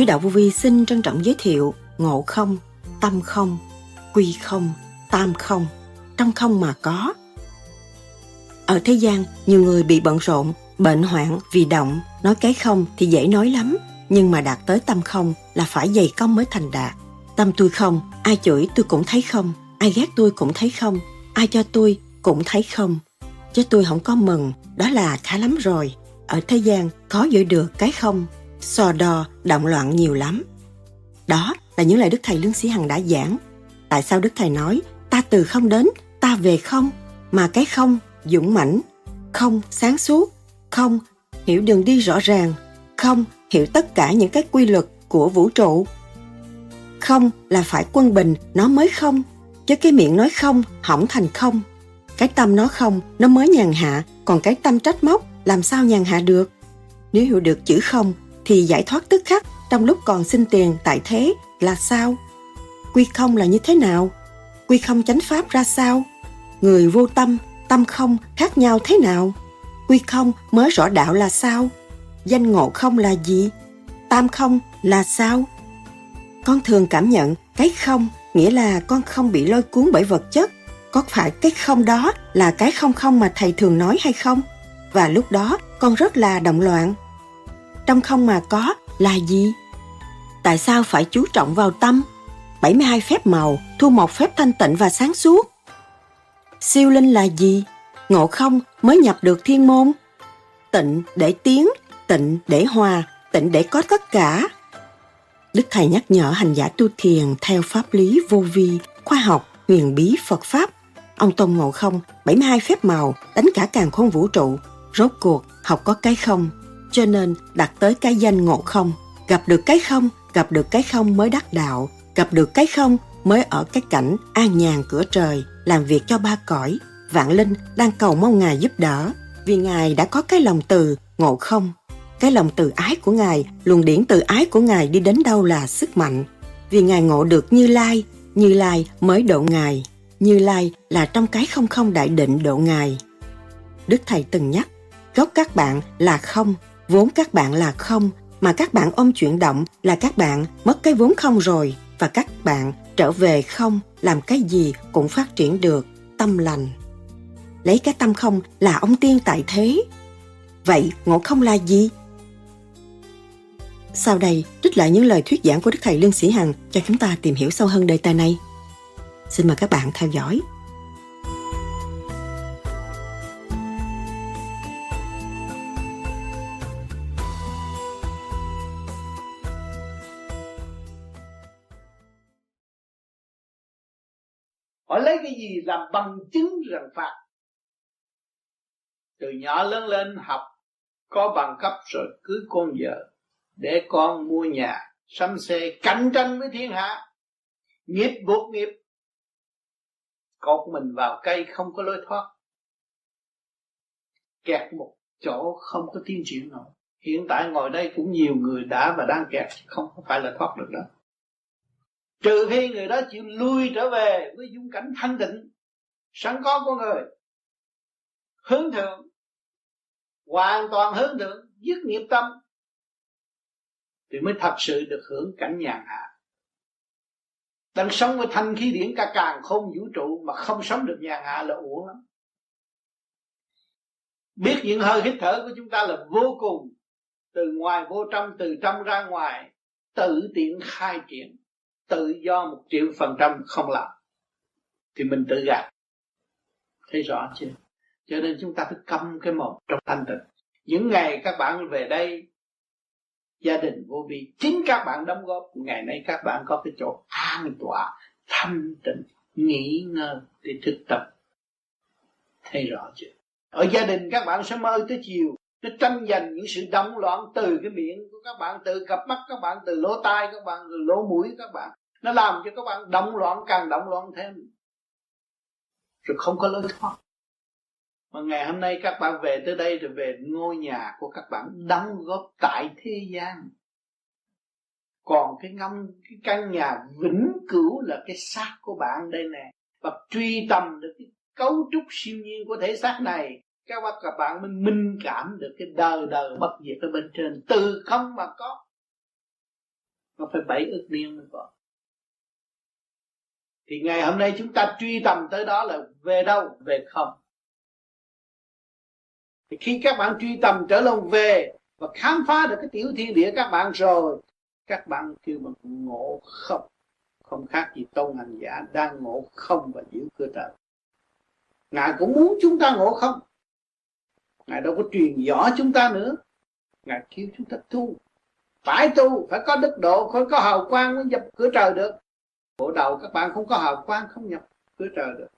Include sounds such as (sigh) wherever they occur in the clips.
Sứ đạo vô vi xin trân trọng giới thiệu ngộ không, tâm không, quy không, tam không, trong không mà có. Ở thế gian, nhiều người bị bận rộn, bệnh hoạn vì động, nói cái không thì dễ nói lắm, nhưng mà đạt tới tâm không là phải dày công mới thành đạt. Tâm tôi không, ai chửi tôi cũng thấy không, ai ghét tôi cũng thấy không, ai cho tôi cũng thấy không. Chứ tôi không có mừng, đó là khá lắm rồi. Ở thế gian khó giữ được cái không, so đo, động loạn nhiều lắm. Đó là những lời Đức Thầy Lương Sĩ Hằng đã giảng. Tại sao Đức Thầy nói ta từ không đến, ta về không, mà cái không dũng mãnh, không sáng suốt, không hiểu đường đi rõ ràng, không hiểu tất cả những cái quy luật của vũ trụ. Không là phải quân bình nó mới không, chứ cái miệng nói không hỏng thành không. Cái tâm nó không, nó mới nhàn hạ, còn cái tâm trách móc làm sao nhàn hạ được. Nếu hiểu được chữ không thì giải thoát tức khắc trong lúc còn xin tiền tại thế là sao? Quy không là như thế nào? Quy không chánh pháp ra sao? Người vô tâm, tâm không khác nhau thế nào? Quy không mới rõ đạo là sao? Danh ngộ không là gì? Tam không là sao? Con thường cảm nhận cái không nghĩa là con không bị lôi cuốn bởi vật chất. Có phải cái không đó là cái không không mà thầy thường nói hay không? Và lúc đó con rất là động loạn. Trong không mà có là gì? Tại sao phải chú trọng vào tâm? 72 phép màu, thu một phép thanh tịnh và sáng suốt. Siêu linh là gì? Ngộ không mới nhập được thiên môn. Tịnh để tiến, tịnh để hòa, tịnh để có tất cả. Đức Thầy nhắc nhở hành giả tu thiền theo pháp lý vô vi, khoa học, huyền bí Phật Pháp. Ông Tôn Ngộ Không, 72 phép màu, đánh cả càng khôn vũ trụ. Rốt cuộc, học có cái không, cho nên đặt tới cái danh Ngộ Không. Gặp được cái không, gặp được cái không mới đắc đạo, gặp được cái không mới ở cái cảnh an nhàn cửa trời, làm việc cho ba cõi. Vạn Linh đang cầu mong Ngài giúp đỡ, vì Ngài đã có cái lòng từ, ngộ không. Cái lòng từ ái của Ngài, luồng điển từ ái của Ngài đi đến đâu là sức mạnh. Vì Ngài ngộ được Như Lai, Như Lai mới độ Ngài. Như Lai là trong cái không không đại định độ Ngài. Đức Thầy từng nhắc, gốc các bạn là không, vốn các bạn là không, mà các bạn ôm chuyển động là các bạn mất cái vốn không rồi. Và các bạn trở về không làm cái gì cũng phát triển được tâm lành. Lấy cái tâm không là ông tiên tại thế. Vậy ngộ không là gì? Sau đây trích lại những lời thuyết giảng của đức thầy lương sĩ hằng cho chúng ta tìm hiểu sâu hơn đề tài này. Xin mời các bạn theo dõi. Họ lấy cái gì làm bằng chứng rằng phạt từ nhỏ lớn lên học, có bằng cấp rồi cưới con vợ, để con mua nhà, sắm xe, cạnh tranh với thiên hạ. Nghiệp buộc nghiệp. Cột mình vào cây không có lối thoát. Kẹt một chỗ không có tiến triển nổi hiện tại ngồi đây cũng nhiều người đã và đang kẹt, không phải là thoát được đó trừ khi người đó chịu lui trở về với dung cảnh thanh tịnh, sẵn có của người. Hướng thượng, hoàn toàn hướng thượng, dứt nghiệp tâm, thì mới thật sự được hưởng cảnh nhàn hạ. Đang sống với thanh khí điển cả càng không vũ trụ mà không sống được nhàn hạ là uổng lắm. Biết những hơi hít thở của chúng ta là vô cùng, từ ngoài vô trong, từ trong ra ngoài, tự tiện khai triển tự do một triệu phần trăm không làm, thì mình tự gạt. Thấy rõ chưa? Cho nên chúng ta phải câm cái mồm trong thanh tịnh. Những ngày các bạn về đây, gia đình vô vi, chính các bạn đóng góp, ngày nay các bạn có cái chỗ an tọa, thanh tịnh, nghỉ ngơi để thực tập. Thấy rõ chưa? Ở gia đình các bạn sẽ mơ tới chiều, nó tranh giành những sự động loạn từ cái miệng của các bạn, từ cặp mắt các bạn, từ lỗ tai các bạn, từ lỗ mũi các bạn nó làm cho các bạn động loạn, càng động loạn thêm. Rồi không có lối thoát. Mà ngày hôm nay các bạn về tới đây rồi về ngôi nhà của các bạn đóng góp tại thế gian. Còn cái ngâm, cái căn nhà vĩnh cửu là cái xác của bạn đây nè. Và truy tầm được cái cấu trúc siêu nhiên của thể xác này, các bạn các bạn mới minh cảm được cái đời đời bất diệt ở bên trên. Từ không mà có. Nó phải bảy ức niên mới có thì ngày hôm nay chúng ta truy tầm tới đó là về đâu, về không? Thì khi các bạn truy tầm trở lòng về và khám phá được cái tiểu thiên địa các bạn rồi, các bạn kêu bằng ngộ không. Không khác gì tôn hành giả đang ngộ không và giữ cơ trời ngài cũng muốn chúng ta ngộ không? Ngài đâu có truyền rõ chúng ta nữa. Ngài kêu chúng ta tu. Phải tu, phải có đức độ, phải có hào quang mới dập cửa trời được bộ đầu các bạn không có hào quang, không nhập cửa trời được.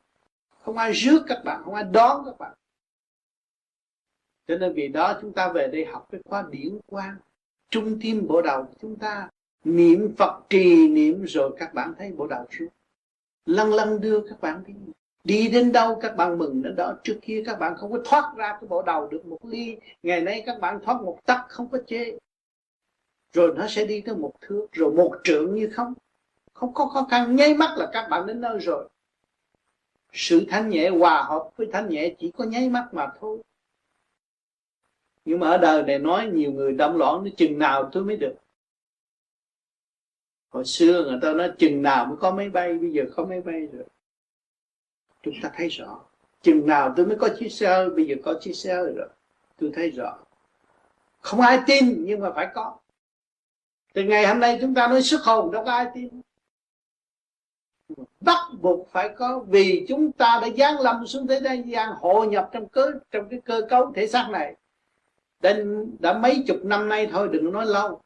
Không ai rước các bạn, không ai đón các bạn. Cho nên vì đó chúng ta về đây học cái khóa điển quang, trung tim bộ đầu. Của chúng ta niệm phật trì niệm rồi các bạn thấy bộ đầu xuống. Lăn lăn đưa các bạn đi. Đi đến đâu các bạn mừng đến đó. Trước kia các bạn không có thoát ra cái bộ đầu được một ly. Ngày nay các bạn thoát một tắc không có chê. Rồi nó sẽ đi tới một thước, rồi một trượng như không không có khó khăn nháy mắt là các bạn đến nơi rồi. Sự thanh nhẹ hòa hợp với thanh nhẹ chỉ có nháy mắt mà thôi. Nhưng mà ở đời này nói nhiều người đâm loạn nó chừng nào tôi mới được. Hồi xưa người ta nói chừng nào mới có máy bay, bây giờ không máy bay rồi. Chúng ta thấy rõ. Chừng nào tôi mới có chiếc xe hơi, bây giờ có chiếc xe hơi rồi. Tôi thấy rõ. Không ai tin, nhưng mà phải có. Từ ngày hôm nay chúng ta nói xuất hồn, đâu có ai tin bắt buộc phải có vì chúng ta đã giáng lâm xuống thế gian hội nhập trong cơ trong cái cơ cấu thể xác này. Đến đã mấy chục năm nay thôi đừng nói lâu.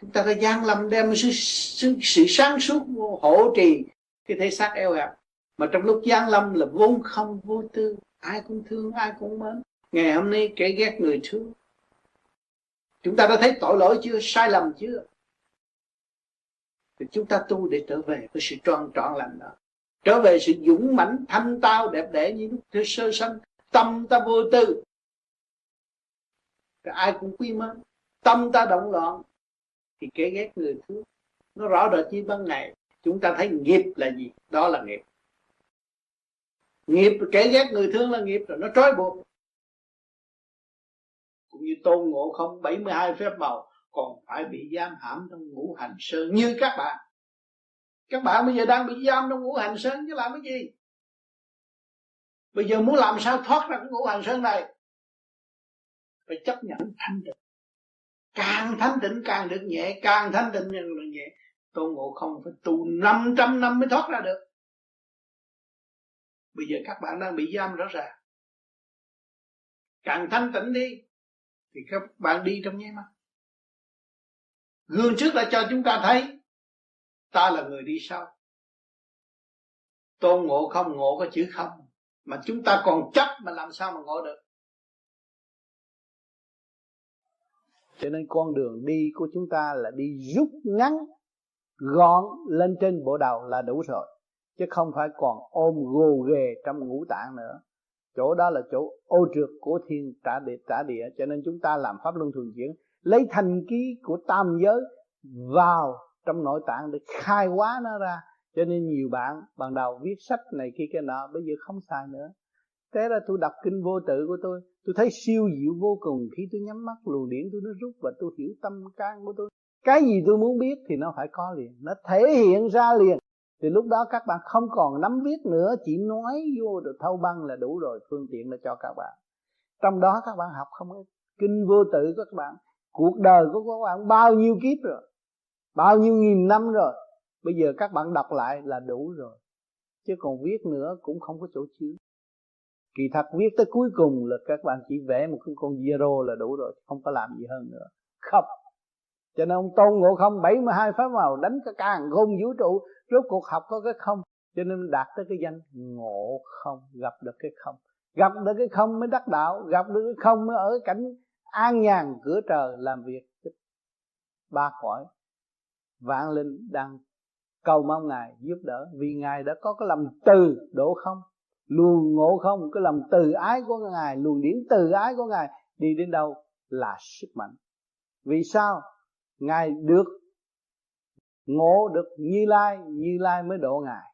Chúng ta đã giáng lâm đem sự, sự, sự sáng suốt hộ trì cái thể xác eo hẹp. Mà trong lúc giáng lâm là vốn không vô tư ai cũng thương ai cũng mến. Ngày hôm nay kẻ ghét người thương. Chúng ta đã thấy tội lỗi chưa? Sai lầm chưa? Thì chúng ta tu để trở về với sự tròn trọn lành đó. Trở về sự dũng mãnh, thanh tao, đẹp đẽ như lúc thế sơ sanh, tâm ta vô tư. Thì ai cũng quý mến. Tâm ta động loạn, thì kẻ ghét người thương. Nó rõ rệt như ban ngày, chúng ta thấy nghiệp là gì? Đó là nghiệp. Nghiệp, kẻ ghét người thương là nghiệp, rồi nó trói buộc. Cũng như tôn ngộ không 72 phép màu còn phải bị giam hãm trong ngũ hành sơn như các bạn. Các bạn bây giờ đang bị giam trong ngũ hành sơn, chứ làm cái gì? Bây giờ muốn làm sao thoát ra cái ngũ hành sơn này? Phải chấp nhận thanh tịnh. Càng thanh tịnh càng được nhẹ, càng thanh tịnh càng được nhẹ. Tôn ngộ không phải tu 500 năm mới thoát ra được. Bây giờ các bạn đang bị giam rõ ràng. Càng thanh tịnh đi, thì các bạn đi trong nháy mắt gương trước đã cho chúng ta thấy, ta là người đi sau. Tôn ngộ không, ngộ có chữ không, mà chúng ta còn chấp mà làm sao mà ngộ được? Cho nên con đường đi của chúng ta là đi rút ngắn, gọn lên trên bộ đầu là đủ rồi, chứ không phải còn ôm gồ ghề trong ngũ tạng nữa. Chỗ đó là chỗ ô trượt của thiên trả địa trả địa, cho nên chúng ta làm pháp luân thường chuyển lấy thành ký của tam giới vào trong nội tạng để khai hóa nó ra. Cho nên nhiều bạn ban đầu viết sách này kia cái nọ, bây giờ không xài nữa. Thế là tôi đọc kinh vô tự của tôi tôi thấy siêu diệu vô cùng. Khi tôi nhắm mắt, luồng điển tôi nó rút và tôi hiểu tâm can của tôi. Cái gì tôi muốn biết thì nó phải có liền, nó thể hiện ra liền. Thì lúc đó các bạn không còn nắm viết nữa, chỉ nói vô được thâu băng là đủ rồi, phương tiện là cho các bạn. Trong đó các bạn học không ít. Kinh vô tự của các bạn cuộc đời của các bạn bao nhiêu kiếp rồi, bao nhiêu nghìn năm rồi, bây giờ các bạn đọc lại là đủ rồi. Chứ còn viết nữa cũng không có chỗ chứa. Kỳ thật viết tới cuối cùng là các bạn chỉ vẽ một cái con zero là đủ rồi không có làm gì hơn nữa. Không. Cho nên ông tôn ngộ không 72 pháp màu đánh cái càng khôn vũ trụ, rốt cuộc học có cái không? Cho nên đạt tới cái danh ngộ không, gặp được cái không. Gặp được cái không mới đắc đạo, gặp được cái không mới ở cảnh an nhàn cửa trời làm việc ba cõi. Vạn linh đang cầu mong ngài giúp đỡ vì ngài đã có cái lòng từ độ không. Luôn ngộ không, cái lòng từ ái của ngài, luồng điển từ ái của ngài đi đến đâu là sức mạnh. Vì sao? Ngài được ngộ được như lai như lai mới độ ngài.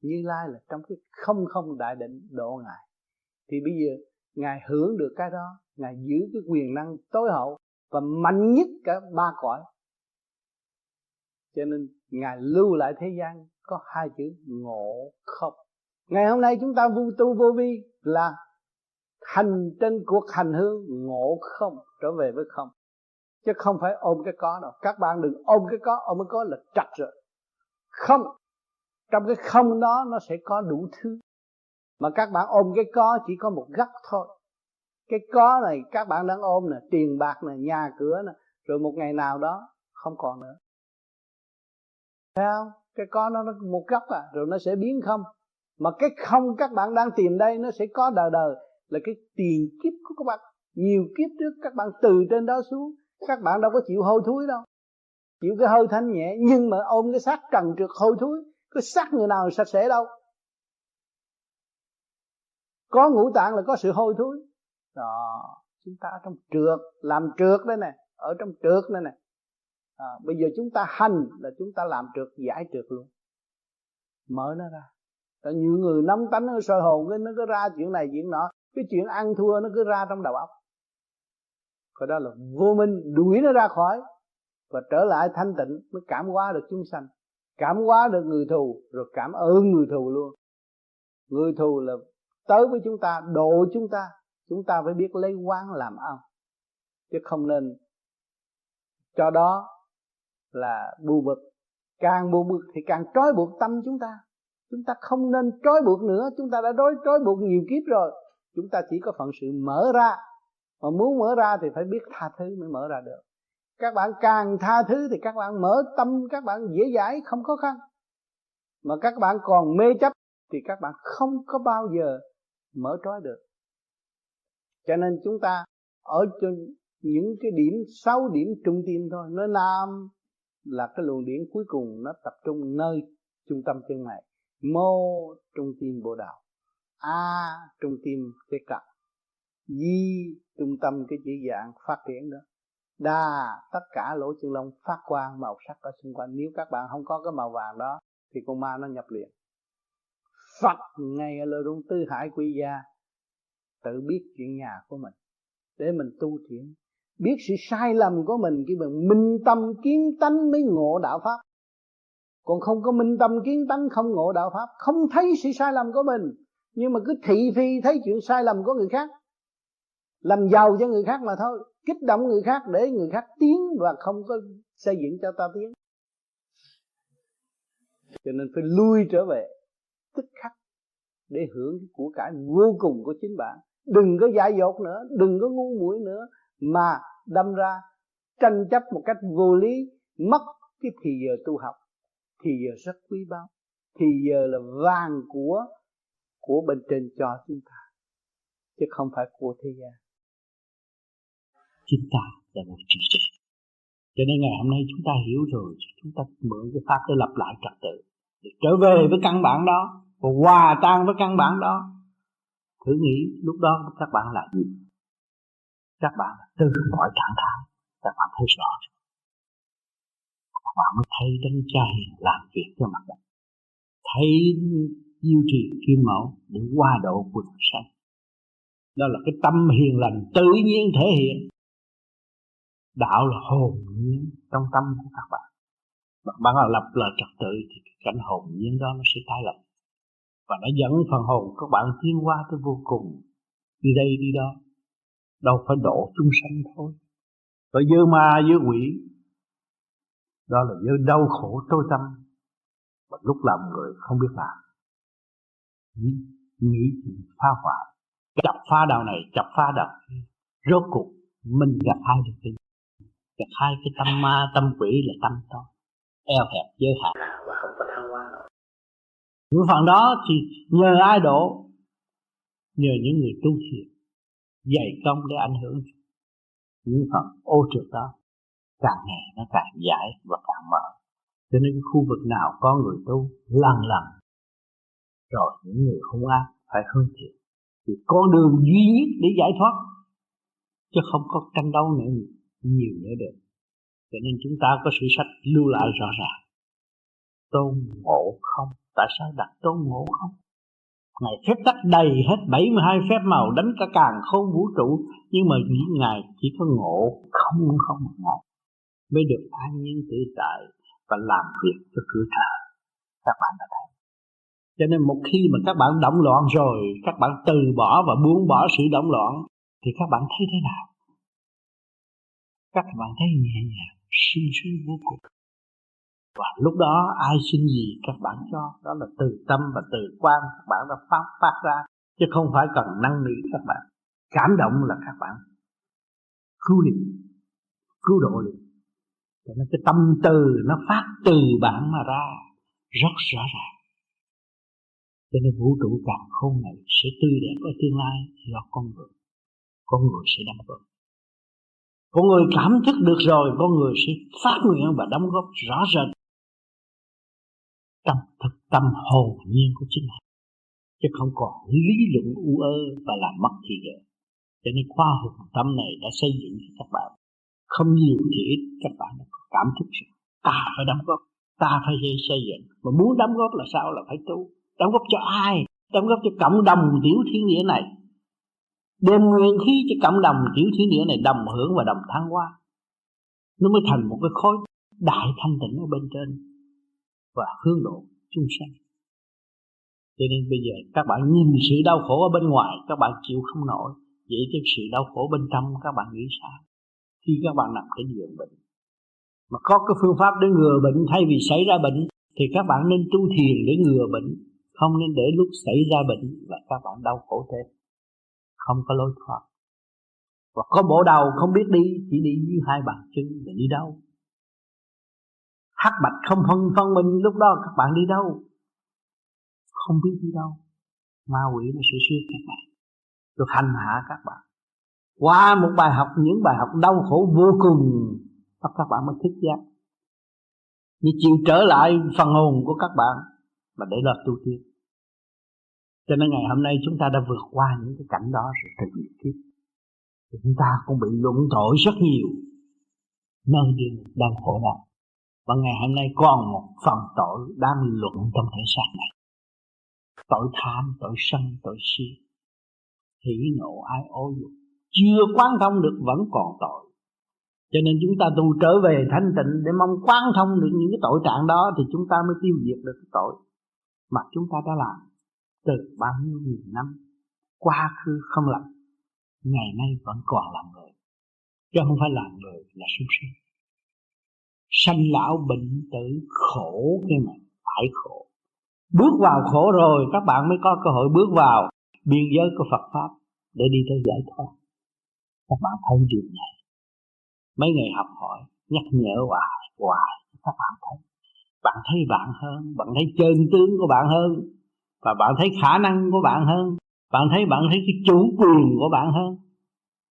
Như lai là trong cái không không đại định độ ngài. Thì bây giờ ngài hưởng được cái đó, ngài giữ cái quyền năng tối hậu và mạnh nhất cả ba cõi. Cho nên ngài lưu lại thế gian có hai chữ ngộ không. Ngày hôm nay chúng ta vô tu vô vi là hành trên cuộc hành hương ngộ không, trở về với không. Chứ không phải ôm cái có đâu. Các bạn đừng ôm cái có, ôm cái có là chặt rồi. Không. Trong cái không đó nó sẽ có đủ thứ mà các bạn ôm cái có chỉ có một góc thôi. Cái có này các bạn đang ôm nè tiền bạc nè nhà cửa nè rồi một ngày nào đó không còn nữa. Thấy không? Cái có nó, nó một góc à rồi nó sẽ biến không. Mà cái không các bạn đang tìm đây nó sẽ có đời đời là cái tiền kiếp của các bạn. Nhiều kiếp trước các bạn từ trên đó xuống các bạn đâu có chịu hôi thối đâu. Chịu cái hơi thanh nhẹ nhưng mà ôm cái xác trần trượt hôi thối cái xác người nào sạch sẽ đâu có ngũ tạng là có sự hôi thối. Đó chúng ta ở trong trượt làm trượt đây nè ở trong trượt đây nè. À, bây giờ chúng ta hành là chúng ta làm trượt giải trượt luôn. Mở nó ra. Tại nhiều người nóng tánh nó soi hồn cái nó cứ ra chuyện này chuyện nọ. Cái chuyện ăn thua nó cứ ra trong đầu óc. Cái đó là vô minh đuổi nó ra khỏi và trở lại thanh tịnh mới cảm hóa được chúng sanh. Cảm hóa được người thù rồi cảm ơn người thù luôn. Người thù là tới với chúng ta độ chúng ta chúng ta phải biết lấy quán làm ăn. Chứ không nên, cho đó là bu bực. Càng bu bực thì càng trói buộc tâm chúng ta. Chúng ta không nên trói buộc nữa, chúng ta đã đối, trói buộc nhiều kiếp rồi. Chúng ta chỉ có phận sự mở ra. Mà muốn mở ra thì phải biết tha thứ mới mở ra được. Các bạn càng tha thứ thì các bạn mở tâm, các bạn dễ dãi, không khó khăn. Mà các bạn còn mê chấp thì các bạn không có bao giờ mở trói được. Cho nên chúng ta ở trên những cái điểm, sáu điểm trung tim thôi. Nó nam là cái luồng điển cuối cùng, nó tập trung nơi trung tâm chân này. Mô trung tim bộ đạo a trung tim cái cặp di trung tâm cái chỉ dạng phát triển đó. Đa tất cả lỗ chân lông phát quang màu sắc ở xung quanh. Nếu các bạn không có cái màu vàng đó, thì con ma nó nhập liền. Phật ngày ở lời rung tư hải quy gia, tự biết chuyện nhà của mình, để mình tu thiện. Biết sự sai lầm của mình khi mình minh tâm kiến tánh mới ngộ đạo pháp. Còn không có minh tâm kiến tánh, không ngộ đạo pháp, không thấy sự sai lầm của mình, nhưng mà cứ thị phi thấy chuyện sai lầm của người khác. Làm giàu cho người khác mà thôi, kích động người khác, để người khác tiến và không có xây dựng cho ta tiến. Cho nên phải lui trở về tức khắc để hưởng cái của cải vô cùng của chính bạn. Đừng có dại dột nữa, đừng có ngu muội nữa mà đâm ra tranh chấp một cách vô lý, mất cái thì giờ tu học, thì giờ rất quý báu, thì giờ là vàng của của bên trên cho chúng ta, chứ không phải của thế gian. Chúng ta là một trí tuệ cho nên ngày hôm nay chúng ta hiểu rồi, chúng ta mượn cái pháp để lập lại trật tự để trở về với căn bản đó, và hòa tan với căn bản đó. Thử nghĩ lúc đó các bạn là gì? Các bạn là từ mọi trạng thái, các bạn thấy rõ các bạn mới thấy đấng cha hiền làm việc cho mặt đất. Thấy diêu trì kim mẫu để qua độ quần sanh. Đó là cái tâm hiền lành tự nhiên thể hiện. Đạo là hồn nhiên trong tâm của các bạn bạn bạn là lập là trật tự thì cái cảnh hồn nhiên đó nó sẽ tái lập. Và nó dẫn phần hồn các bạn tiến qua tới vô cùng. Đi đây đi đó. Đâu phải độ chúng sanh thôi. Và dơ ma dơ quỷ đó là dơ đau khổ tối tâm. Và lúc làm người không biết làm. Nghĩ, nghĩ phá hoại. Chập phá đạo này chập phá đạo kia rốt cuộc mình gặp hai được cái gặp hai cái tâm ma tâm quỷ là tâm to eo hẹp giới hạn. Và không có thăng hoa nổi những phần đó thì nhờ ai độ? Nhờ những người tu thiện dày công để ảnh hưởng. Những phần ô trượt đó càng ngày nó càng giải và càng mở. Cho nên cái khu vực nào có người tu lần lần rồi những người hung ác phải hướng thiện. Thì con đường duy nhất để giải thoát chứ không có tranh đấu nữa nhiều nữa được cho nên chúng ta có sự sách lưu lại rõ ràng. Tôn ngộ không? Tại sao đặt tôn ngộ không? Ngài phép tắc đầy hết 72 phép màu đánh cả càng không vũ trụ, Nhưng mà những Ngài chỉ có ngộ không không ngộ. Mới được an nhiên tự tại và làm việc cho cửa thờ. Các bạn đã thấy. Cho nên một khi mà các bạn động loạn rồi, các bạn từ bỏ và buông bỏ sự động loạn, thì các bạn thấy thế nào? Các bạn thấy nhẹ nhàng sinh sướng vô cùng. Và lúc đó ai xin gì các bạn cho. Đó là từ tâm và từ quan các bạn đã phát phát ra. Chứ không phải cần năng nỉ các bạn. Cảm động là các bạn cứu liền cứu độ liền cho nên cái tâm từ nó phát từ bạn mà ra, rất rõ ràng. Cho nên vũ trụ càng khôn này sẽ tươi đẹp ở tương lai do con người. Con người sẽ đóng góp con người cảm thức được rồi, con người sẽ phát nguyện và đóng góp rõ rệt. Trong thực tâm hồn nhiên của chính mình chứ không còn lý luận u ơ và làm mất thì giờ. Cho nên khoa học tâm này đã xây dựng cho các bạn. Không nhiều thì ít, các bạn đã cảm thức rồi. Ta phải đóng góp, ta phải xây dựng. Mà muốn đóng góp là sao? Là phải tu. Đóng góp cho ai? Đóng góp cho cộng đồng tiểu thiên địa này đem nguyên khí cho cộng đồng tiểu thiên địa này đồng hưởng và đồng thăng hoa. Nó mới thành một cái khối đại thanh tịnh ở bên trên và hướng độ chúng sanh. Cho nên bây giờ các bạn nhìn sự đau khổ ở bên ngoài, các bạn chịu không nổi. Vậy cái sự đau khổ bên trong, các bạn nghĩ sao? Khi các bạn nằm trên giường bệnh, mà có cái phương pháp để ngừa bệnh, thay vì xảy ra bệnh, thì các bạn nên tu thiền để ngừa bệnh, không nên để lúc xảy ra bệnh là các bạn đau khổ thêm không có lối thoát. Và có bộ đầu không biết đi, chỉ đi dưới hai bàn chân để đi đâu. Hắc bạch không phân phân minh lúc đó các bạn đi đâu? Không biết đi đâu. Ma quỷ nó sẽ siết các bạn. Được hành hạ các bạn. Qua một bài học, những bài học đau khổ vô cùng các bạn mới thích giác. Như chịu trở lại phần hồn của các bạn mà để là tu tiên cho nên ngày hôm nay chúng ta đã vượt qua những cái cảnh đó rồi từ nhiều kiếp chúng ta cũng bị luận tội rất nhiều, nơi đi đang khổ nạn và ngày hôm nay còn một phần tội đang luận trong thể xác này. Tội tham, tội sân, tội si, hỉ nộ, ai ô dục. Chưa quán thông được vẫn còn tội. Cho nên chúng ta tu trở về thanh tịnh để mong quán thông được những cái tội trạng đó thì chúng ta mới tiêu diệt được cái tội mà chúng ta đã làm từ bao nhiêu nghìn năm, quá khứ không làm ngày nay vẫn còn làm người. Chứ không phải làm người là sung sinh sanh lão bệnh tử khổ cái mà phải khổ. Bước vào khổ rồi, các bạn mới có cơ hội bước vào biên giới của Phật pháp để đi tới giải thoát. Các bạn thấy điều này. Mấy ngày học hỏi, nhắc nhở hoài hoài, các bạn thấy. Bạn thấy bạn hơn, bạn thấy chân tướng của bạn hơn và bạn thấy khả năng của bạn hơn. Bạn thấy bạn thấy cái chủ quyền của bạn hơn.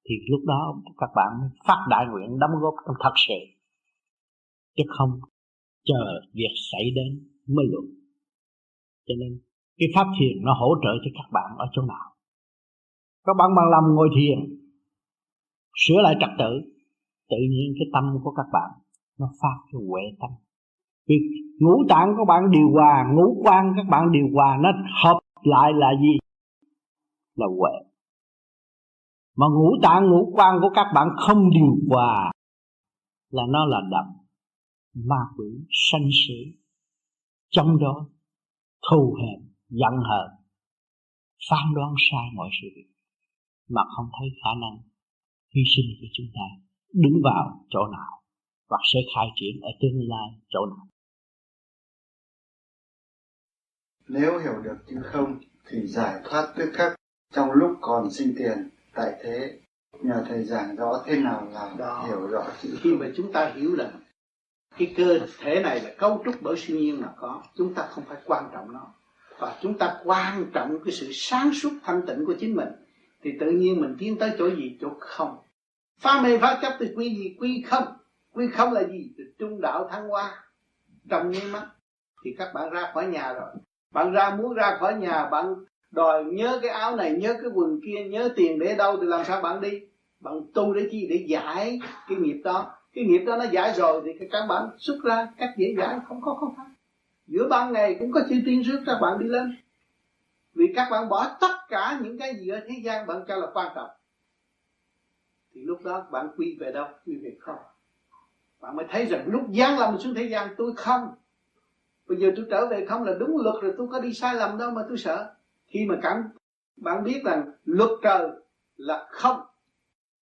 Thì lúc đó các bạn mới phát đại nguyện đóng góp trong thật sự. Chứ không chờ việc xảy đến mới luận. Cho nên cái pháp thiền nó hỗ trợ cho các bạn ở chỗ nào? Các bạn bằng lòng ngồi thiền, sửa lại trật tự. Tự nhiên cái tâm của các bạn nó phát cái huệ tâm vì ngũ tạng các bạn điều hòa, ngũ quan các bạn điều hòa nó hợp lại là gì là huệ mà ngũ tạng, ngũ quan của các bạn không điều hòa là nó là đậm ma quỷ, sanh xứ. trong đó thù hẹn giận hờn, phán đoán sai mọi sự việc mà không thấy khả năng hy sinh của chúng ta đứng vào chỗ nào và sẽ khai triển ở tương lai chỗ nào nếu hiểu được chữ không thì giải thoát tức khắc trong lúc còn sinh tiền tại thế. Nhờ thầy giảng rõ thế nào là đó. hiểu rõ chữ khi mà chúng ta hiểu là cái cơ thể này là cấu trúc bởi siêu nhiên mà có chúng ta không phải quan trọng nó. Và chúng ta quan trọng cái sự sáng suốt thanh tịnh của chính mình thì tự nhiên mình tiến tới chỗ gì? Chỗ không. Phá mê phá chấp thì quy gì? Quy không. Quy không là gì? Trung đạo thăng hoa. Trong nháy mắt. Thì các bạn ra khỏi nhà rồi bạn ra muốn ra khỏi nhà, bạn đòi nhớ cái áo này, nhớ cái quần kia, nhớ tiền để đâu thì làm sao bạn đi? Bạn tu để chi? Để giải cái nghiệp đó. Cái nghiệp đó nó giải rồi thì các bạn xuất ra cách dễ giải không có khó khăn. Giữa ban ngày cũng có chi tiên rước các bạn đi lên. Vì các bạn bỏ tất cả những cái gì ở thế gian bạn cho là quan trọng. Thì lúc đó bạn quy về đâu? Quy về không. Bạn mới thấy rằng lúc giáng lâm xuống thế gian, tôi không bây giờ tôi trở về không là đúng luật rồi, tôi có đi sai lầm đâu mà tôi sợ. Khi mà cảm, bạn biết rằng luật trời là không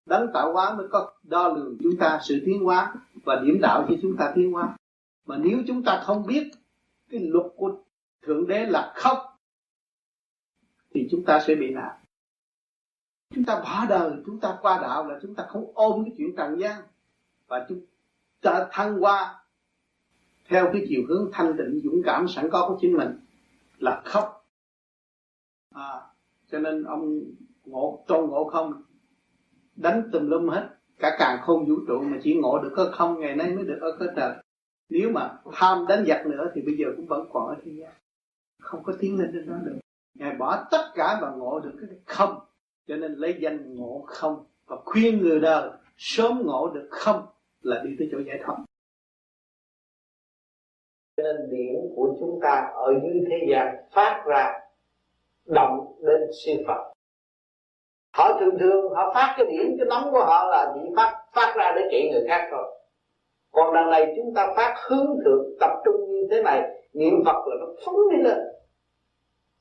đấng tạo hóa mới có đo lường chúng ta sự tiến hóa và điểm đạo cho chúng ta tiến hóa. Mà nếu chúng ta không biết cái luật của thượng đế là không, thì chúng ta sẽ bị nạn. Chúng ta bỏ đời, chúng ta qua đạo là chúng ta không ôm cái chuyện trần gian. Và chúng ta thăng qua theo cái chiều hướng thanh tịnh dũng cảm sẵn có của chính mình là khóc. À, cho nên ông ngộ tôn ngộ không? Đánh tùm lum hết. Cả càng không vũ trụ mà chỉ ngộ được có không ngày nay mới được ở cơ trời. Nếu mà tham đánh giặc nữa thì bây giờ cũng vẫn còn ở thế gian. Không có tiến lên đến đó được. Ngài bỏ tất cả và ngộ được cái không. Cho nên lấy danh ngộ không và khuyên người đời sớm ngộ được không là đi tới chỗ giải thoát nên điểm của chúng ta ở dưới thế gian phát ra động đến siêu Phật. Họ thường thường họ phát cái điểm, cái nóng của họ là chỉ phát phát ra để trị người khác thôi. Còn đằng này chúng ta phát hướng thượng, tập trung như thế này, niệm Phật là nó phóng đi lên.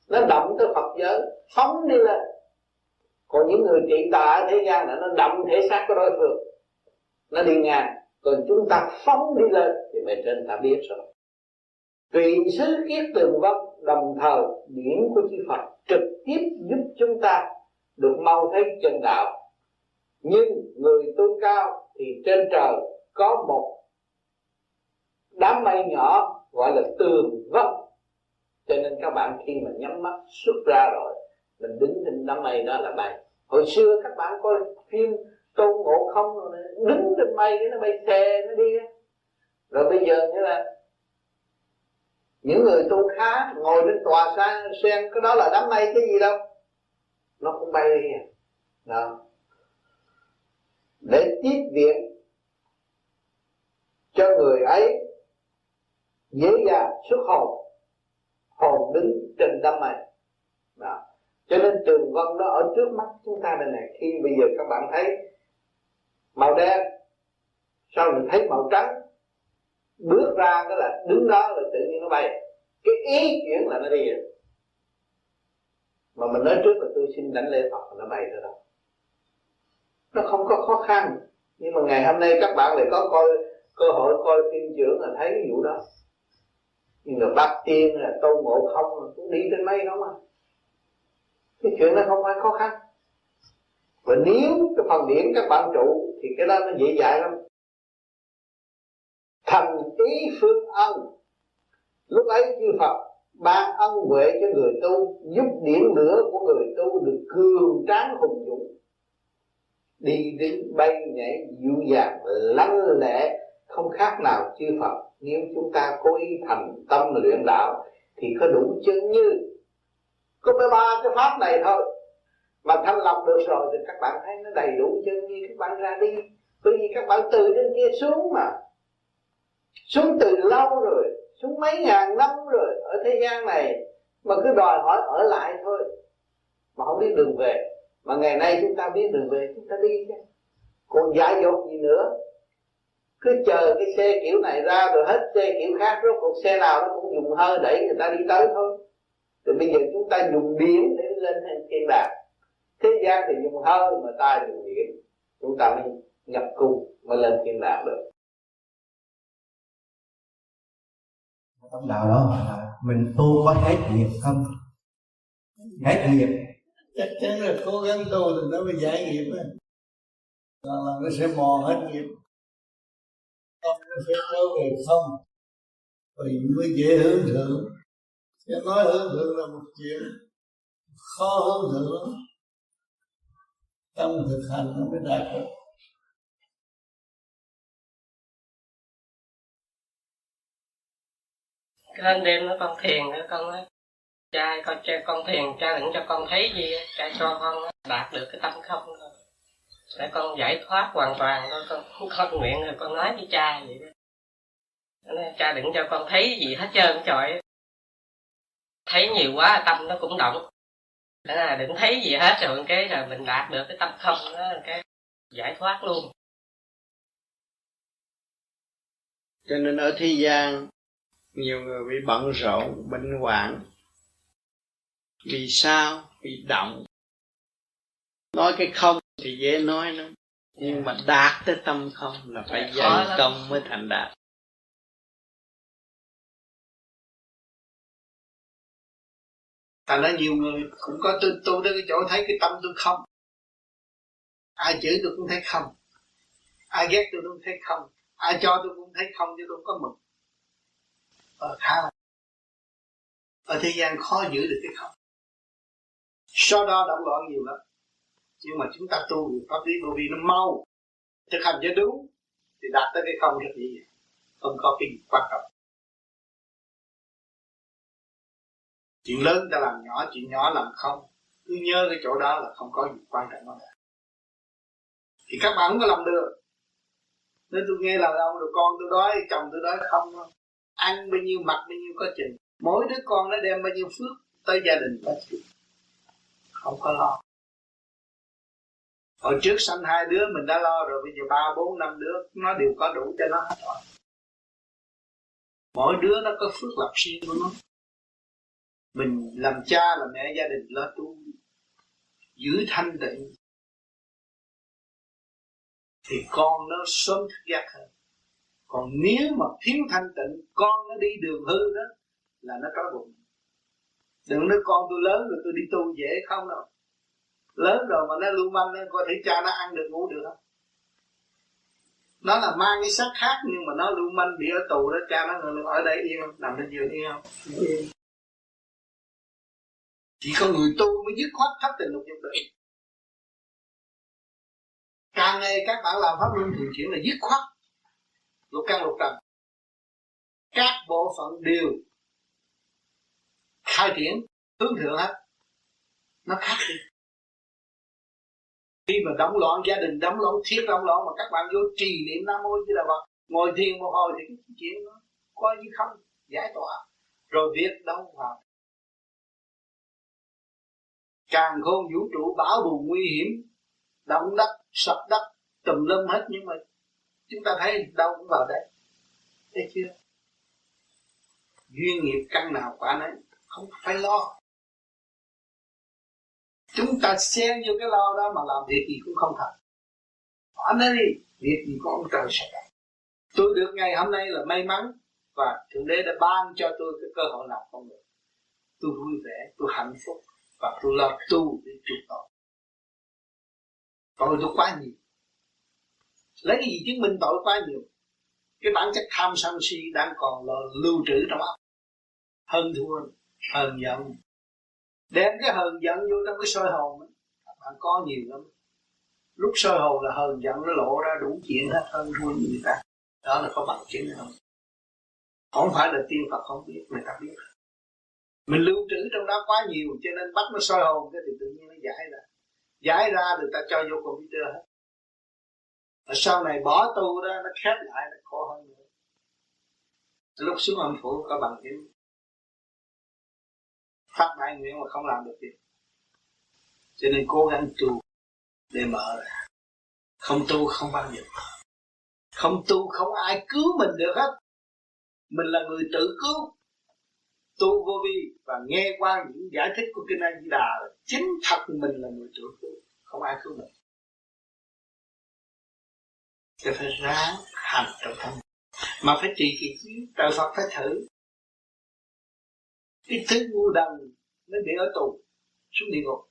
Nó động tới Phật giới, phóng đi lên. Còn những người trị tà ở thế gian là nó động thể xác của đối phương. Nó đi ngang, còn chúng ta phóng đi lên, thì bề trên ta biết rồi tùy xứ kiết tường vân đồng thời điển của chư Phật trực tiếp giúp chúng ta được mau thấy chân đạo. Nhưng người tu cao thì trên trời có một đám mây nhỏ gọi là tường vân cho nên các bạn khi mà nhắm mắt xuất ra rồi, mình đứng trên đám mây đó là bay hồi xưa các bạn coi phim tôn ngộ không rồi, đứng trên mây, cái nó bay xe, nó đi rồi bây giờ như là những người tu khá, ngồi trên tòa sang sen cái đó là đám mây cái gì đâu. Nó cũng bay đi à đó. Để tiếp viện cho người ấy dễ dàng xuất hồn hồn đứng trên đám mây. Đó. Cho nên trường vân đó ở trước mắt chúng ta đây này. Khi bây giờ các bạn thấy màu đen sau mình thấy màu trắng? Bước ra cái là đứng đó là tự nhiên nó bay. Cái ý chuyển là nó đi rồi. Mà mình nói trước là tôi xin đánh lễ Phật nó bay rồi đâu nó không có khó khăn. Nhưng mà ngày hôm nay các bạn lại có coi, cơ hội coi phim trưởng là thấy cái vụ đó. Nhưng mà bác tiên là tôn ngộ không cũng đi trên mây đó mà. Cái chuyện đó không phải khó khăn. Và nếu cái phần điển các bạn trụ thì cái đó nó dễ dãi lắm. Thành ý phương ân lúc ấy chư Phật ban ân huệ cho người tu, giúp điểm lửa của người tu được cường tráng hùng dũng. Đi đứng bay nhảy dịu dàng lắng lẽ không khác nào chư Phật. Nếu chúng ta cố ý thành tâm luyện đạo, thì có đủ chân như có mấy ba cái pháp này thôi. Mà thanh lọc được rồi thì các bạn thấy nó đầy đủ chân như các bạn ra đi. Bởi vì các bạn từ trên kia xuống mà xuống từ lâu rồi xuống mấy ngàn năm rồi ở thế gian này, mà cứ đòi hỏi ở lại thôi. Mà không biết đường về. Mà ngày nay chúng ta biết đường về, chúng ta đi chứ. Còn giả dột gì nữa? Cứ chờ cái xe kiểu này ra rồi hết xe kiểu khác, rốt cuộc xe nào nó cũng dùng hơi đẩy người ta đi tới thôi. Thì bây giờ chúng ta dùng điện để lên thiên đàng. Thế gian thì dùng hơi mà ta dùng điện chúng ta mới nhập cung, mới lên thiên đàng được. Trong đạo đó là mình tu có hết nghiệp không? Hết nghiệp. Chắc chắn là cố gắng tu thì nó mới giải nghiệp á. Còn là nó sẽ mò hết nghiệp. Không, nó sẽ trở về không. Vì mới dễ hướng thượng. Chứ nói hướng thượng là một chuyện khó hướng thượng. Lắm trong thực hành nó mới đạt được. Cái đêm nó con thiền nữa con nói cha con cha con thiền cha đừng cho con thấy gì cha cho con đạt được cái tâm không rồi. Để con giải thoát hoàn toàn thôi con con nguyện rồi con nói với cha vậy đó. Nói, cha đừng cho con thấy gì hết trơn trời thấy nhiều quá tâm nó cũng động. Đó là đừng thấy gì hết rồi cái là mình đạt được cái tâm không đó cái giải thoát luôn. Cho nên ở thế gian nhiều người bị bận rộn bệnh hoạn. Vì sao? Vì động. Nói cái không thì dễ nói lắm. Nhưng mà đạt tới tâm không là phải dày công mới thành đạt. Thành ra nhiều người cũng có tôi tu tới cái chỗ thấy cái tâm tôi không. Ai chửi tôi cũng thấy không. Ai ghét tôi cũng thấy không. Ai cho tôi cũng thấy không chứ tôi không có mừng Ờ, ở khá là Ở ờ, thế gian khó giữ được cái không. So đo động loạn nhiều lắm. Nhưng mà chúng ta tu được pháp lý vô vi nó mau. Thực hành cho đúng, Thì đạt tới cái không rất dễ Không có cái quan trọng. Chuyện lớn ta làm nhỏ, chuyện nhỏ làm không. Cứ nhớ cái chỗ đó là không có gì quan trọng nữa. thì các bạn không có làm được. Nên tôi nghe là ông, rồi con tôi đói, chồng tôi đói, không ăn bao nhiêu, mặc bao nhiêu có chừng. Mỗi đứa con nó đem bao nhiêu phước tới gia đình có chừng không có lo. Hồi trước sanh hai đứa, mình đã lo rồi, bây giờ ba, bốn, năm đứa, nó đều có đủ cho nó hết rồi. Mỗi đứa nó có phước lập riêng của nó. Mình làm cha, làm mẹ gia đình lo tu, giữ thanh tịnh. Thì con nó sớm thức giác hơn còn nếu mà thiếu thanh tịnh, con nó đi đường hư đó, là nó trói bụng. Đừng nói con tôi lớn rồi tôi đi tu dễ không đâu. Lớn rồi mà nó lưu manh, nó có thể cha nó ăn được, ngủ được không? Nó là mang cái sắc khác, nhưng mà nó lưu manh bị ở tù đó, cha nó ở đây yên không? Nằm trên giường yên không? Yên chỉ có người tu mới dứt khoát thấp tình lục dục được. Càng ngày các bạn làm pháp luân thường chuyển là dứt khoát lục căn lục trần. Các bộ phận đều khai triển, hướng thượng hết. Nó khác đi. Khi mà đóng loạn, gia đình đóng loạn, thiết đóng loạn, mà các bạn vô trì niệm nam mô như là phật, ngồi thiền một hồi thì cái chuyện nó coi như không giải tỏa. Rồi việc đâu vào càng khôn vũ trụ, bão bùng nguy hiểm, động đất, sập đất, tùm lum hết. Nhưng mà chúng ta thấy đâu cũng vào đây thấy chưa? Duyên nghiệp căn nào quả nấy, không phải lo. Chúng ta xen vô cái lo đó mà làm việc gì cũng không thành quả nấy đi, việc gì có ông trời sẽ làm tôi được ngày hôm nay là may mắn và thượng đế đã ban cho tôi cái cơ hội làm con người. Tôi vui vẻ, tôi hạnh phúc và tôi lo tu để chuộc tội. Tội tôi quá nhiều lấy cái gì chứng minh tội quá nhiều? Cái bản chất tham sân si đang còn là lưu trữ trong óc. Hơn thua, hờn giận. Đem cái hờn giận vô trong cái sôi hồn ấy. các bạn có nhiều lắm. Lúc sôi hồn là hờn giận, nó lộ ra đủ chuyện hết hơn thua người ta. Đó là có bằng chứng không? Không phải là tiên Phật không biết, người ta biết. Mình lưu trữ trong đó quá nhiều, cho nên bắt nó soi hồn cái thì tự nhiên nó giải ra. Giải ra được ta cho vô computer hết và sau này bỏ tu đó, nó khép lại, nó khổ hơn nữa. Lúc xuống âm phủ có bằng chứng. Phát đại nguyện mà không làm được việc cho nên cố gắng tu để mở ra. Không tu không bao giờ không tu không ai cứu mình được hết. Mình là người tự cứu. Tu vô vi và nghe qua những giải thích của kinh A Di Đà chính thật mình là người tự cứu. Không ai cứu mình thì phải ráng hành trong tâm. Mà phải trì kỳ trí trời Phật phải thử. Cái thứ ngu đần nó bị ở tù, xuống địa ngục.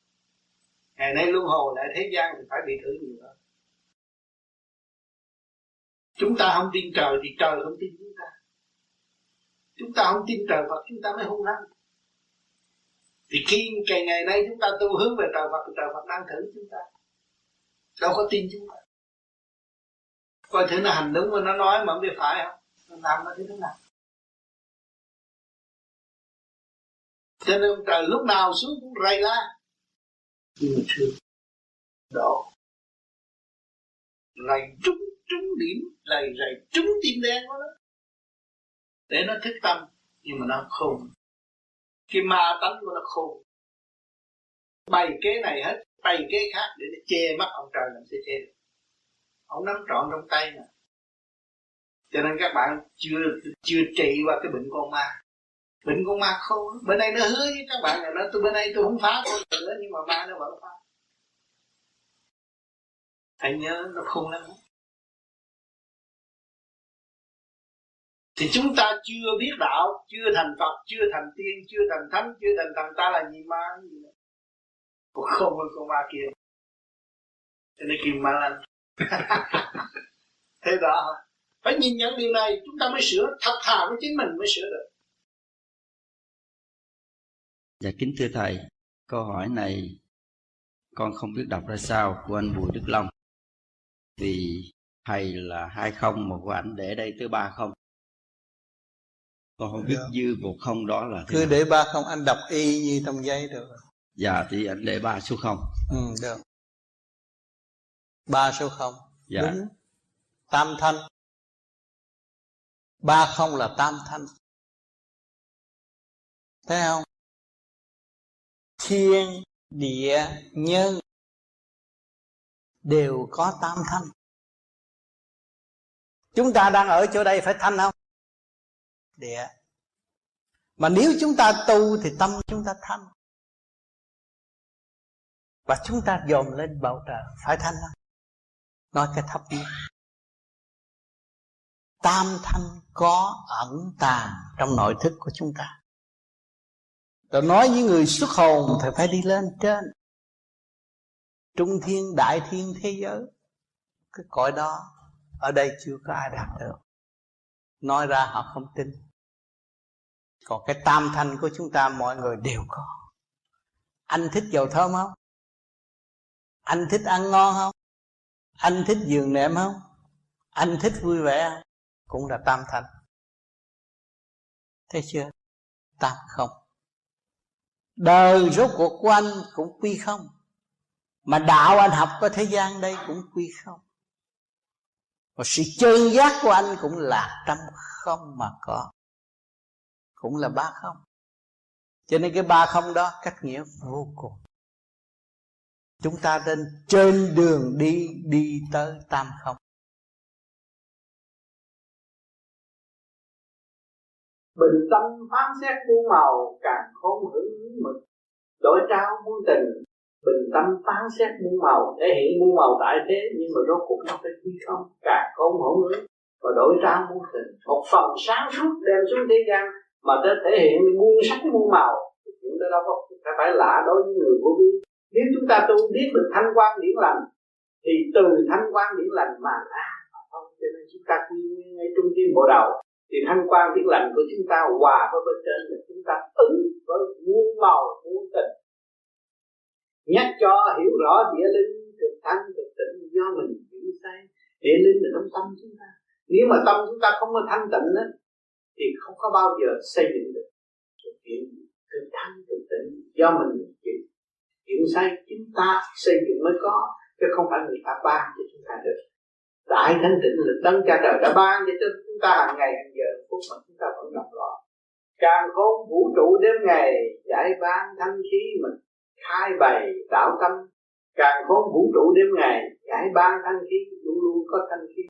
Ngày nay luân hồi lại thế gian thì phải bị thử nhiều hơn chúng ta không tin trời thì trời không tin chúng ta. Chúng ta không tin trời Phật, chúng ta mới hung hăng. Thì khi ngày ngày nay chúng ta tu hướng về trời Phật thì trời Phật đang thử chúng ta. Đâu có tin chúng ta coi thử nó hành đúng mà nó nói mà không biết phải không? Nó làm nó thế nào? Cho nên trời lúc nào xuống cũng rầy la nhưng mà thương độ rầy trúng trúng điểm rầy rầy trúng tim đen của nó. Để nó thức tâm, nhưng mà nó khôn. Cái ma tánh của nó khôn. Bày kế này hết, bày kế khác để nó che mắt ông trời làm sao che được ông nắm trọn trong tay nè. Cho nên các bạn chưa chưa trị qua cái bệnh con ma. Bệnh con ma khôn bên đây nó hứa với các bạn là nó, tôi bên đây tôi không phá con nữa, nhưng mà ma nó vẫn phá. Hãy nhớ, nó khôn lắm. Thì chúng ta chưa biết đạo, chưa thành phật, chưa thành tiên, chưa thành thánh, chưa thành thần, ta là gì ma gì nữa còn không hơn con ma kia. Cho nên kêu ma lanh. (laughs) thế đó. Phải nhìn nhận điều này chúng ta mới sửa thật thà với chính mình mới sửa được. Dạ kính thưa thầy câu hỏi này con không biết đọc ra sao của anh bùi đức long. Vì thầy là hai không mà của ảnh để đây tới ba không. Con không biết dạ. dư một không đó là cứ để ba không anh đọc y như trong giấy được. Dạ thì anh để ba số không. Ừ được ba số không. Dạ. đúng. Tam thanh. Ba không là tam thanh. Thấy không? Thiên địa nhân đều có tam thanh. Chúng ta đang ở chỗ đây phải thanh không? Địa. Mà nếu chúng ta tu thì tâm chúng ta thanh. Và chúng ta dồn lên bầu trời phải thanh không nói cái thấp nhất tam thanh có ẩn tàng trong nội thức của chúng ta. Tôi nói với người xuất hồn thì phải đi lên trên. Trung thiên, đại thiên thế giới. Cái cõi đó, ở đây chưa có ai đạt được. Nói ra họ không tin. Còn cái tam thanh của chúng ta, mọi người đều có. Anh thích dầu thơm không? Anh thích ăn ngon không? Anh thích giường nệm không? Anh thích vui vẻ không? Cũng là tam thành thấy chưa? Tam không. Đời rốt cuộc của anh cũng quy không. Mà đạo anh học có thế gian đây cũng quy không. Và sự chân giác của anh cũng là trăm không mà có. Cũng là ba không. Cho nên cái ba không đó cách nghĩa vô cùng chúng ta nên trên đường đi đi tới tam không. Bình tâm phán xét muôn màu, càng khôn hữu mực. Đổi trao muôn tình, bình tâm phán xét muôn màu, thể hiện muôn màu tại thế, nhưng mà rốt cuộc nó phải quy không? Càng khôn hữu ngữ và đổi trao muôn tình. Một phần sáng suốt đem xuống thế gian, mà để thể hiện muôn sắc, muôn màu. Chuyện đó đâu có phải lạ đối với người vô vi nếu chúng ta tu biết được thanh quan điển lành, thì từ thanh quan điển lành mà ra. Không cho nên chúng ta quy ngay trung tâm bộ đầu. Thì thanh quan điển lành của chúng ta hòa với bên trên là chúng ta ứng với muôn màu, muôn tình. Nhắc cho hiểu rõ địa linh cực thanh cực tịnh, do mình hiểu sai. Địa linh là trong tâm chúng ta. Nếu mà tâm chúng ta không có thanh tịnh á, thì không có bao giờ xây dựng được chuyện cực thanh cực tịnh, do mình chịu hiện sai chúng ta xây dựng mới có, chứ không phải người ta ban cho chúng ta được. Đại thanh tịnh lực đấng cha trời đã ban cho chúng ta hàng ngày, hàng giờ, phút mà chúng ta vẫn gặp lo càng khôn vũ trụ đêm ngày, giải ban thanh khí mình, khai bày đạo tâm. Càng khôn vũ trụ đêm ngày, giải ban thanh khí, luôn luôn có thanh khí.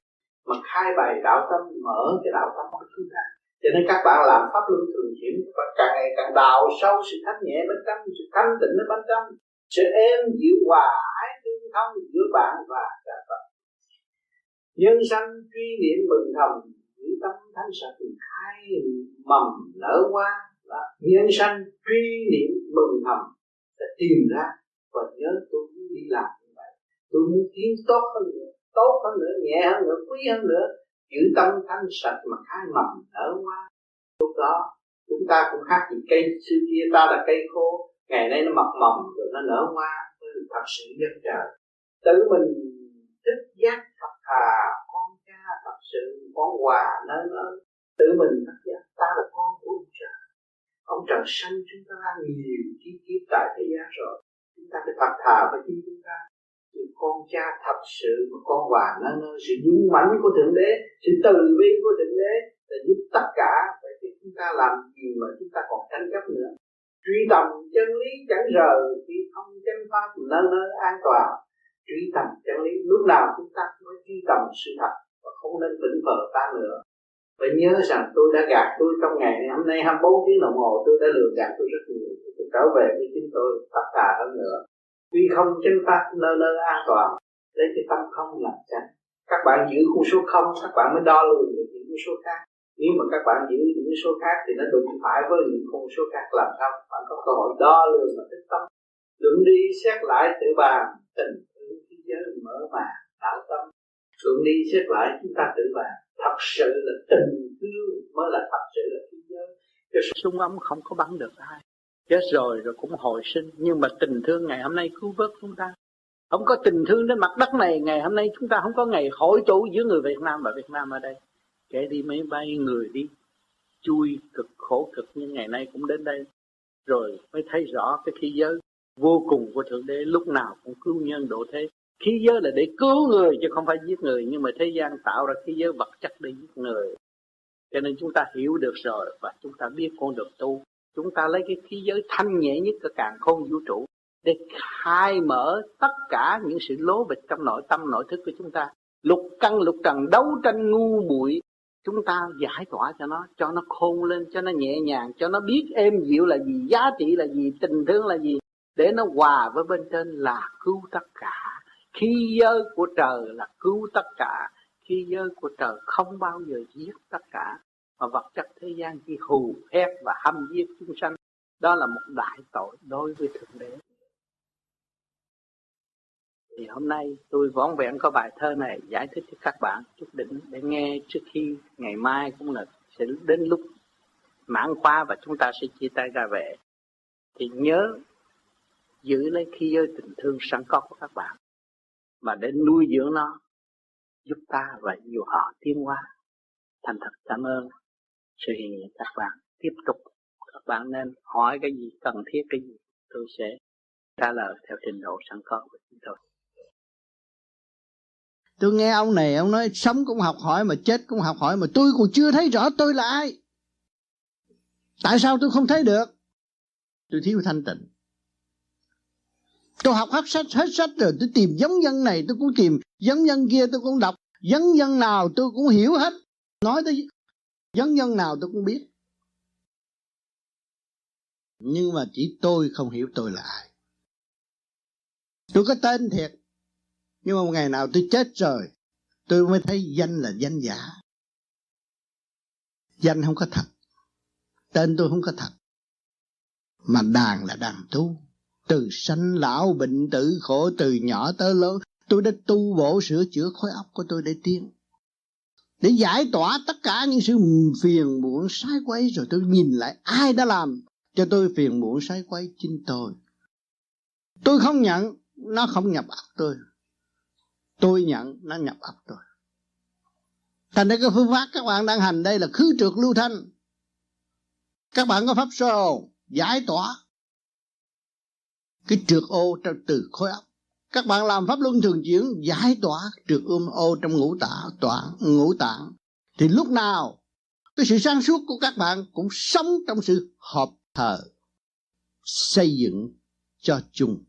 Mà khai bày đạo tâm, mở cái đạo tâm của chúng ta. Cho nên các bạn làm pháp luân thường chuyển, và càng ngày càng đào sâu sự thanh nhẹ bên trong, sự thanh tịnh ở bên trong sự êm dịu hòa ái tương thông giữa bạn và cả Phật. Nhân sanh truy niệm mừng thầm, giữ tâm thanh sạch, khai mầm nở hoa. Là nhân sanh truy niệm mừng thầm sẽ tìm ra và nhớ tôi muốn đi làm như vậy. Tôi muốn tiến tốt hơn nữa, tốt hơn nữa, nhẹ hơn nữa, quý hơn nữa. Giữ tâm thanh sạch mà khai mầm nở hoa. Lúc đó, chúng ta cũng khác gì cây xưa kia, ta là cây khô ngày nay nó mập mầm rồi nó nở hoa thật sự dân trời. Tự mình thức giác thật thà, con cha thật sự, con quà nơi nó. Tự mình thức giác, ta là con của ông trời ông trời sanh chúng ta nhiều chi kiếp tại thế gian rồi. Chúng ta phải thật thà với chính chúng ta. Sự con cha thật sự mà con quà nơi nơi sự dũng mãnh của thượng đế, sự từ bi của thượng đế để giúp tất cả. Vậy thì chúng ta làm gì mà chúng ta còn tranh chấp nữa? Truy tầm chân lý chẳng rờ khi không chân pháp nơi nơi an toàn. Truy tầm chân lý, lúc nào chúng ta mới truy tầm sự thật và không nên vĩnh vờ ta nữa. Phải nhớ rằng tôi đã gạt tôi trong ngày này, hôm nay 24 tiếng đồng hồ, tôi đã lừa gạt tôi rất nhiều. Tôi trở về với chính tôi, tất cả hơn nữa. Tuy không chân pháp nơi nơi an toàn, lấy cái tâm không làm chánh. Các bạn giữ khu số không, các bạn mới đo lường được những khu số khác nếu mà các bạn giữ những số khác thì nó đụng phải với những con số khác làm sao? Bạn có cơ hội đo lường và thích tâm. Luận đi xét lại tự bàn, tình thương thế giới mở màn đạo tâm. Luận đi xét lại chúng ta tự bàn, thật sự là tình thương mới là thật sự là thế giới. Cái sung âm không có bắn được ai. Chết rồi rồi cũng hồi sinh, nhưng mà tình thương ngày hôm nay cứu vớt chúng ta. Không có tình thương đến mặt đất này, ngày hôm nay chúng ta không có ngày hội tụ giữa người Việt Nam và Việt Nam ở đây kẻ đi máy bay, người đi. Chui cực khổ cực nhưng ngày nay cũng đến đây. Rồi mới thấy rõ cái khí giới vô cùng của thượng đế lúc nào cũng cứu nhân độ thế. Khí giới là để cứu người chứ không phải giết người. Nhưng mà thế gian tạo ra khí giới vật chất để giết người. Cho nên chúng ta hiểu được rồi và chúng ta biết con đường tu. Chúng ta lấy cái khí giới thanh nhẹ nhất của càng khôn vũ trụ để khai mở tất cả những sự lố bịch trong nội tâm, nội thức của chúng ta. Lục căn, lục trần đấu tranh ngu muội chúng ta giải tỏa cho nó cho nó khôn lên, cho nó nhẹ nhàng, cho nó biết êm dịu là gì, giá trị là gì, tình thương là gì, để nó hòa với bên trên là cứu tất cả. Khi giới của trời là cứu tất cả. Khi giới của trời không bao giờ giết tất cả. Mà vật chất thế gian chỉ hù hét và hâm giết chúng sanh. Đó là một đại tội đối với thượng đế thì hôm nay tôi vón vẹn có bài thơ này giải thích cho các bạn. Chút đỉnh để nghe trước khi ngày mai cũng là sẽ đến lúc mãn khóa và chúng ta sẽ chia tay ra về thì nhớ giữ lấy khi giới tình thương sẵn có của các bạn mà để nuôi dưỡng nó, giúp ta và nhiều họ tiến hóa. Thành thật cảm ơn sự hiện diện các bạn. Tiếp tục, các bạn nên hỏi cái gì, cần thiết cái gì, tôi sẽ trả lời theo trình độ sẵn có của chúng tôi tôi nghe ông này, ông nói sống cũng học hỏi mà chết cũng học hỏi mà tôi còn chưa thấy rõ tôi là ai. Tại sao tôi không thấy được? Tôi thiếu thanh tịnh. Tôi học hết sách hết sách rồi, tôi tìm giống nhân này, tôi cũng tìm giống nhân kia, tôi cũng đọc. Giống nhân nào tôi cũng hiểu hết. Nói tới giống nhân nào tôi cũng biết. Nhưng mà chỉ tôi không hiểu tôi là ai. Tôi có tên thiệt nhưng mà một ngày nào tôi chết rồi, tôi mới thấy danh là danh giả. Danh không có thật, tên tôi không có thật, mà đàn là đàn tu. Từ sanh lão bệnh tử khổ, từ nhỏ tới lớn, tôi đã tu bổ sửa chữa khối óc của tôi để tiến. Để giải tỏa tất cả những sự phiền muộn, sai quấy, rồi tôi nhìn lại ai đã làm cho tôi phiền muộn, sai quấy chính tôi. Tôi không nhận, nó không nhập óc tôi tôi nhận, nó nhập ấp tôi thành ra cái phương pháp các bạn đang hành đây là khứ trượt lưu thanh. Các bạn có pháp sơ giải tỏa cái trượt ô trong từ khối óc. Các bạn làm pháp luân thường chuyển, giải tỏa trượt ôm ô trong ngũ tạng tạng, ngũ tạng. Thì lúc nào, cái sự sáng suốt của các bạn cũng sống trong sự hợp thờ, xây dựng cho chung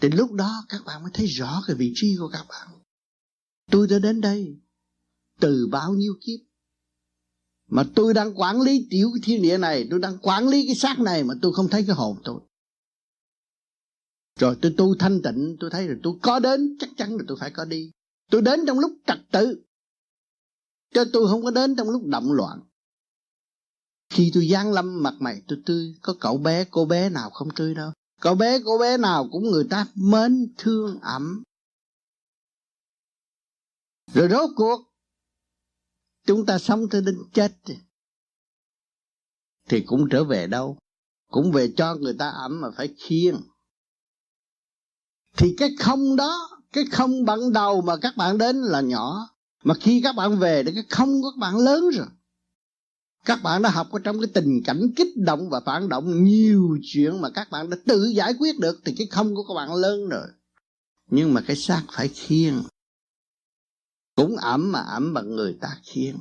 thì lúc đó các bạn mới thấy rõ cái vị trí của các bạn. Tôi đã đến đây từ bao nhiêu kiếp? Mà tôi đang quản lý tiểu cái thiên địa này, tôi đang quản lý cái xác này mà tôi không thấy cái hồn tôi. Rồi tôi tu thanh tịnh, tôi thấy rồi tôi có đến, chắc chắn là tôi phải có đi. Tôi đến trong lúc trật tự cho tôi không có đến trong lúc động loạn. Khi tôi giáng lâm mặt mày, tôi tươi, có cậu bé, cô bé nào không tươi đâu cậu bé, cô bé nào cũng người ta mến thương ẩm rồi rốt cuộc, chúng ta sống tới đến chết thì cũng trở về đâu? Cũng về cho người ta ẩm mà phải khiêng. Thì cái không đó, cái không ban đầu mà các bạn đến là nhỏ. Mà khi các bạn về thì cái không của các bạn lớn rồi các bạn đã học ở trong cái tình cảnh kích động và phản động, nhiều chuyện mà các bạn đã tự giải quyết được thì cái không của các bạn lớn rồi. Nhưng mà cái xác phải khiêng. Cũng ẩm mà ẩm bằng người ta khiêng.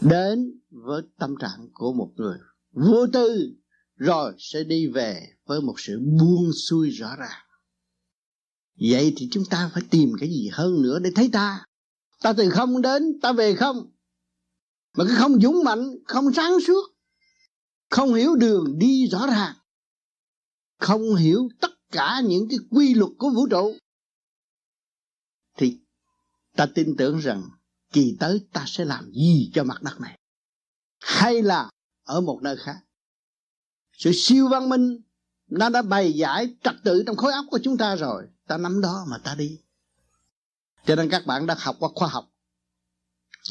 Đến với tâm trạng của một người vô tư, rồi sẽ đi về với một sự buông xuôi rõ ràng. Vậy thì chúng ta phải tìm cái gì hơn nữa để thấy ta? Ta từ không đến, ta về không? Mà cái không dũng mạnh, không sáng suốt, không hiểu đường đi rõ ràng, không hiểu tất cả những cái quy luật của vũ trụ, thì ta tin tưởng rằng kỳ tới ta sẽ làm gì cho mặt đất này? Hay là ở một nơi khác? Sự siêu văn minh nó đã bày giải trật tự trong khối óc của chúng ta rồi. Ta nắm đó mà ta đi. Cho nên các bạn đã học qua khoa học.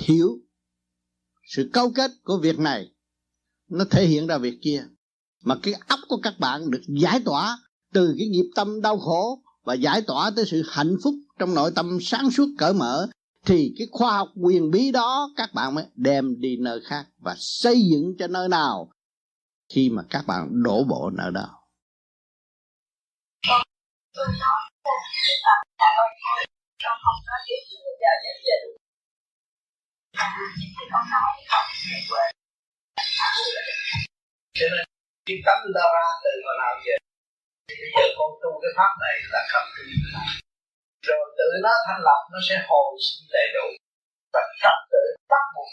Hiểu sự câu kết của việc này, nó thể hiện ra việc kia. Mà cái óc của các bạn được giải tỏa từ cái nghiệp tâm đau khổ và giải tỏa tới sự hạnh phúc trong nội tâm sáng suốt cởi mở, thì cái khoa học quyền bí đó các bạn mới đem đi nơi khác và xây dựng cho nơi nào khi mà các bạn đổ bộ nơi đó cho nên cái tấm ta ra từ hồi nào giờ? Bây giờ con tu cái pháp này là cầm tu rồi tự nó thành lập nó sẽ hồi sinh đầy đủ và tập tự bắt buộc.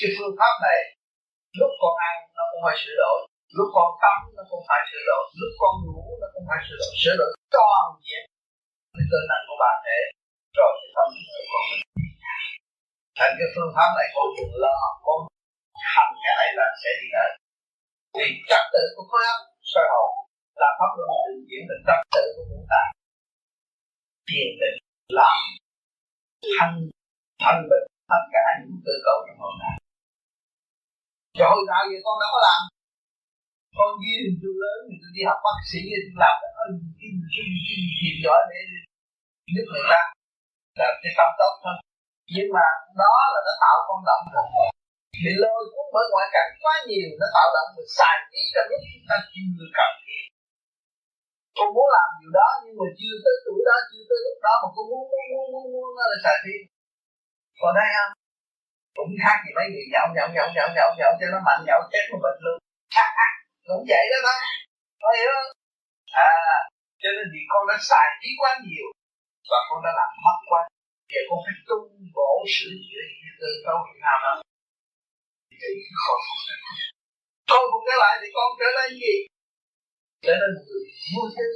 Cái phương pháp này, lúc con ăn nó cũng phải sửa đổi, lúc con tắm nó cũng phải sửa đổi, lúc con ngủ nó cũng phải sửa đổi sửa đổi toàn diện. Cái cơ năng của bạn thể rồi thì tâm của con thành cái phương pháp này con đừng lo con hành cái này là sẽ đi tới thì trật tự của khối óc sơ hậu là pháp luân thường diễn là trật tự của ngũ tạng thiền định, làm, thanh thanh bình tất cả những cơ cấu trong hồn này cho hồi nào vậy con đâu có làm. Con ghi hình tôi lớn thì tôi đi học bác sĩ tôi làm cái kim kim kim thiền giỏi để giúp người ta. Là cái tâm tốt thôi nhưng mà đó là nó tạo con động lực. Bị lôi cuốn bởi ngoại cảnh quá nhiều, nó tạo động lực xài trí trong lúc chúng ta chưa cần con muốn làm điều đó nhưng mà chưa tới tuổi đó, chưa tới lúc đó mà con muốn muốn muốn muốn muốn, nó là xài trí. Còn đây không? Cũng khác gì mấy người nhậu nhậu nhậu nhậu nhậu nhậu cho nó mạnh, nhậu chết một bệnh luôn cũng vậy đó thôi. Có hiểu không? À cho nên vì con đã xài trí quá nhiều và con đã làm mất quá giờ con phải tu bổ sửa chữa những cơ cấu thì nào đó để khôi phục khôi phục trở lại thì con trở nên gì trở nên người vô tư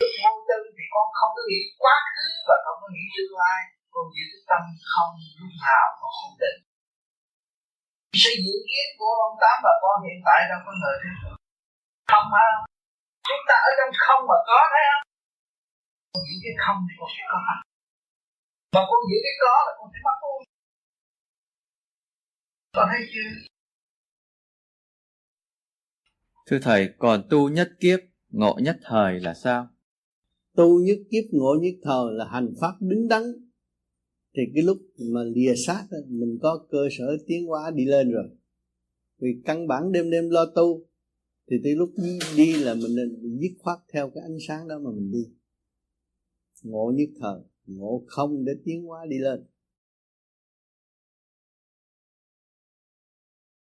lúc vô tư thì con không có nghĩ quá khứ và không có nghĩ tương lai con giữ cái tâm không lúc nào mà ổn định sự dự kiến của ông tám và con hiện tại đâu có ngờ thế không hả chúng ta ở trong không mà có thấy không con giữ cái không thì con sẽ có mà con giữ cái có là con sẽ mất luôn con thấy chưa Thưa Thầy, còn tu nhất kiếp, ngộ nhất thời là sao? Tu nhất kiếp, ngộ nhất thời là hành pháp đứng đắn. Thì cái lúc mà lìa sát mình có cơ sở tiến hóa đi lên rồi. Vì căn bản đêm đêm lo tu thì tới lúc đi là mình dứt khoát theo cái ánh sáng đó mà mình đi. Ngộ nhất thời, ngộ không để tiến hóa đi lên.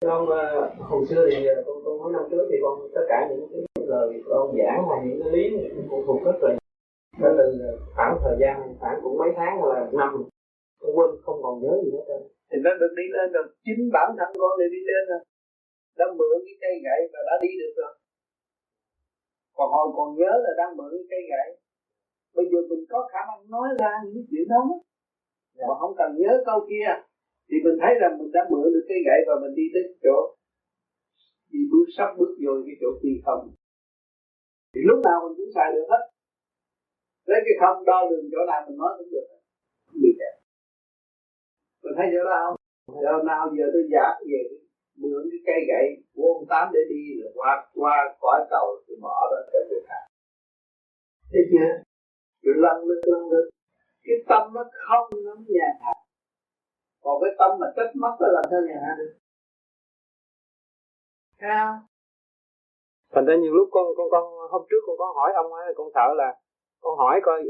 con uh, hồi xưa thì uh, con con mấy năm trước thì con tất cả những cái lời con giảng hay những cái lý phụ thuộc rất là đó là khoảng thời gian khoảng cũng mấy tháng hay là năm con quên không còn nhớ gì hết trơn. Thì nó được đi lên rồi chính bản thân con để đi lên rồi. Đã mượn cái cây gậy và đã đi được rồi. Còn hồi còn nhớ là đang mượn cái cây gậy bây giờ mình có khả năng nói ra những chuyện đó. Mà không cần nhớ câu kia. Thì mình thấy rằng mình đã mượn được cây gậy và mình đi tới chỗ. Đi bước sắp bước vô cái chỗ kỳ không. Thì lúc nào mình cũng xài được hết. Lấy cái không đo đường chỗ nào mình nói cũng được. Bị kẹt. Mình thấy chỗ đó không? Chỗ nào giờ tôi giả về mượn cái cây gậy của ông tám để đi rồi qua qua cõi cầu thì bỏ đó cho người khác. Thấy chưa lần lượt lần lượt cái tâm nó không nó nhà hạ còn cái tâm mà trách mất nó làm sao nhà hạ được? Thấy không thành ra nhiều lúc con con con hôm trước con có hỏi ông ấy con sợ là con hỏi coi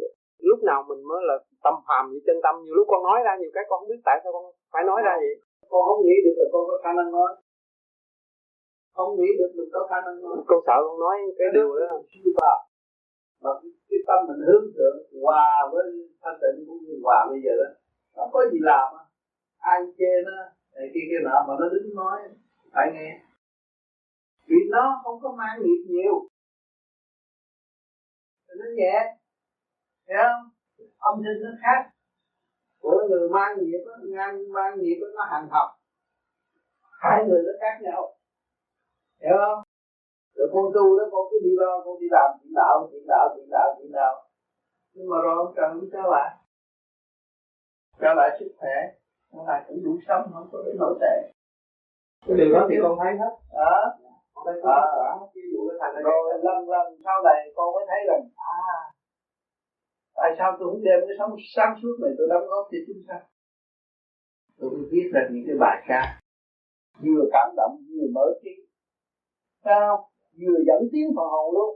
lúc nào mình mới là tâm phàm với chân tâm. Nhiều lúc con nói ra nhiều cái con không biết tại sao con phải nói ra vậy. Con không nghĩ được là con có khả năng nói. Không nghĩ được mình có khả năng nói. Con sợ con nói cái điều đó. chưa vào và cái tâm mình hướng thượng hòa với thanh tịnh cũng như hòa bây giờ đó nó có gì làm á? Ai chê nó này kia kia nọ mà nó đứng nói phải nghe. Vì nó không có mang nghiệp nhiều. Nó nhẹ hiểu không? Âm thanh nó khác. Của người mang nghiệp đó, ngang mang nghiệp đó, nó hàng học. Hai người nó khác nhau. Hiểu không? Rồi con tu đó con cứ đi lo con đi làm chuyện đạo chuyện đạo chuyện đạo chuyện đạo. Nhưng mà rồi ông trời cũng trở lại. Trở lại sức khỏe. Trở lại cũng đủ sống không có đến nổi tệ. Cái điều đó thì con thấy hết. Đó à, à, ví dụ cái thành rồi lần lần sau này con mới thấy rằng à tại sao tôi không đem cái sống sáng suốt này tôi đóng góp cho chúng sanh? Tôi mới viết ra những cái bài ca. Vừa cảm động vừa mở trí. Sao vừa dẫn tiếng phần hồn luôn.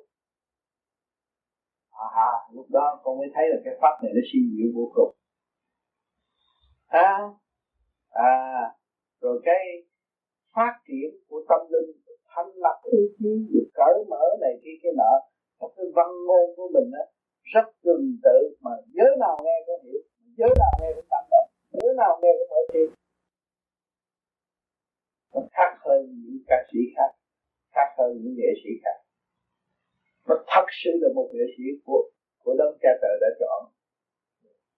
À, lúc đó con mới thấy là cái pháp này nó siêu diệu vô cùng. À, à rồi cái phát triển của tâm linh thanh lập ý chí được cởi mở này kia kia nọ các cái văn ngôn của mình á rất tương tự mà giới nào nghe cũng hiểu giới nào nghe cũng cảm động giới nào nghe cũng mở tim nó khác hơn những ca sĩ khác khác hơn những nghệ sĩ khác. Nó thật sự là một nghệ sĩ của của đấng cha trời đã chọn.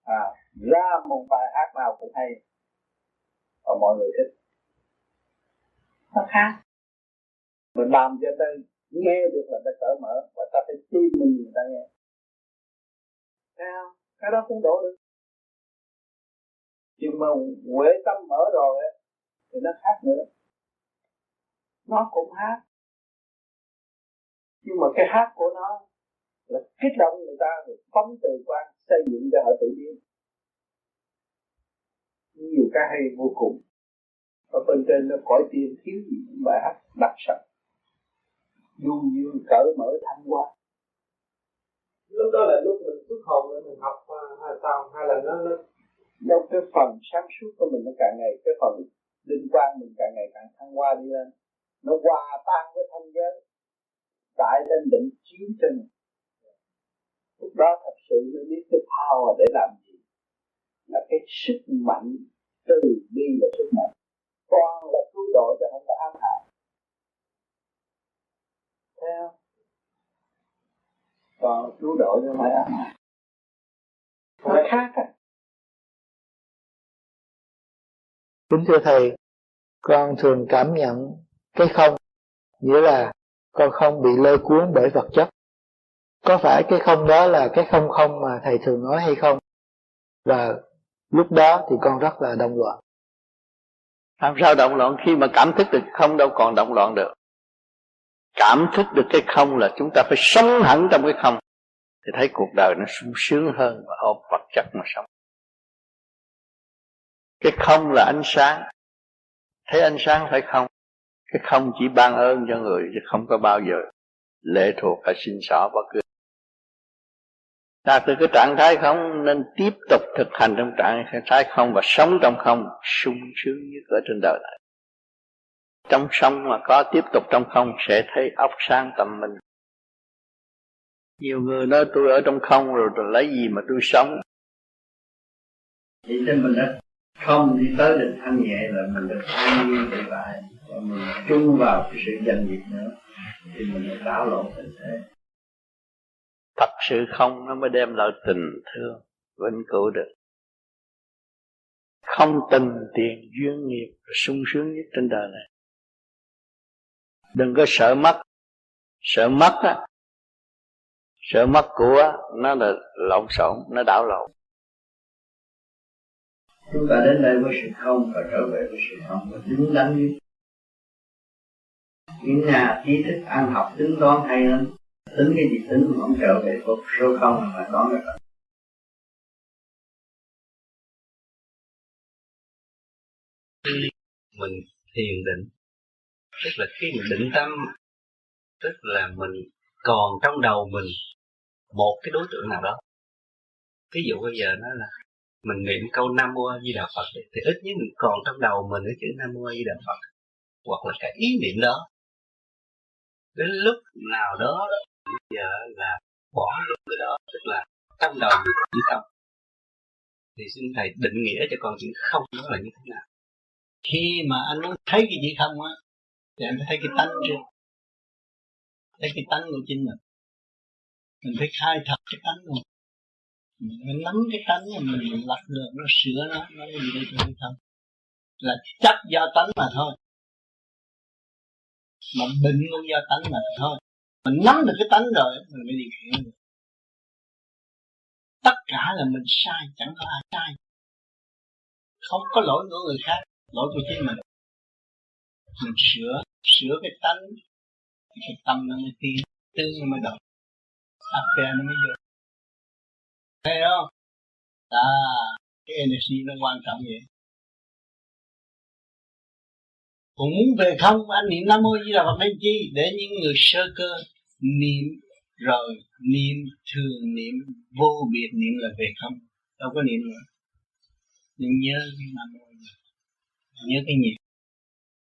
À ra một bài hát nào cũng hay. Và mọi người thích. Nó khác. Mình làm cho ta nghe được là ta cởi mở và ta phải tin mình người ta nghe. Sao? Cái đó cũng đổ được. Nhưng mà huệ tâm mở rồi ấy, thì nó khác nữa. Nó cũng hát nhưng mà cái hát của nó là kích động người ta rồi phóng từ quan xây dựng cho họ tự nhiên. Nhiều cái hay vô cùng. Và bên trên nó cõi tiền thiếu gì những bài hát đặc sắc. Du dương cởi mở thanh hoa. Lúc đó là lúc mình xuất hồn để mình học à, hay sao hay là nó nó do cái phần sáng suốt của mình nó càng ngày cái phần linh quan mình càng ngày càng thăng hoa đi lên. Nó hòa tan với thanh giới tại lên định chiếu cho mình lúc đó thật sự mới biết cái power để làm gì. Là cái sức mạnh từ bi là sức mạnh. Toàn là cứu độ cho không có ám hại. Theo còn cứu độ cho phải ám hại. Nó khác à Kính thưa Thầy, con thường cảm nhận cái không, nghĩa là con không bị lôi cuốn bởi vật chất. Có phải cái không đó là cái không không mà Thầy thường nói hay không? Và lúc đó thì con rất là động loạn. Làm sao động loạn khi mà cảm thức được không đâu còn động loạn được. Cảm thức được cái không là chúng ta phải sống hẳn trong cái không. Thì thấy cuộc đời nó sung sướng hơn và ôm vật chất mà sống. Cái không là ánh sáng. Thấy ánh sáng phải không? Cái không chỉ ban ơn cho người, chứ không có bao giờ lệ thuộc hay xin xỏ bất cứ. Đạt từ cái trạng thái không nên tiếp tục thực hành trong trạng thái không và sống trong không, sung sướng nhất ở trên đời này. Trong sống mà có tiếp tục trong không sẽ thấy óc sáng tâm mình. Nhiều người nói tôi ở trong không rồi tôi lấy gì mà tôi sống? Thì trên mình đã không đi tới định thanh nhẹ là mình được an nhiên tự tại và mình chung vào cái sự danh nghiệp nữa. Thì mình mới đảo lộn tình thế. Thật sự không nó mới đem lại tình thương vĩnh cửu được. Không tình tiền duyên nghiệp sung sướng nhất trên đời này. Đừng có sợ mất. Sợ mất á sợ mất của nó là lộn xộn nó đảo lộn. Chúng ta đến đây với sự không và trở về với sự không. Và đứng đắn nhất những nhà trí thức ăn học tính toán hay lắm tính cái gì tính không trở về cột số không mà toán được mình thiền định, tức là khi mình định tâm, tức là mình còn trong đầu mình một cái đối tượng nào đó. Ví dụ bây giờ nó là mình niệm câu nam mô a di đà phật thì ít nhất mình còn trong đầu mình cái chữ nam mô a di đà phật, hoặc là cái ý niệm đó đến lúc nào đó, đó bây giờ là bỏ luôn cái đó tức là trong đầu mình có chữ không thì xin thầy định nghĩa cho con chữ không nó là như thế nào. Khi mà anh muốn thấy cái gì không á thì anh phải thấy cái tánh chưa? Thấy cái tánh của chính mình. Mình phải khai thật cái tánh của mình. Mình nắm cái tánh của mình mình lật được nó sửa nó nó gì đây tôi không. Là chấp do tánh mà thôi mà bệnh cũng do tánh mà thôi. Mình nắm được cái tánh rồi, mình mới điều khiển được tất cả là mình sai, chẳng có ai sai. Không có lỗi của người khác, lỗi của chính mình. Mình sửa sửa cái tánh, cái tâm nó mới tiến tương nó mới động. Áp nó mới được thấy không? À cái energy nó quan trọng vậy còn muốn về không anh niệm nam mô di đà phật nên chi? Để những người sơ cơ niệm rồi niệm thường niệm vô biệt niệm là về không. Đâu có niệm nữa. Nhưng nhớ cái nam mô nhớ cái nhịp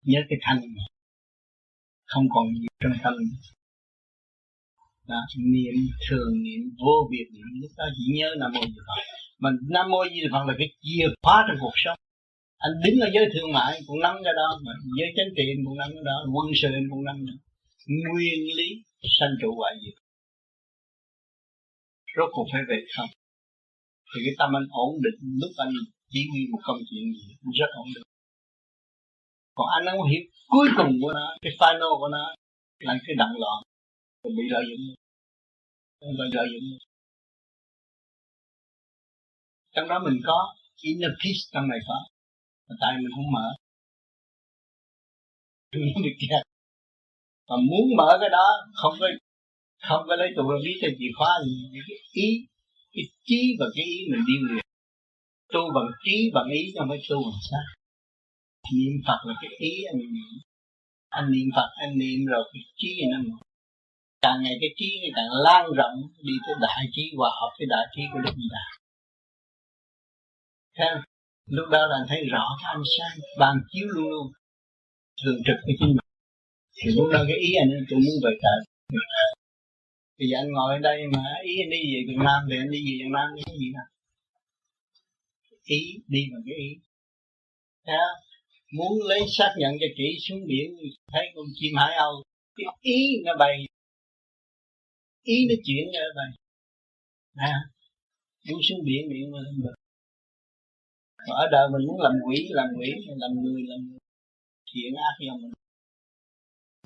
nhớ cái thanh không còn gì trong tâm đó, niệm thường niệm vô biệt niệm lúc đó chỉ nhớ nam mô di phật. Mà nam mô di phật là cái chìa khóa trong cuộc sống anh đứng ở giới thương mại, cũng nắm ra đó, mà giới chính trị cũng nắm ra đó, quân sự cũng nắm ra nguyên lý sanh trụ hoại diệt. Rốt cuộc phải về không? Thì cái tâm anh ổn định, lúc anh chỉ huy một công chuyện gì, rất ổn định. Còn anh không hiểu, cuối cùng của nó, cái final của nó, là cái động loạn. Rồi bị lợi dụng. Không phải lợi dụng. Trong đó mình có inner peace trong này có mà tại mình không mở. Mình bị kẹt. Mà muốn mở cái đó, không có không có lấy tụi lý cho chìa khóa gì. Cái ý, cái trí và cái ý mình đi liền tu bằng trí bằng ý cho mới tu bằng xác niệm phật là cái ý anh niệm. Anh niệm phật, anh niệm rồi cái trí nó mở. Càng ngày cái trí ngày càng lan rộng đi tới đại trí hòa hợp với đại trí của đức như đà thấy lúc đó là anh thấy rõ cái ánh sáng ban chiếu luôn luôn. Thường trực với chính mình. Thì lúc đó cái ý anh ấy tôi muốn về trời thì giờ anh ngồi ở đây mà ý anh đi về Việt Nam thì anh đi về Việt Nam cái gì nào ý đi bằng cái ý. Thấy muốn lấy xác nhận cho kỹ xuống biển thấy con chim hải âu cái ý nó bay. Ý nó chuyển ra bay. À, muốn xuống biển biển mà bờ ở đời mình muốn làm quỷ làm quỷ làm người làm thiện ác do mình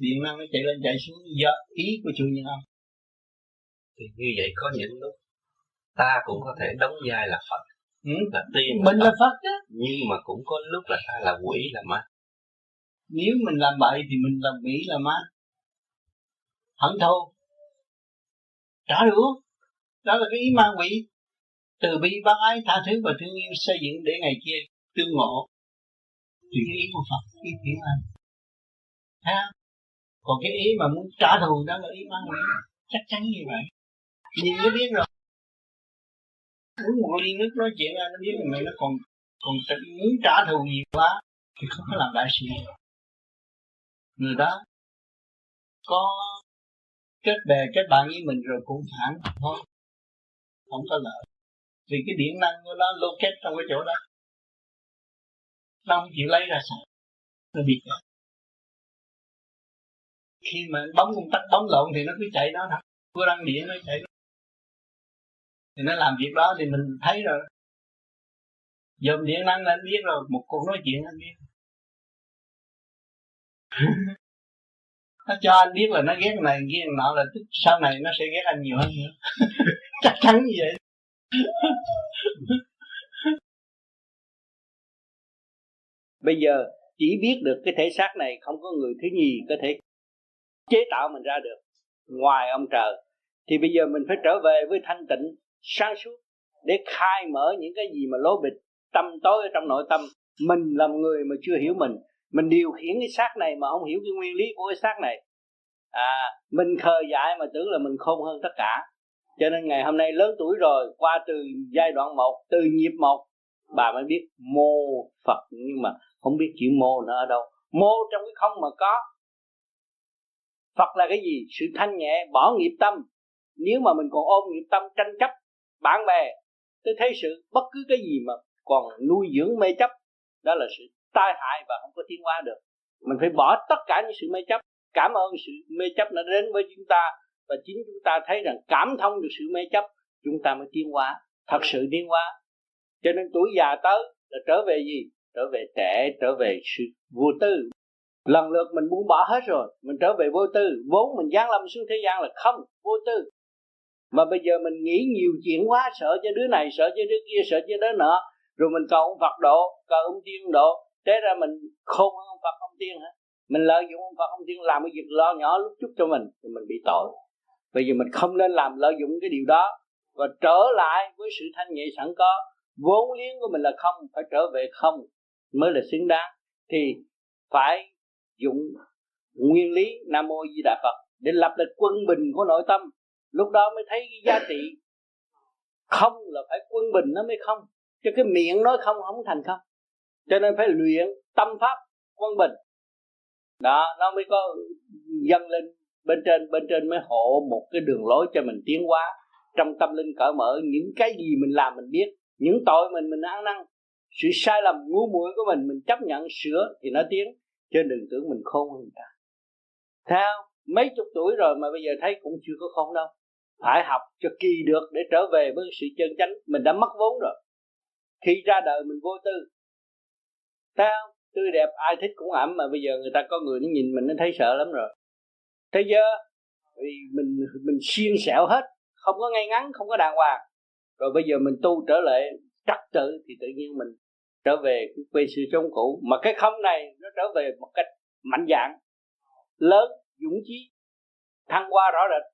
điện năng nó chạy lên chạy xuống do ý của chủ nhân ông thì như vậy có những lúc ta cũng có thể đóng vai là Phật. Ừ. là tiên mình là Phật. Đó nhưng mà cũng có lúc là ta là quỷ là ma. Nếu mình làm bậy thì mình làm quỷ là ma. Hận thù. Trả đũa đó là cái ý ma quỷ từ bi bác ái tha thứ và thương yêu xây dựng để ngày kia tương ngộ. Thì cái ý của Phật, ý thiện lành ha còn cái ý mà muốn trả thù đó là ý ma quỷ chắc chắn như vậy. Nhìn nó biết rồi. Uống một ly nước nói chuyện ra, nó biết là mày nó còn còn muốn trả thù nhiều quá, thì không có làm đại sự người đó có kết bè, kết bạn với mình rồi cũng phản thôi. Không có lợi vì cái điện năng của nó locate trong cái chỗ đó. Nó không chịu lấy ra sao nó bị kẹt khi mà bấm công tắc bấm lộn thì nó cứ chạy đó thôi cứ đăng điện nó chạy đó. thì nó làm việc đó thì mình thấy rồi. Dòm điện năng là anh biết rồi, một cuộc nói chuyện anh biết. (laughs) Nó cho anh biết là nó ghét này, ghét nọ là tức sau này nó sẽ ghét anh nhiều hơn nữa. (laughs) Chắc chắn như vậy bây giờ chỉ biết được cái thể xác này, không có người thứ nhì có thể chế tạo mình ra được ngoài ông trời. Thì bây giờ mình phải trở về với thanh tịnh, sáng suốt để khai mở những cái gì mà lố bịch tâm tối ở trong nội tâm. Mình làm người mà chưa hiểu mình. Mình điều khiển cái xác này mà không hiểu cái nguyên lý của cái xác này. À mình khờ dại mà tưởng là mình khôn hơn tất cả cho nên ngày hôm nay lớn tuổi rồi, qua từ giai đoạn một, từ nhịp một, bà mới biết mô phật. Nhưng mà không biết chữ mô nó ở đâu. Mô trong cái không mà có. Phật là cái gì? Sự thanh nhẹ, bỏ nghiệp tâm. Nếu mà mình còn ôm nghiệp tâm tranh chấp, bạn bè tôi thấy sự, bất cứ cái gì mà còn nuôi dưỡng mê chấp, đó là sự tai hại và không có tiến hóa được. Mình phải bỏ tất cả những sự mê chấp. Cảm ơn sự mê chấp nó đến với chúng ta và chính chúng ta thấy rằng cảm thông được sự mê chấp, chúng ta mới tiến hóa, thật sự tiến hóa. Cho nên tuổi già tới là trở về gì? Trở về trẻ, trở về sự vô tư. Lần lượt mình buông bỏ hết rồi, mình trở về vô tư. Vốn mình giáng lâm xuống thế gian là không, vô tư. Mà bây giờ mình nghĩ nhiều chuyện quá, sợ cho đứa này, sợ cho đứa kia, sợ cho đứa nọ. Rồi mình cầu ông Phật độ, cầu ông tiên độ. Thế ra mình khôn hơn ông Phật, ông tiên hả? Mình lợi dụng ông Phật, ông tiên làm cái việc lo nhỏ lúc chút cho mình, thì mình bị tội bây giờ mình không nên làm lợi dụng cái điều đó và trở lại với sự thanh nhẹ sẵn có. Vốn liếng của mình là không, phải trở về không mới là xứng đáng. Thì phải dụng nguyên lý nam mô di đà phật để lập được quân bình của nội tâm. Lúc đó mới thấy cái giá trị không là phải quân bình nó mới không. Chứ cái miệng nói không không thành không. Cho nên phải luyện tâm pháp quân bình. Đó, nó mới có dâng lên bên trên bên trên mới hộ một cái đường lối cho mình tiến hóa. Trong tâm linh cởi mở, những cái gì mình làm mình biết, những tội mình mình ăn năn, sự sai lầm, ngu muội của mình mình chấp nhận, sửa thì nó tiến. Chứ đừng tưởng mình khôn hơn người ta. Theo mấy chục tuổi rồi mà bây giờ thấy cũng chưa có khôn đâu. Phải học cho kỳ được để trở về với sự chân chánh. Mình đã mất vốn rồi. Khi ra đời mình vô tư. Theo tươi đẹp, ai thích cũng ẩm. Mà bây giờ người ta có người nó nhìn mình, nó thấy sợ lắm rồi thế giờ vì mình mình xiên xẻo hết không có ngay ngắn không có đàng hoàng. Rồi bây giờ mình tu trở lại trật tự thì tự nhiên mình trở về cái quê sự trong cũ. Mà cái không này nó trở về một cách mạnh dạng lớn dũng chí thăng qua rõ rệt.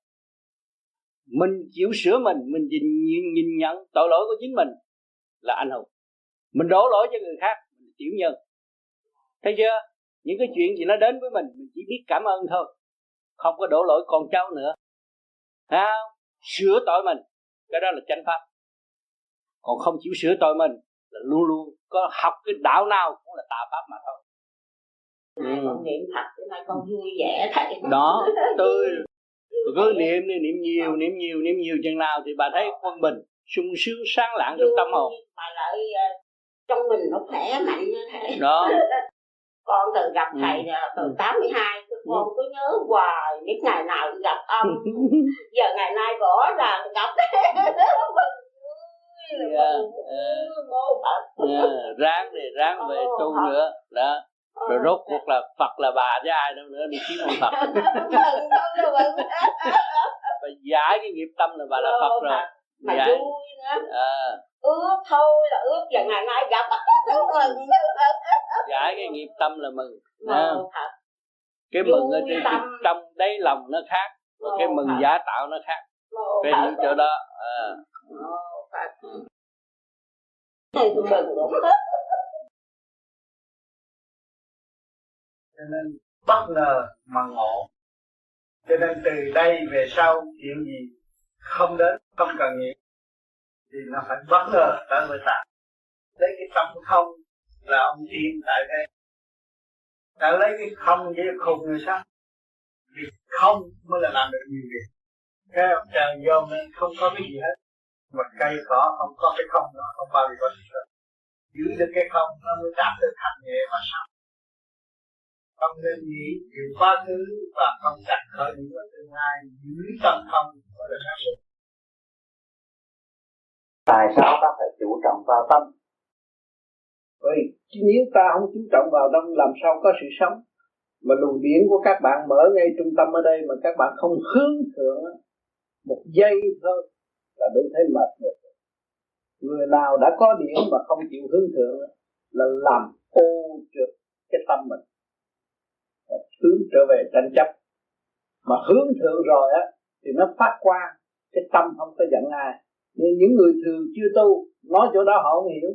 Mình chịu sửa mình mình nhìn, nhìn, nhìn nhận tội lỗi của chính mình là anh hùng. Mình đổ lỗi cho người khác mình tiểu nhân. Thấy chưa? Những cái chuyện gì nó đến với mình mình chỉ biết cảm ơn thôi không có đổ lỗi con cháu nữa. Không? sửa tội mình. Cái đó là chánh pháp. Còn không chịu sửa tội mình là luôn luôn có học cái đạo nào cũng là tà pháp mà thôi. Ừ. con niệm thật chứ nay con vui vẻ thầy đó tôi cứ niệm đi niệm nhiều niệm nhiều niệm nhiều chừng nào thì bà thấy quân bình sung sướng sáng lạng trong tâm hồn. mà lại ờ, trong mình nó khỏe mạnh như thế. Đó (laughs) con từ gặp ừ. thầy từ ừ. 82 con cứ nhớ hoài biết ngày nào gặp ông (laughs) giờ ngày nay rõ ràng gặp (laughs) yeah. yeah. ráng thì ráng về tu nữa đó rồi rốt cuộc là Phật là bà chứ ai đâu nữa đi kiếm ông Phật (laughs) bà giải cái nghiệp tâm là bà là Phật rồi mà giải. vui nữa à. Ước thôi là ước giờ ngày nay gặp. Giải cái nghiệp tâm là mừng. Thật. Cái mừng ở trên trong đáy lòng nó khác và cái mừng giả tạo nó khác. Cái những chỗ đó. À. thầy tôi mừng đúng cho nên bất ngờ mà ngộ. Cho nên từ đây về sau chuyện gì không đến không cần nghĩ thì nó phải bất ngờ tới người ta. Lấy cái tâm không là ông tiên tại đây. Ta lấy cái không để khùng người sao? Vì không mới là làm được nhiều việc. Cái ông trời vô nên không có cái gì hết. Mà cây cỏ không có cái không đó, không bao giờ có gì hết. Giữ được cái không, nó mới đạt được thành nghệ mà sao? Không nên nghĩ chuyện quá khứ và không đặt khởi những tương lai. Giữ tâm không mới là sáng tại sao ta phải chú trọng vào tâm? Bởi nếu ta không chú trọng vào tâm, làm sao có sự sống? Mà luồng điển của các bạn mở ngay trung tâm ở đây mà các bạn không hướng thượng một giây thôi là đủ thấy mệt rồi. Người nào đã có điển mà không chịu hướng thượng là làm ô trượt cái tâm mình. Hướng trở về tranh chấp. Mà hướng thượng rồi á, thì nó phát qua cái tâm không có giận ai nhưng những người thường chưa tu, nói chỗ đó họ không hiểu.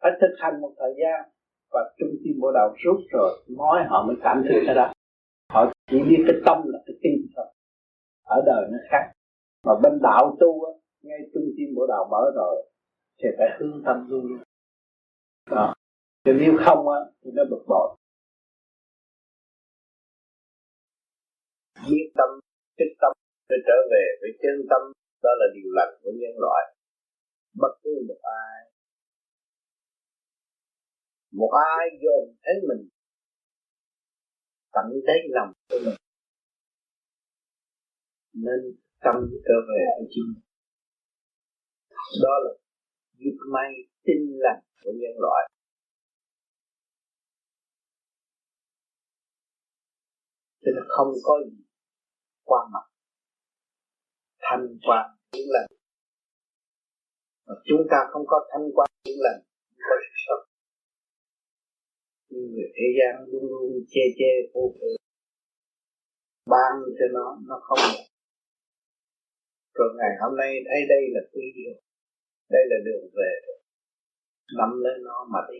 Phải thực hành một thời gian và trung tâm bộ đạo rút rồi nói họ mới cảm thấy cái đó. Họ chỉ biết cái tâm là cái tim thôi ở đời nó khác. Mà bên đạo tu á, ngay trung tâm bộ đạo mở rồi, thì phải hướng tâm luôn đó. Thì nếu không á, thì nó bực bội. Biết tâm tích tâm để trở về với chân tâm đó là điều lành của nhân loại. Bất cứ một ai. Một ai dồn thấy mình, tận thấy lòng của mình, nên tâm trở về với chính mình. Đó là dịp may tinh lành của nhân loại. Cho nên không có gì qua mặt. Thanh quan tiếng lành. Mà chúng ta không có thanh quan tiếng lành, có sự sống. Nhưng người thế gian luôn luôn chê chê phô phụ ban cho nó nó không rồi ngày hôm nay thấy đây là quy điều, đây là đường về nắm lấy nó mà đi.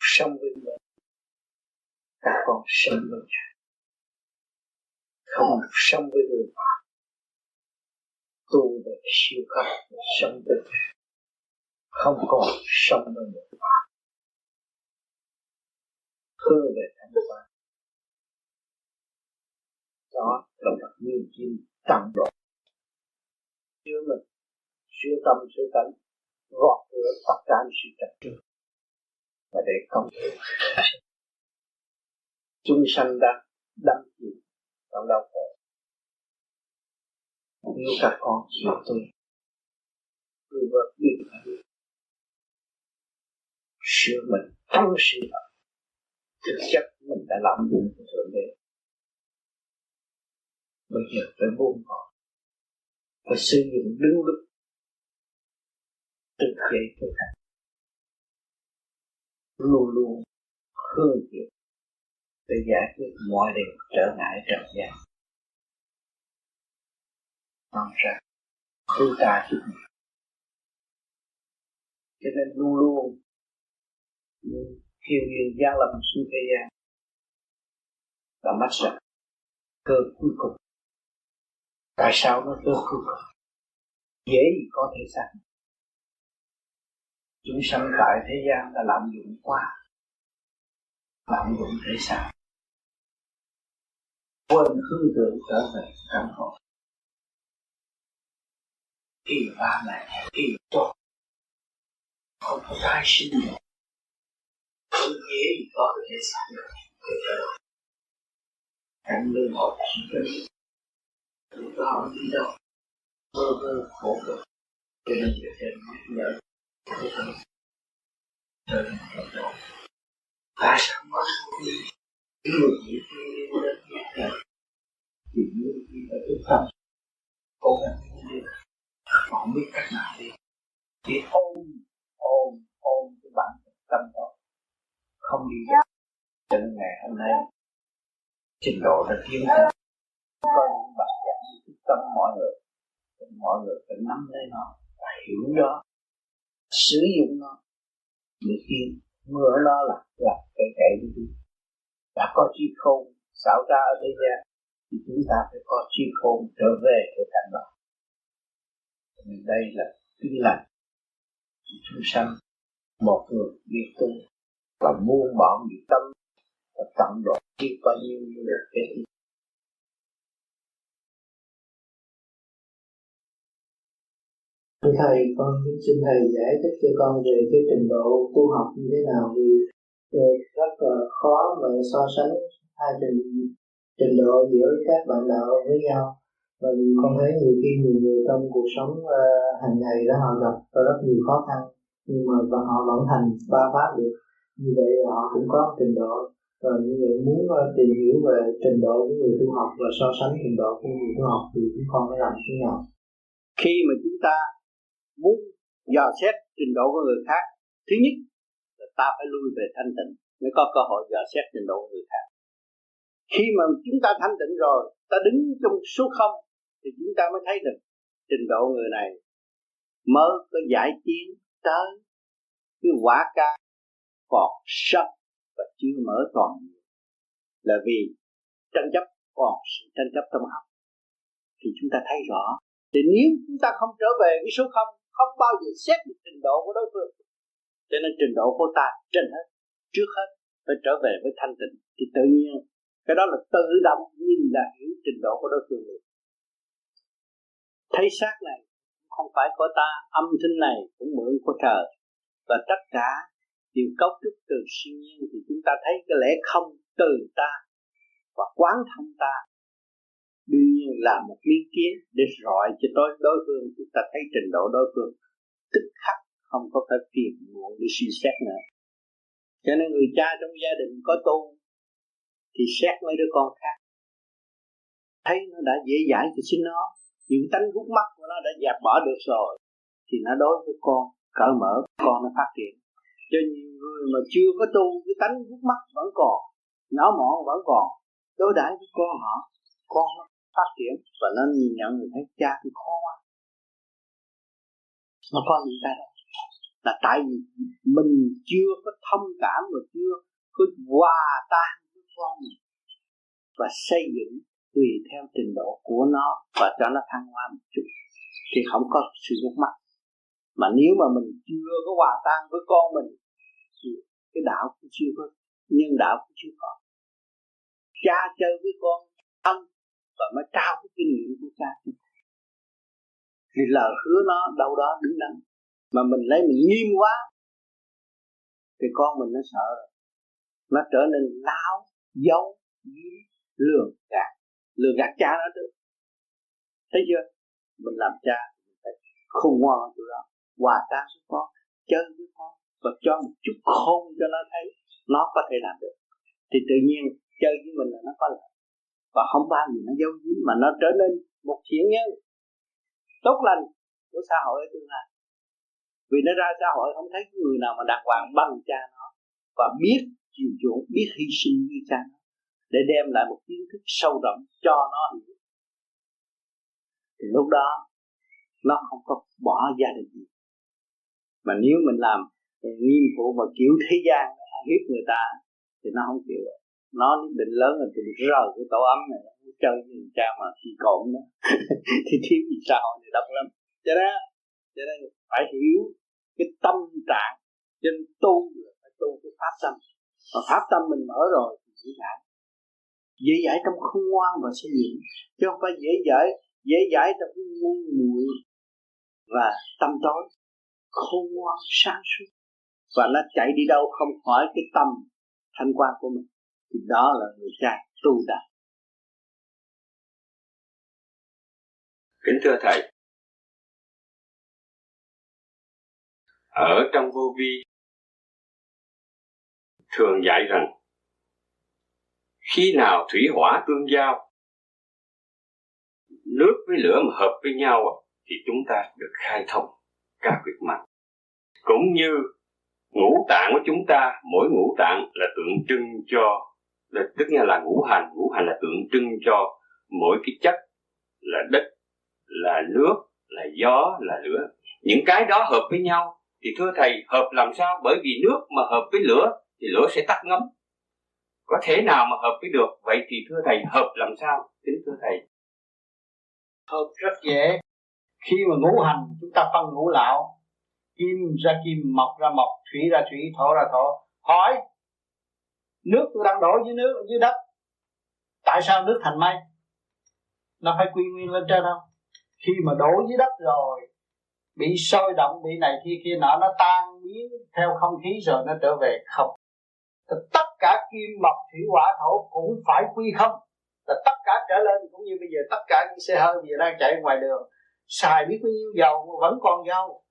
Sống với mình. Các con sống với nhau không sống với người phạm tu về siêu cấp sống với không còn sống với người phạm hướng về thanh quan đó là một niềm tin tăng độ. Chứa mình chứa tâm chứa tánh, gọt rửa tất cả sự trật trước. Và để công (laughs) chúng sanh đang đắm chìm trong đau khổ nếu các con mà tôi. Tôi vợ biết sửa mình tâm sự thực chất mình đã làm đúng của thượng đế. Bây giờ phải buông bỏ. Phải sử dụng đúng lúc. Từ giây tới thành luôn luôn hương thiện để giải quyết mọi điều trở ngại trần gian mong ra. Thứ ta chút mình cho nên luôn luôn thiên nhiên gian lâm xuống thế gian. Là mắt rằng cơ cuối cùng. Tại sao nó cơ cuối cùng? Dễ gì có thể sanh chúng sanh tại thế gian là lạm dụng quá. Lạm dụng thể xác quên hương tượng trở về căn hộ khi ba mẹ khi tốt không có tái sinh nữa. Không dễ gì có thể xác được. Để trở lại cảnh lương hồn chỉ cần chúng đi đâu. Mơ mơ khổ cực. Cho nên việc trên nhắc nhở của thân trở nên tận tại sao mà người chỉ khi đến nhắc nhở thì như khi đã thức tâm cố gắng họ không biết cách nào đi. Chỉ ôm ôm ôm cái bản tâm đó. Không đi được. Cho nên ngày hôm nay, trình độ đã tiến hơn có những bạn giảng thức tâm mọi người. Mọi người phải nắm lấy nó và hiểu nó, sử dụng nó. Để khi mưa nó là là cái cái đi đã có chi khôn, xảo ra ở thế gian, thì chúng ta phải có chi khôn trở về cái cảnh đó vì đây là tin lành. Chúng sanh một người biết tu và buông bỏ bị tâm và tận độ biết bao nhiêu là cái Thầy, con xin Thầy giải thích cho con về cái trình độ tu học như thế nào. Vì ờ, rất là khó mà so sánh hai trình trình độ giữa các bạn đạo với nhau và con thấy nhiều khi nhiều người trong cuộc sống uh, hàng ngày đó họ gặp rất nhiều khó khăn nhưng mà và họ vẫn thành ba pháp được. Như vậy họ cũng có trình độ. Và như vậy muốn uh, tìm hiểu về trình độ của người tu học và so sánh trình độ của người tu học thì chúng con phải làm thế nào? Khi mà chúng ta muốn dò xét trình độ của người khác thứ nhất là ta phải lui về thanh tịnh mới có cơ hội dò xét trình độ của người khác. Khi mà chúng ta thanh tịnh rồi ta đứng trong số không thì chúng ta mới thấy được trình độ người này mới có giải tiến tới cái quả ca còn sắp và chưa mở toàn là vì tranh chấp, còn sự tranh chấp tâm học thì chúng ta thấy rõ. Thì nếu chúng ta không trở về với số không không bao giờ xét được trình độ của đối phương. Cho nên trình độ của ta trên hết, trước hết phải trở về với thanh tịnh. Thì tự nhiên, cái đó là tự động nhìn là hiểu trình độ của đối phương liền thấy xác này, không phải của ta, âm thanh này cũng mượn của trời. Và tất cả đều cấu trúc từ siêu nhiên thì chúng ta thấy cái lẽ không từ ta và quán thông ta. Đương nhiên là một miếng kiến để rọi cho đối đối phương, chúng ta thấy trình độ đối phương tức khắc, không có phải phiền muộn để suy xét nữa. Cho nên người cha trong gia đình có tu thì xét mấy đứa con khác. Thấy nó đã dễ dãi thì xin nó những tánh hút mắt của nó đã dẹp bỏ được rồi, thì nó đối với con, cởi mở, con nó phát triển. Cho nhiều người mà chưa có tu, cái tánh hút mắt vẫn còn nhỏ mọn vẫn còn, đối đãi với con họ, con nó phát triển và nó nhìn nhận người thấy cha thì khó quá nó có những cái đó, là tại vì mình chưa có thông cảm và chưa có hòa tan với con mình và xây dựng tùy theo trình độ của nó và cho nó thăng hoa một chút, thì không có sự mất mắt mà nếu mà mình chưa có hòa tan với con mình, thì cái đạo cũng chưa có nhân đạo cũng chưa có. Cha chơi với con ăn và mới trao cái kinh nghiệm của cha thì lời hứa nó đâu đó đứng đắn. Mà mình lấy mình nghiêm quá, thì con mình nó sợ rồi. Nó trở nên láo dấu giếm lường gạt lừa gạt cha nó được thấy chưa? Mình làm cha, mình phải khôn ngoan tụi đó hòa tan với con, chơi với con và cho một chút khôn cho nó thấy nó có thể làm được. Thì tự nhiên chơi với mình là nó có lợi. Và không bao giờ nó giấu giếm mà nó trở nên một thiện nhân. Tốt lành của xã hội ở tương lai. Vì nó ra xã hội không thấy người nào mà đàng hoàng bằng cha nó và biết chiều chuộng, biết hy sinh như cha nó để đem lại một kiến thức sâu rộng cho nó hiểu. Thì lúc đó, nó không có bỏ gia đình gì. Mà nếu mình làm nghiêm phụ mà kiểu thế gian hiếp người ta, thì nó không chịu nó định lớn là thì rời cái tổ ấm này chơi người cha mà khi cộn đó, (laughs) thì thiếu gì xã hội này đông lắm. Cho nên cho nên phải hiểu cái tâm trạng trên tu là phải tu cái pháp tâm. Và pháp tâm mình mở rồi thì dễ dãi dễ dãi trong không ngoan và xây dựng chứ không phải dễ dãi dễ dãi trong cái ngu muội và tâm tối. Khôn ngoan sáng suốt. Và nó chạy đi đâu không khỏi cái tâm thanh quan của mình. Thì đó là người cha tu đạt kính thưa thầy, ở trong vô vi, thường dạy rằng khi nào thủy hỏa tương giao nước với lửa mà hợp với nhau à, thì chúng ta được khai thông các việc mạch cũng như ngũ tạng của chúng ta mỗi ngũ tạng là tượng trưng cho là, tức nghĩa là ngũ hành ngũ hành là tượng trưng cho mỗi cái chất là đất là nước là gió là lửa. Những cái đó hợp với nhau thì thưa thầy hợp làm sao? Bởi vì nước mà hợp với lửa thì lửa sẽ tắt ngấm có thể nào mà hợp với được? Vậy thì thưa thầy, hợp làm sao? Kính thưa thầy. Hợp rất dễ. Khi mà ngũ hành, chúng ta phân ngũ lão, kim ra kim, mộc ra mộc, thủy ra thủy, thổ ra thổ. Hỏi, nước tôi đang đổ dưới nước, dưới đất, tại sao nước thành mây? Nó phải quy nguyên lên trên không? Khi mà đổ dưới đất rồi, bị sôi động, bị này kia kia nọ, nó tan biến theo không khí rồi nó trở về không thì tất cả kim mộc thủy hỏa thổ cũng phải quy không. Là tất cả trở lên, cũng như bây giờ tất cả những xe hơi bây giờ đang chạy ngoài đường, xài biết bao nhiêu dầu mà vẫn còn dầu.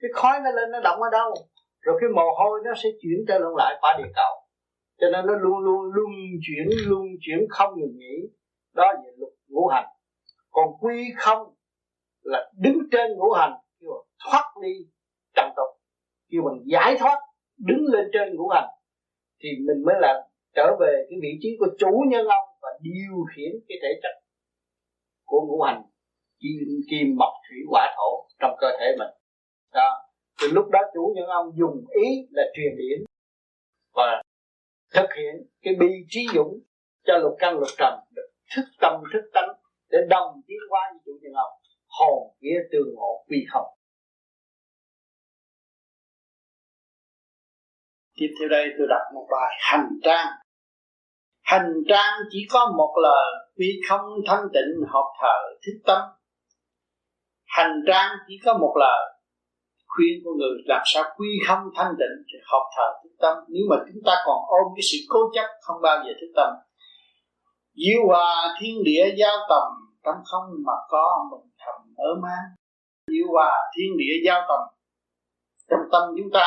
Cái khói nó lên, nó động ở đâu? Rồi cái mồ hôi nó sẽ chuyển trở lộn lại qua địa cầu. Cho nên nó luôn luôn luân chuyển luân chuyển không ngừng nghỉ. Đó là luật ngũ hành. Còn quy không là đứng trên ngũ hành, kêu thoát ly trần tục. Kêu bằng giải thoát, đứng lên trên ngũ hành thì mình mới là trở về cái vị trí của chủ nhân ông và điều khiển cái thể chất của ngũ hành kim, kim mộc thủy hỏa thổ trong cơ thể mình. Đó thì lúc đó chủ nhân ông dùng ý là truyền điển và thực hiện cái bi trí dũng cho lục căn lục trần được thức tâm thức tánh để đồng tiến hóa với chủ nhân ông hồn vía tương ngộ quy không. Tiếp theo đây tôi đọc một bài hành trang. Hành trang chỉ có một lời quy không thanh tịnh hợp thờ thức tâm. Hành trang chỉ có một lời khuyên của người làm sao quy không thanh định thì học thờ thức tâm. Nếu mà chúng ta còn ôm cái sự cố chấp không bao giờ thức tâm, diệu hòa thiên địa giao tầm tâm không mà có mình thầm ở mang diệu hòa thiên địa giao tầm trong tâm chúng ta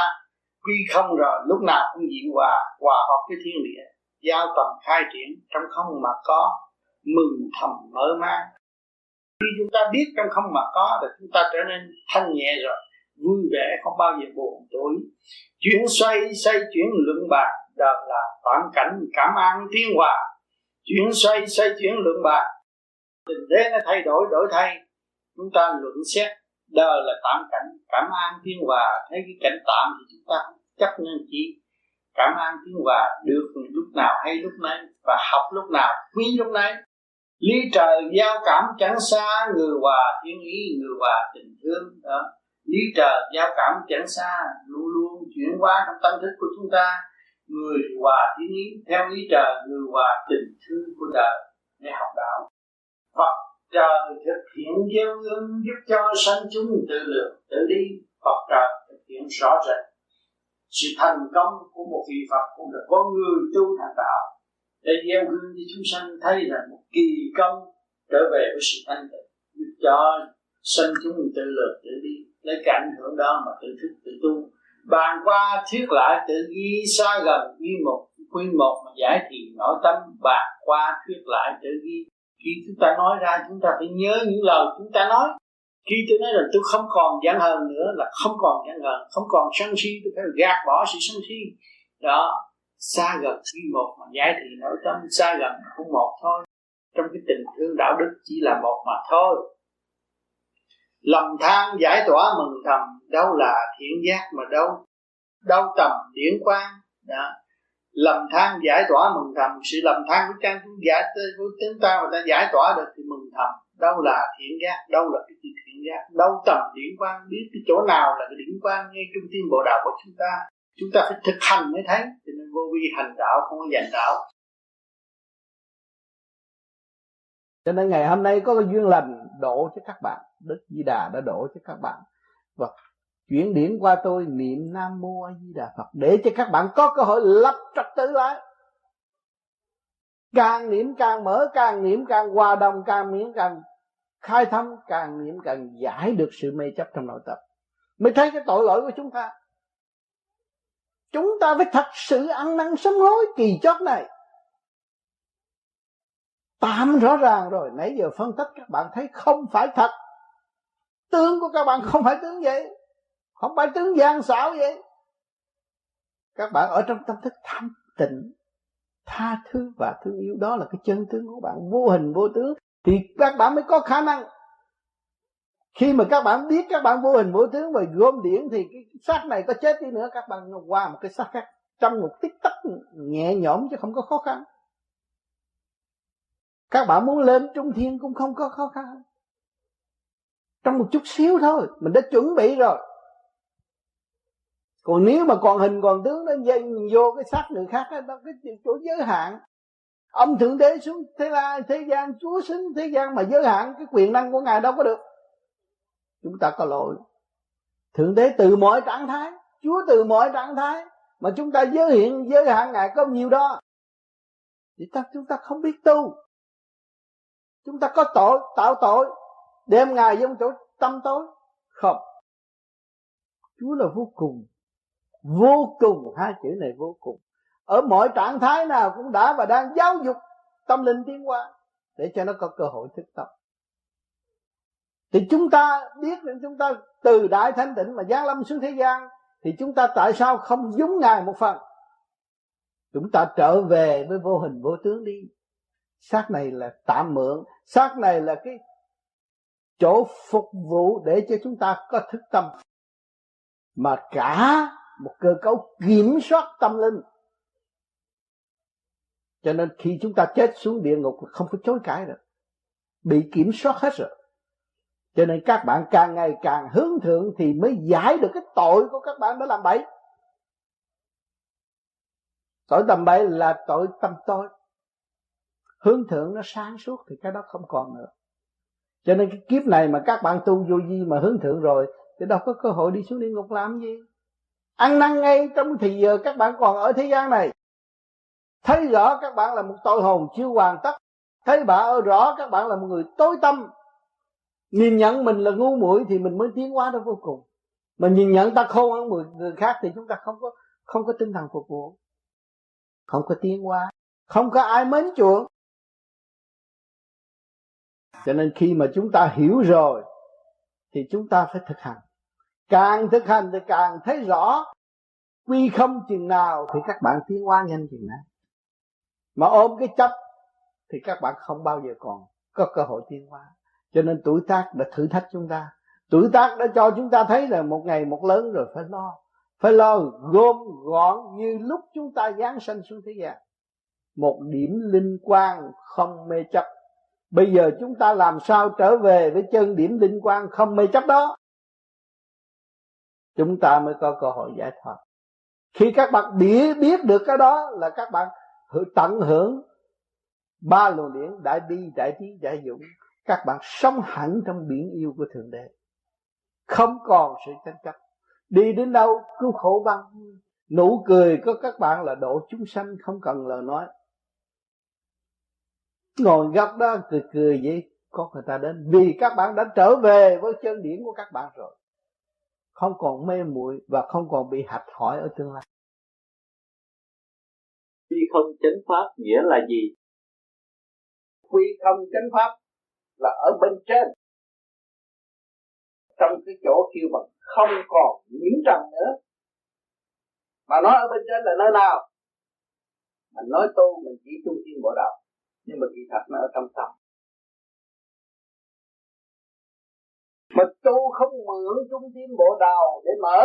quy không rồi, lúc nào cũng diệu hòa hòa hợp với thiên địa. Giao tầm khai triển, trong không mà có, mừng thầm mở mang. Khi chúng ta biết trong không mà có, thì chúng ta trở nên thanh nhẹ rồi, vui vẻ, không bao giờ buồn tối chuyển xoay xoay chuyển luận bàn, đó là toàn cảnh cảm an thiên hòa. Chuyển xoay xoay chuyển luận bàn, tình thế nó thay đổi đổi thay. Chúng ta luận xét đời là tạm cảnh cảm an thiên hòa. Thấy cái cảnh tạm thì chúng ta chấp nhận chỉ cảm an thiên hòa được lúc nào hay lúc nấy và học lúc nào quý lúc nấy. Lý trời giao cảm chẳng xa người hòa thiên ý người hòa tình thương. Đó. Lý trời giao cảm chẳng xa, luôn luôn chuyển hóa trong tâm thức của chúng ta. Người hòa thiên ý, theo lý trời, người hòa tình thương của đời. Để học đạo. Phật trời thực hiện gieo ương giúp cho sanh chúng tự lượng tự đi. Phật trời thực hiện rõ rệt sự thành công của một vị Phật cũng là có người tu thành đạo. Để gieo hương cho chúng sanh thấy là một kỳ công trở về với sự thanh tịnh, giúp cho sanh chúng tự lượng tự đi. Lấy cái ảnh hưởng đó mà tự thức, tự tu. Bàn qua thuyết lại tự ghi xa gần ghi một quy một mà giải thì nội tâm, bàn qua thuyết lại tự ghi khi chúng ta nói ra, chúng ta phải nhớ những lời chúng ta nói. Khi tôi nói là tôi không còn giận hờn nữa, là không còn giận hờn, không còn sân si, tôi phải gạt bỏ sự sân si. Đó, xa gần khi một mà giải thì nội tâm, xa gần cũng một thôi. Trong cái tình thương đạo đức chỉ là một mà thôi. Lòng than giải tỏa mừng thầm, đâu là thiện giác mà đâu? Đâu tầm điển quang? Đó lầm than giải tỏa mừng thầm. Sự lầm than của trang chúng giải của chúng ta mà ta giải tỏa được thì mừng thầm. Đâu là thiện giác, đâu là cái gì thiện giác. Đâu tầm điển quang, biết cái chỗ nào là cái điển quang ngay trung tâm bộ đạo của chúng ta. Chúng ta phải thực hành mới thấy. Cho nên vô vi hành đạo, không có giành đạo. Cho nên ngày hôm nay có cái duyên lành đổ cho các bạn. Đức di đà đã đổ cho các bạn. Và chuyển điển qua tôi, niệm nam mô a di đà phật, để cho các bạn có cơ hội lập trật tự lại. Càng niệm càng mở, càng niệm càng hòa đồng, càng niệm càng khai thông càng niệm càng giải được sự mê chấp trong nội tâm. Mới thấy cái tội lỗi của chúng ta. Chúng ta phải thật sự ăn năn sám hối kỳ chót này. Tạm rõ ràng rồi, nãy giờ phân tích các bạn thấy không phải thật. Tướng của các bạn không phải tướng vậy không phải tướng gian xảo vậy. Các bạn ở trong tâm thức thanh tịnh, tha thứ và thương yêu. Đó là cái chân tướng của bạn. Vô hình, vô tướng. Thì các bạn mới có khả năng. Khi mà các bạn biết các bạn vô hình, vô tướng và gom điển thì cái xác này có chết đi nữa. Các bạn qua một cái xác khác trong một tích tắc nhẹ nhõm chứ không có khó khăn. Các bạn muốn lên trung thiên cũng không có khó khăn. Trong một chút xíu thôi, mình đã chuẩn bị rồi còn nếu mà còn hình còn tướng nó dây vô cái xác người khác đó, cái chỗ giới hạn. Ông thượng đế xuống thế la, thế gian, chúa xứng thế gian mà giới hạn cái quyền năng của ngài đâu có được. Chúng ta có lỗi. Thượng đế từ mọi trạng thái, chúa từ mọi trạng thái mà chúng ta giới hiện, giới hạn ngài có nhiều đó, thì ta chúng ta không biết tu. Chúng ta có tội, tạo tội, đem ngài vô chỗ tâm tối? Không. Chúa là vô cùng vô cùng, hai chữ này vô cùng. Ở mọi trạng thái nào cũng đã và đang giáo dục tâm linh tiến hóa để cho nó có cơ hội thức tâm. Thì chúng ta biết rằng chúng ta từ đại thanh tịnh mà giáng lâm xuống thế gian, thì chúng ta tại sao không giống ngài một phần? Chúng ta trở về với vô hình vô tướng đi. Xác này là tạm mượn, xác này là cái chỗ phục vụ để cho chúng ta có thức tâm. Mà cả một cơ cấu kiểm soát tâm linh. Cho nên khi chúng ta chết xuống địa ngục không có chối cãi được. Bị kiểm soát hết rồi. Cho nên các bạn càng ngày càng hướng thượng thì mới giải được cái tội của các bạn đã làm bậy. Tội tầm bậy là tội tâm tối. Hướng thượng nó sáng suốt thì cái đó không còn nữa. Cho nên cái kiếp này mà các bạn tu vô vi mà hướng thượng rồi, thì đâu có cơ hội đi xuống địa ngục làm gì? Ăn năn ngay trong thì giờ các bạn còn ở thế gian này. Thấy rõ các bạn là một tội hồn chưa hoàn tất. Thấy bạn rõ các bạn là một người tối tâm. Nhìn nhận mình là ngu muội thì mình mới tiến hóa đến vô cùng. Mà nhìn nhận ta khôn hơn người, người khác thì chúng ta không có không có tinh thần phục vụ. Không có tiến hóa. Không có ai mến chuộng. Cho nên khi mà chúng ta hiểu rồi thì chúng ta phải thực hành càng thực hành thì càng thấy rõ quy không chừng nào thì các bạn tiến hóa nhanh chừng nào. Mà ôm cái chấp thì các bạn không bao giờ còn có cơ hội tiến hóa. Cho nên tuổi tác đã thử thách chúng ta. Tuổi tác đã cho chúng ta thấy là một ngày một lớn rồi phải lo. Phải lo gom gọn như lúc chúng ta giáng sanh xuống thế gian. Một điểm linh quang không mê chấp. Bây giờ chúng ta làm sao trở về với chân điểm linh quang không mê chấp đó? Chúng ta mới có cơ hội giải thoát. Khi các bạn biết biết được cái đó là các bạn tận hưởng ba luồng điển đại bi đại trí đại dũng. Các bạn sống hẳn trong biển yêu của thượng đế. Không còn sự tranh chấp. Đi đến đâu cứu khổ băng. Nụ cười của các bạn là độ chúng sanh, không cần lời nói. Ngồi góc đó cười cười vậy, có người ta đến. Vì các bạn đã trở về với chân điển của các bạn rồi không còn mê muội và không còn bị hạch hỏi ở tương lai. Quy không chánh pháp nghĩa là gì? Quy không chánh pháp là ở bên trên. Trong cái chỗ kêu bằng không còn nhiễm trần nữa. Mà nói ở bên trên là nơi nào? Mình nói tu mình chỉ trung tâm bộ đạo. Nhưng mà kỳ thật nó ở trong tâm. Mà tu không mượn trung tâm bộ đầu để mở.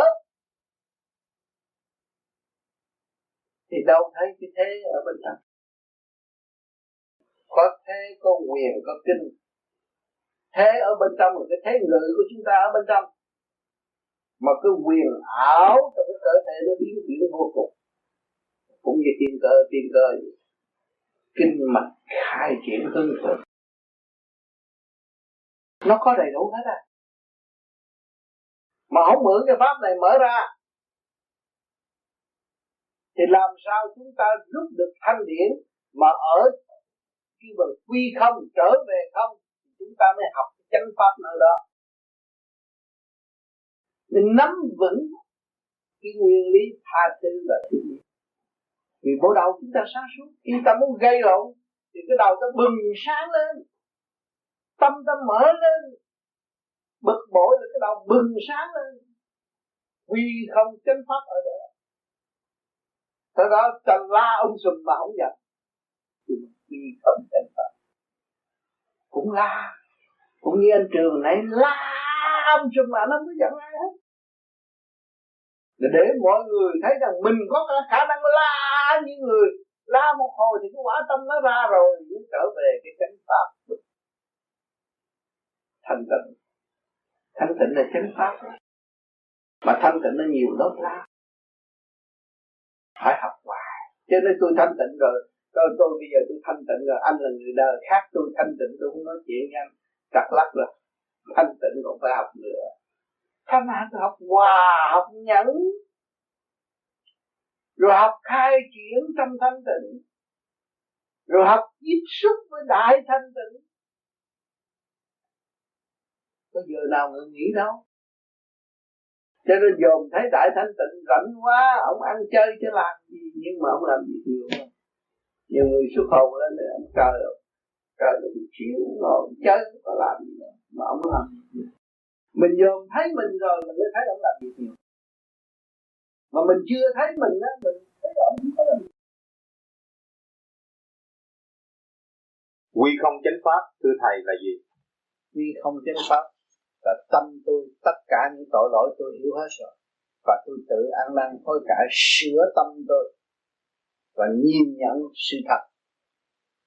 Thì đâu thấy cái thế ở bên trong có thế, có quyền, có kinh. Thế ở bên trong là cái thế ngự của chúng ta ở bên trong. Mà cái quyền ảo trong cái cơ thể nó biến chuyển vô cùng. Cũng như tiên cơ tiên cơ kinh mạch khai triển hương tự nó có đầy đủ hết à? Mà không mượn cái pháp này mở ra, thì làm sao chúng ta rút được thanh điển mà ở khi mà quy không, trở về không, thì chúng ta mới học cái chánh pháp nơi đó. Mình nắm vững cái nguyên lý tha thứ và thương yêu vì bộ đầu chúng ta sáng suốt, khi ta muốn gây lộn thì cái đầu ta bừng sáng lên, tâm ta mở lên bực bội là cái đầu bừng sáng lên. Quy không chánh pháp ở đó. Thế đó, ta la ông sùm mà không nhận. Thì quy không chánh pháp. Cũng la. Cũng như anh trường này, la ông sùm mà nó không có giận ai hết. Để mọi người thấy rằng mình có khả năng la như người. La một hồi thì cái quả tâm nó ra rồi nó trở về cái chánh pháp. Thanh tịnh thanh tịnh là chánh pháp. Mà thanh tịnh nó nhiều lớp la phải học hoài. Cho nên tôi thanh tịnh rồi. Tôi, tôi bây giờ tôi thanh tịnh rồi. Anh là người đời khác tôi thanh tịnh tôi không nói chuyện với anh. Chặt lắc rồi. Thanh tịnh còn phải học nữa. Thanh hạnh học hòa học nhẫn. Rồi học khai triển trong thanh tịnh. Rồi học tiếp xúc với đại thanh tịnh có giờ nào người nghĩ đâu. Cho nên dồn thấy đại thanh tịnh rảnh quá ông ăn chơi chứ làm gì nhưng mà ông làm gì nhiều hơn nhiều người xuất hồn lên rồi ông trời trời được chiếu ngồi chơi có làm gì nữa mà ông làm gì mình dồn thấy mình rồi mình mới thấy ông làm gì nhiều. Mà mình chưa thấy mình á mình thấy ông không có làm gì. Quy không chánh pháp thưa thầy là gì? Quy không chánh pháp là tâm tôi, tất cả những tội lỗi tôi hiểu hết rồi. Và tôi tự ăn năn hối cải sửa tâm tôi và nhìn nhận sự thật.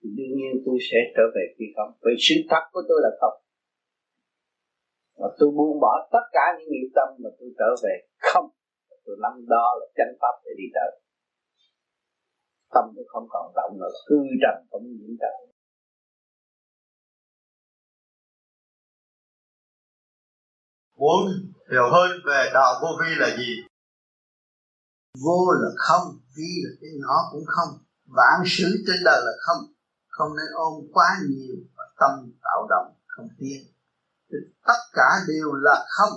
Thì đương nhiên tôi sẽ trở về phi không. Vì sự thật của tôi là không. Và tôi buông bỏ tất cả những nghiệp tâm mà tôi trở về không. Tôi nắm đó là chánh pháp để đi tới. Tâm tôi không còn động nữa hư trần không nhiễm trần muốn hiểu hơn về đạo vô vi là gì? Vô là không, vi là cái nhỏ cũng không. Vạn sự trên đời là không. Không nên ôm quá nhiều và tâm tạo động, không tiến. Tất cả đều là không.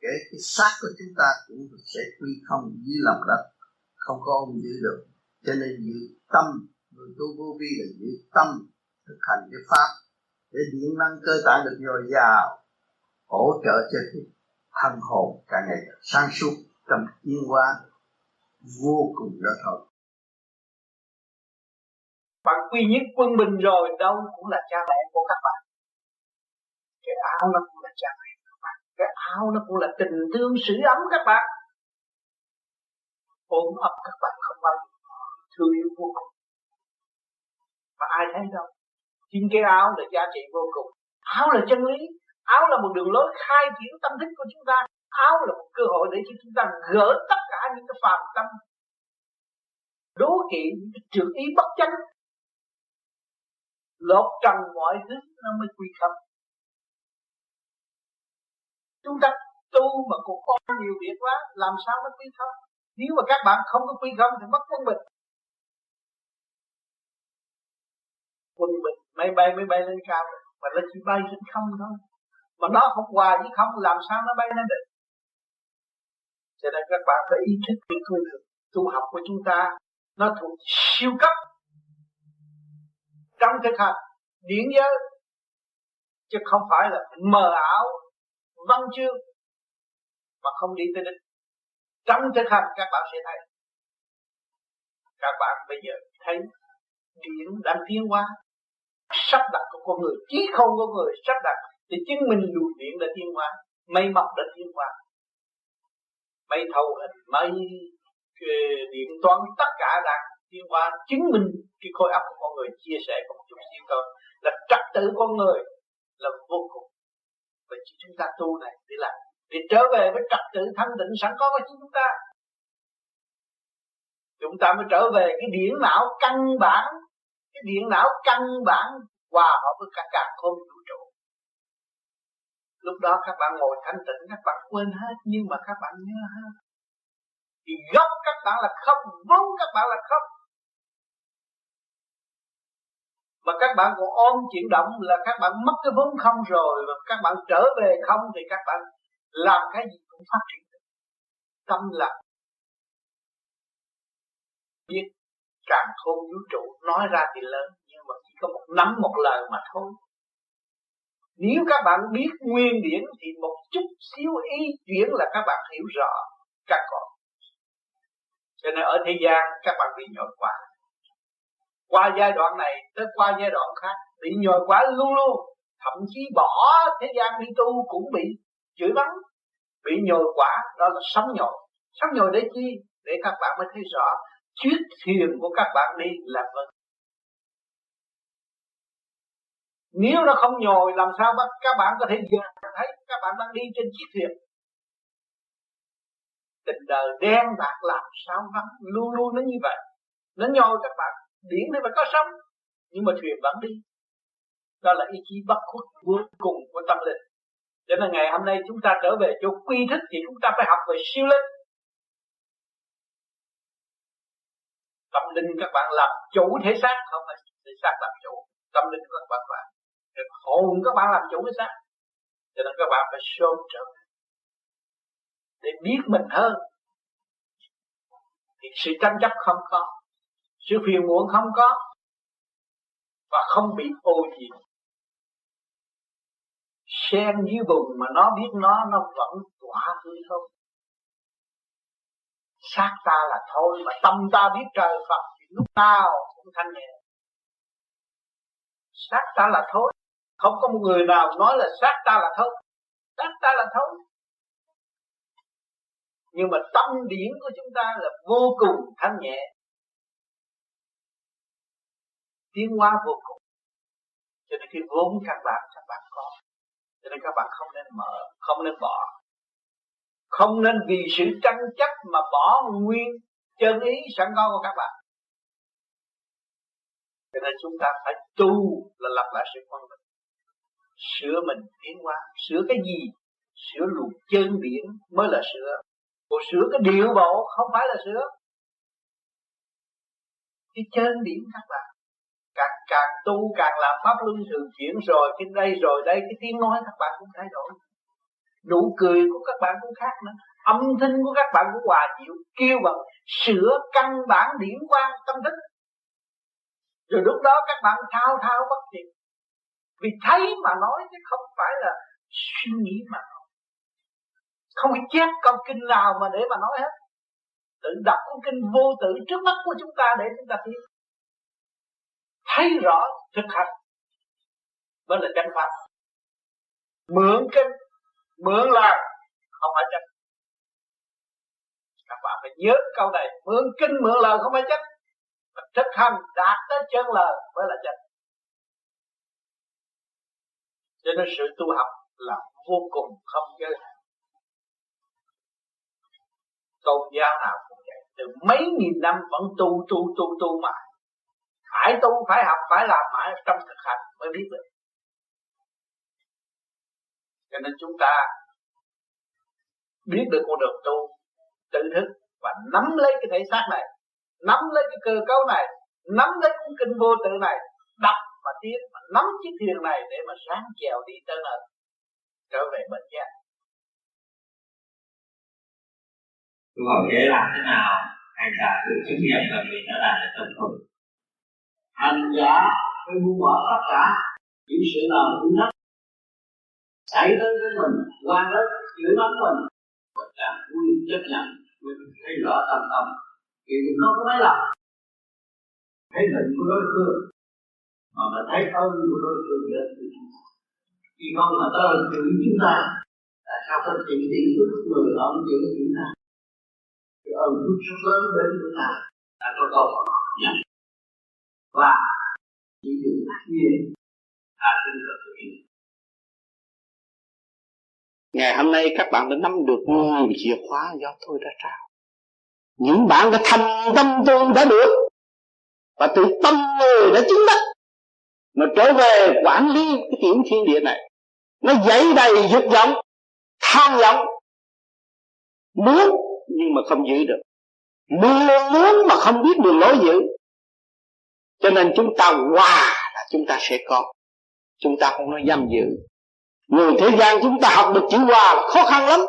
Kể cái xác của chúng ta cũng sẽ quy không dưới lòng đất. Không có ôm giữ được. Cho nên giữ tâm, người tu vô vi là giữ tâm thực hành cái pháp. Để điện năng cơ tạng được dồi dào hỗ trợ cho cái thân hồn càng ngày càng sáng suốt trong tiến hóa vô cùng đó thôi. Bạn quy nhất quân bình rồi, đâu cũng là cha mẹ của các bạn. Cái áo nó cũng là cha mẹ của các bạn. Cái áo nó cũng là tình thương sưởi ấm các bạn. Ôm ấp các bạn không bao giờ thương yêu vô cùng. Mà ai thấy đâu, chính cái áo là giá trị vô cùng. Áo là chân lý áo là một đường lối khai triển tâm thức của chúng ta. Áo là một cơ hội để cho chúng ta gỡ tất cả những cái phàm tâm, đố kỵ, những cái trượt ý bất chánh. Lột trần mọi thứ nó mới quy không chúng ta tu mà còn có nhiều việc quá, làm sao nó quy không nếu mà các bạn không có quy không thì mất quân bình. Quân bình. Máy bay máy bay lên cao, mà nó chỉ bay trên không thôi mà nó không hòa với không, làm sao nó bay lên được? Cho nên các bạn phải ý thức cái con đường tu học của chúng ta, nó thuộc siêu cấp. Trong thực hành, điển giới chứ không phải là mờ ảo, văn chương, mà không đi tới đích. Trong thực hành, các bạn sẽ thấy. Các bạn bây giờ thấy điển đang tiến hóa. Sắp đặt của con người trí không của người, sắp đặt thì chứng minh luồng điện đã thiên hóa mây mọc đã thiên hóa mây thầu hình mây điện toán tất cả đang thiên hóa chứng minh cái khối óc của con người, chia sẻ của một chút xíu thôi, là trật tự con người là vô cùng. Và chỉ chúng ta tu này để làm, để trở về với trật tự thanh định sẵn có của chúng ta. Chúng ta mới trở về cái điển não căn bản, cái điện não căn bản hòa hợp với cả cả không lúc đó các bạn ngồi thanh tịnh, các bạn quên hết, nhưng mà các bạn nhớ hết. Thì gốc các bạn là không, vốn các bạn là không. Mà các bạn còn ôm chuyển động là các bạn mất cái vốn không rồi, và các bạn trở về không thì các bạn làm cái gì cũng phát triển được. Tâm là biết càng khôn vũ trụ, nói ra thì lớn, nhưng mà chỉ có một nắm một lời mà thôi nếu các bạn biết nguyên điển thì một chút xíu ý chuyển là các bạn hiểu rõ các con. Cho nên ở thế gian các bạn bị nhồi quá. Qua giai đoạn này tới qua giai đoạn khác, bị nhồi quá luôn luôn. Thậm chí bỏ thế gian đi tu cũng bị chửi bắn, bị nhồi quả đó là sống nhồi. Sống nhồi để chi? Để các bạn mới thấy rõ chiếc thiền của các bạn đi là vâng. Nếu nó không nhồi, làm sao các bạn có thể dần thấy các bạn đang đi trên chiếc thuyền. Tình đời đen bạc làm sao vắng? Luôn luôn nó như vậy. Nó nhồi các bạn điển thì phải có sống nhưng mà thuyền vẫn đi. Đó là ý chí bất khuất cuối cùng của tâm linh. Cho nên ngày hôm nay chúng ta trở về chỗ quy thức thì chúng ta phải học về siêu linh. Tâm linh các bạn làm chủ thể xác, không phải thể xác làm chủ. Tâm linh các bạn làm hồn các bạn làm chủ cái xác. Cho nên các bạn phải sớm trở để biết mình hơn. Thì sự tranh chấp không có. Sự phiền muộn không có. Và không bị ô nhiễm. Sen dưới bùn mà nó biết nó nó vẫn tỏa hư không. Xác ta là thôi mà tâm ta biết trời Phật thì lúc nào cũng thanh nhẹ. Xác ta là thôi không có một người nào nói là xác ta là thấu xác ta là thấu nhưng mà tâm điển của chúng ta là vô cùng thanh nhẹ. Tiến hóa vô cùng. Cho nên cái vốn các bạn các bạn có. Cho nên các bạn không nên mở, không nên bỏ. Không nên vì sự tranh chấp mà bỏ nguyên chân ý sẵn có của các bạn. Cho nên chúng ta phải tu là lập lại sự quân bình sửa mình tiến hóa. Sửa cái gì? Sửa luồng chân biển mới là sửa. Còn sửa cái điệu bộ không phải là sửa. Cái chân biển các bạn càng càng tu, càng làm pháp luân thường chuyển rồi, cái đây rồi đây, cái tiếng nói các bạn cũng thay đổi. Nụ cười của các bạn cũng khác nữa. Âm thanh của các bạn cũng hòa dịu kêu bằng sửa căn bản điển quan tâm thức. Rồi lúc đó các bạn thao thao bất tuyệt vì thấy mà nói chứ không phải là suy nghĩ mà nói. Không phải chép câu kinh nào mà để mà nói hết. Tự đọc con kinh vô tự trước mắt của chúng ta để chúng ta thấy. Thấy rõ thực hành. Mới là chân pháp. Mượn kinh, mượn lời, không phải chân. Các bạn phải nhớ câu này. Mượn kinh, mượn lời không phải chân. Thực hành đạt tới chân lời mới là chân cho nên sự tu học là vô cùng không giới hạn. Tôn giáo nào cũng vậy. Từ mấy nghìn năm vẫn tu tu tu tu mãi, phải tu phải học phải làm mãi trong thực hành mới biết được. Cho nên chúng ta biết được con đường tu tự thức và nắm lấy cái thể xác này nắm lấy cái cơ cấu này nắm lấy cuốn kinh vô tự này đọc mà tiến, mà nắm chiếc thuyền này để mà sáng chèo đi tới nơi, trở về bên giác tôi hỏi thế làm thế nào hành giả tự chứng nghiệm là mình đã đạt được tâm hồn. Hành giả phải buông bỏ tất cả những sự nào cũng thấp xảy đến với mình, qua đến chữa mắng mình mình càng vui chấp nhận, mình thấy rõ tâm tâm thì mình không có mấy lòng thấy hình của đối phương mà mình thấy ơn của đối phương đến từ chúng ta khi không mà tới chữ chúng ta tại sao có chỉ điểm của người ông chữ chúng ta. Cái ơn phước rất lớn đến chúng ta đã có câu hỏi nhận và chỉ dùng nhiên ta tin được thực hiện. Ngày hôm nay các bạn đã nắm được nguồn chìa khóa do tôi đã trao. Những bạn đã thành tâm tôi đã được, và từ tâm người đã chứng đắc mà trở về quản lý cái tiểu thiên địa này. Nó dậy đầy dục vọng, tham vọng. Muốn nhưng mà không giữ được. Muốn muốn mà không biết đường lối giữ. Cho nên chúng ta hòa là chúng ta sẽ có. Chúng ta không nói giam giữ. Người thế gian chúng ta học được chữ hòa khó khăn lắm.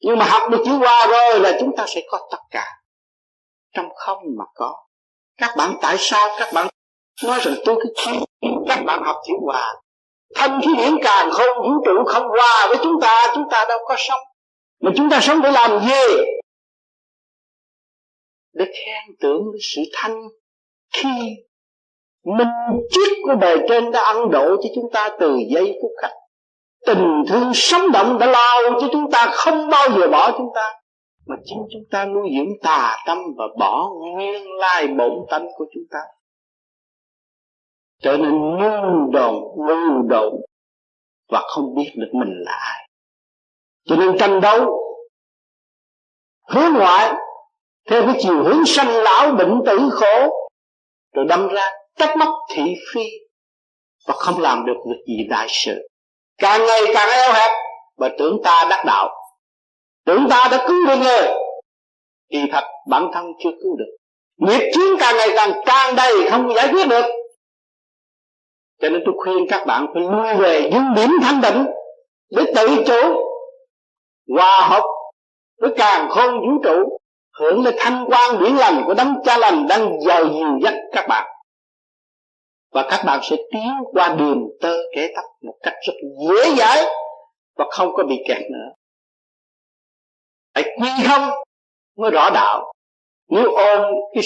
Nhưng mà học được chữ hòa rồi là chúng ta sẽ có tất cả. Trong không mà có. Các bạn tại sao các bạn nói rằng tôi cứ thấy các bạn học chữ hòa thanh khí điển càng không vũ trụ không hòa với chúng ta chúng ta đâu có sống. Mà chúng ta sống để làm gì? Để khen tưởng sự thanh khi minh triết của bề trên đã ăn độ cho chúng ta từ giây phút khắc. Tình thương sống động đã lao cho chúng ta, không bao giờ bỏ chúng ta. Mà chính chúng ta nuôi dưỡng tà tâm và bỏ nguyên lai bổn tánh của chúng ta trở nên ngu đồn ngu đồn và không biết được mình là ai. Cho nên tranh đấu, hướng ngoại, theo cái chiều hướng sanh lão bệnh tử khổ, rồi đâm ra trách móc thị phi và không làm được việc gì đại sự. Càng ngày càng eo hẹp và tưởng ta đắc đạo. Tưởng ta đã cứu được người, thì thật bản thân chưa cứu được. Nghiệp chướng càng ngày càng càng đầy, không giải quyết được cho nên tôi khuyên các bạn phải lui về những điểm thanh định để tự chủ, hòa hợp với càng không vũ trụ, hưởng lên thanh quan điển lành của đấng cha lành đang giàu dìu dắt các bạn. Và các bạn sẽ tiến qua đường tơ kế tắc một cách rất dễ dãi và không có bị kẹt nữa. Phải quy không mới rõ đạo. Nếu ôm cái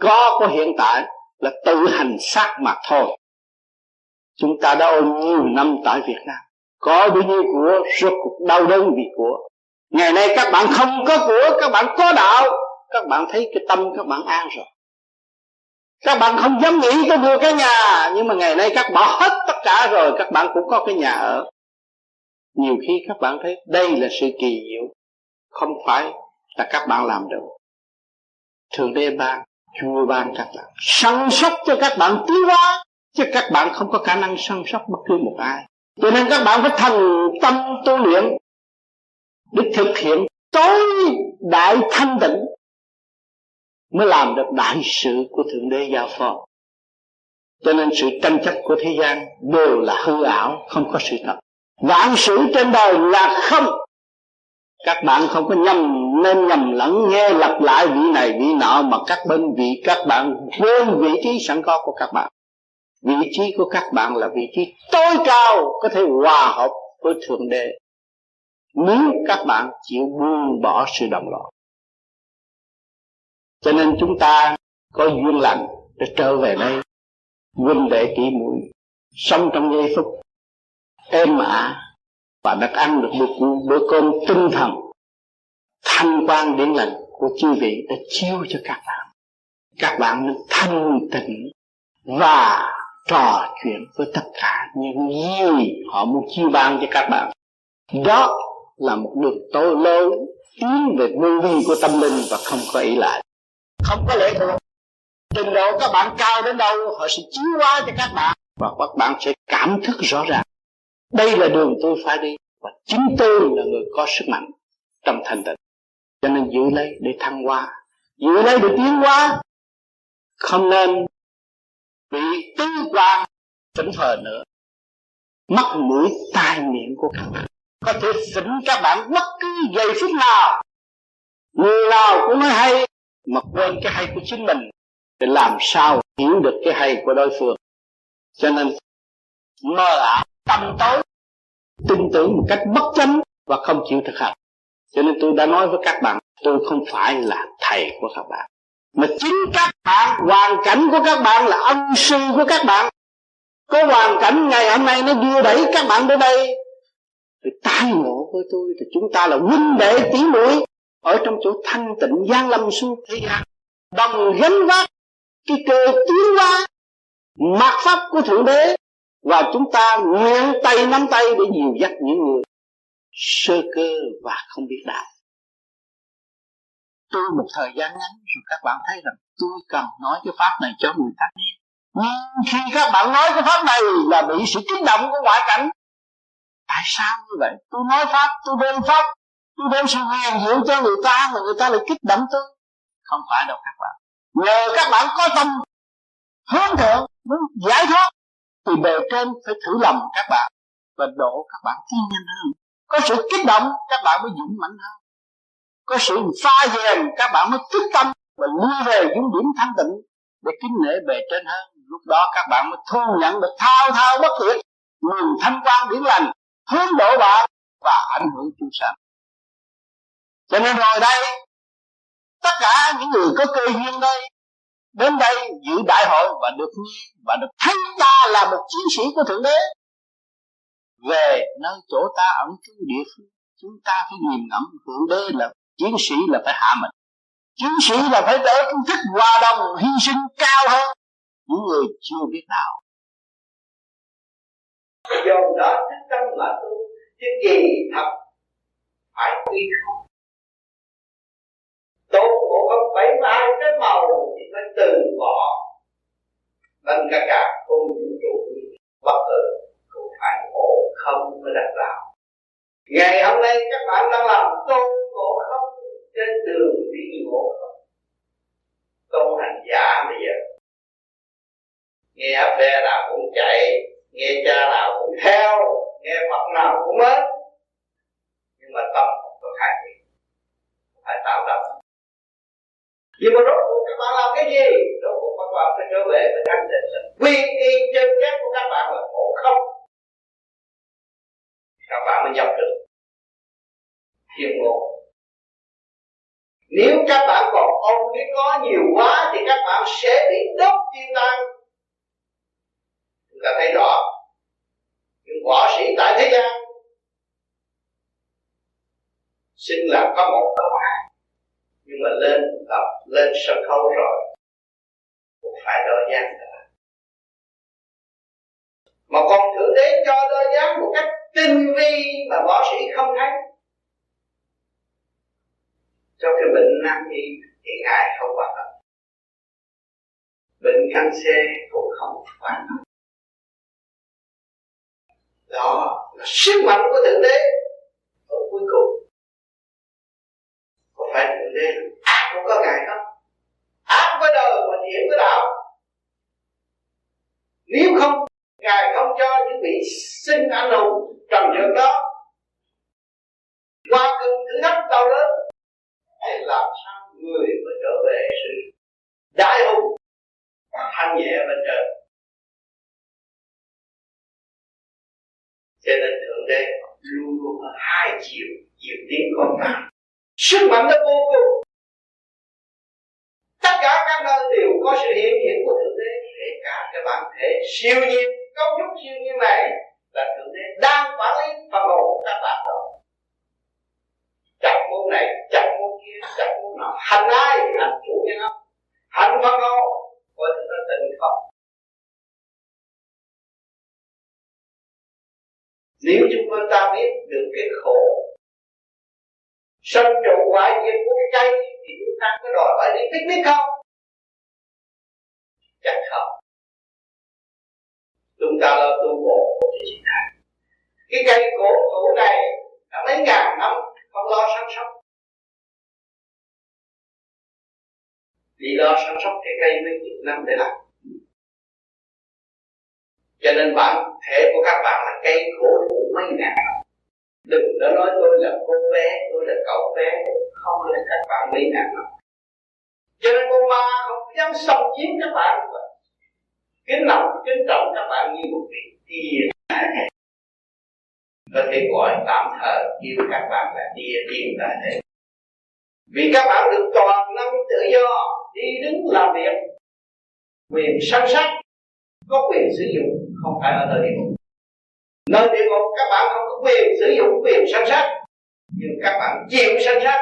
có của hiện tại là tự hành sát mà thôi chúng ta đã ôm nhiều năm tại Việt Nam. Có bao nhiêu của rốt cuộc đau đớn vì của. Ngày nay các bạn không có của, các bạn có đạo. Các bạn thấy cái tâm, các bạn an rồi. Các bạn không dám nghĩ có mua cái nhà, nhưng mà ngày nay các bỏ hết tất cả rồi, các bạn cũng có cái nhà ở. Nhiều khi các bạn thấy đây là sự kỳ diệu, không phải là các bạn làm được. Thượng đế ban, chúa ban các bạn, săn sóc cho các bạn tiến hóa chứ các bạn không có khả năng săn sóc bất cứ một ai. Cho nên các bạn phải thành tâm tu luyện để thực hiện tối đại thanh tịnh mới làm được đại sự của thượng đế giao phó. Cho nên sự tranh chấp của thế gian đều là hư ảo, không có sự thật. Vạn sự trên đời là không. Các bạn không có nhầm, nên nhầm lẫn, nghe lặp lại vị này, vị nọ, mà các bên vị, các bạn quên vị trí sẵn có của các bạn vị trí của các bạn là vị trí tối cao, có thể hòa hợp với thượng đế. Nếu các bạn chịu buông bỏ sự đồng loạn cho nên chúng ta có duyên lành để trở về đây, huynh đệ tỷ muội, sống trong giây phút êm ả và được ăn được một bữa cơm tinh thần, thanh quan điển lành của chư vị đã chiêu cho các bạn. Các bạn nên thanh tịnh và trò chuyện với tất cả những gì họ muốn chia ban cho các bạn. Đó là một đường tối lớn tiến về vô vi của tâm linh và không có ý lại. Không có lệ thuộc. Trình độ các bạn cao đến đâu, họ sẽ chiếu qua cho các bạn và các bạn sẽ cảm thức rõ ràng. Đây là đường tôi phải đi và chính tôi là người có sức mạnh trong thanh tịnh. Cho nên giữ lấy để thăng hoa. Giữ lấy để tiến hóa. Không nên bị tứ quan tỉnh phờ nữa. Mắt mũi tai miệng của các bạn. Có thể phỉnh các bạn bất cứ giây phút nào. Người nào cũng nói hay, mà quên cái hay của chính mình để làm sao hiểu được cái hay của đối phương? Cho nên, mơ ảo, tâm tối, tin tưởng một cách bất chánh và không chịu thực hành. Cho nên tôi đã nói với các bạn, tôi không phải là thầy của các bạn mà chính các bạn, hoàn cảnh của các bạn là ân sư của các bạn. Có hoàn cảnh ngày hôm nay nó đưa đẩy các bạn tới đây. Thì tai ngộ với tôi thì chúng ta là huynh đệ tỷ muội ở trong chỗ thanh tịnh giang lâm xuống thế gian. Đồng gánh vác cái cơ tiến hóa mặt pháp của thượng đế. Và chúng ta nguyện tay nắm tay để dìu dắt những người sơ cơ và không biết đại tôi một thời gian ngắn, rồi các bạn thấy rằng tôi cần nói cái pháp này cho người khác nghe. Nhưng khi các bạn nói cái pháp này là bị sự kích động của ngoại cảnh. Tại sao như vậy? Tôi nói pháp, tôi đem pháp, tôi đem sự huyền diệu cho người ta mà người ta lại kích động tôi? Không phải đâu các bạn. Nhờ các bạn có tâm hướng thượng muốn giải thoát, thì bề trên phải thử lòng các bạn và độ các bạn tiến nhanh hơn. Có sự kích động, các bạn mới dũng mạnh hơn có sự pha dèm các bạn mới thức tâm và lui về những điểm thanh tịnh để kính nể bề trên hơn. Lúc đó các bạn mới thu nhận được thao thao bất tuyệt, nguồn thanh quan điển lành, hướng độ bạn và ảnh hưởng chúng sanh. Cho nên rồi đây, tất cả những người có cơ duyên đây, đến đây dự đại hội và được nghe và được thấy ta là một chiến sĩ của thượng đế. Về nơi chỗ ta ẩn cư địa phương, chúng ta phải nhìn ngẫm thượng đế là chiến sĩ là phải hạ mình. Chiến sĩ là phải đỡ công thức hòa đồng, hy sinh cao hơn những người chưa biết đạo Do đó thức tâm mà tu chứ kỳ thật phải quy không. Tốt của không bảy mươi hai cái màu thì phải từ bỏ. Bằng cả cả ôn vũ trụ bất tử cũng phải ngộ không mới đặt vào ngày hôm nay các bạn đang làm tôn ngộ không trên đường đi ngộ không? Tu hành giả bây giờ. Nghe phe nào cũng chạy nghe cha nào cũng theo nghe phật nào cũng mến nhưng mà tâm không có khai triển phải tạo động nhưng mà rốt cuộc các bạn làm cái gì? Rốt cuộc các bạn phải trở về với căn định, quy y chân chất của các bạn là khổ không các bạn mới nhập được. Thiên ngộ. Nếu các bạn còn ôm cái có nhiều quá thì các bạn sẽ bị đốt tiêu tan chúng ta thấy rõ. Những võ sĩ tại thế gian xin là có một câu hai nhưng mà lên tập, lên sân khấu rồi, cũng phải đo dáng cả. Mà còn thượng đế cho đôi dáng một cách tinh vi mà võ sĩ không thấy. Cho cái bệnh nan y thì ngài không quan tâm bệnh cancer cũng không quan tâm đó là sức mạnh của thượng đế ở cuối cùng, có phải thượng đế ác cũng có ngày không? Ác với đời mà thiện với đạo. Nếu không ngài không cho những vị sinh anh hùng trần trượt đó. Qua cơn thử thách đau đớn để làm sao người mới trở về sự đại hùng, thanh nhẹ bên trời. Cho nên thượng đế luôn luôn ở hai chiều chiều tiến con ta. Sức mạnh nó vô cùng. Tất cả các nơi đều có sự hiện diện của thượng đế, kể cả cái bản thể siêu nhiên cấu trúc siêu nhiên này là thượng đế đang quản lý phần hồn của các bạn rồi chặt môn này chặt môn kia chặt môn nào hành ai? Hành chủ nhân không hành phần hồn coi chúng ta tỉnh không nếu chúng ta biết được cái khổ sân trụ hoại diệt của cái cây thì chúng ta có đòi hỏi đi biết không? Chắc không chúng ta lo tu bộ thì chỉ thành cái cây cổ thụ này đã mấy ngàn năm không lo săn sóc. Vì lo săn sóc cái cây mấy chục năm để làm. Cho nên bản thể của các bạn là cây cổ thụ mấy ngàn năm. Đừng đã nói tôi là cô bé, tôi là cậu bé, không là các bạn mấy ngàn năm. Cho nên con ma không dám xâm chiếm các bạn kính lòng kính trọng các bạn như một vị tiên có thể gọi tạm thời kêu các bạn là địa tiên tại thế. Vì các bạn được toàn năng tự do, đi đứng làm việc. Quyền săn sắc có quyền sử dụng, không phải ở nơi địa ngục nơi địa ngục, các bạn không có quyền sử dụng quyền săn sắc nhưng các bạn chịu săn sắc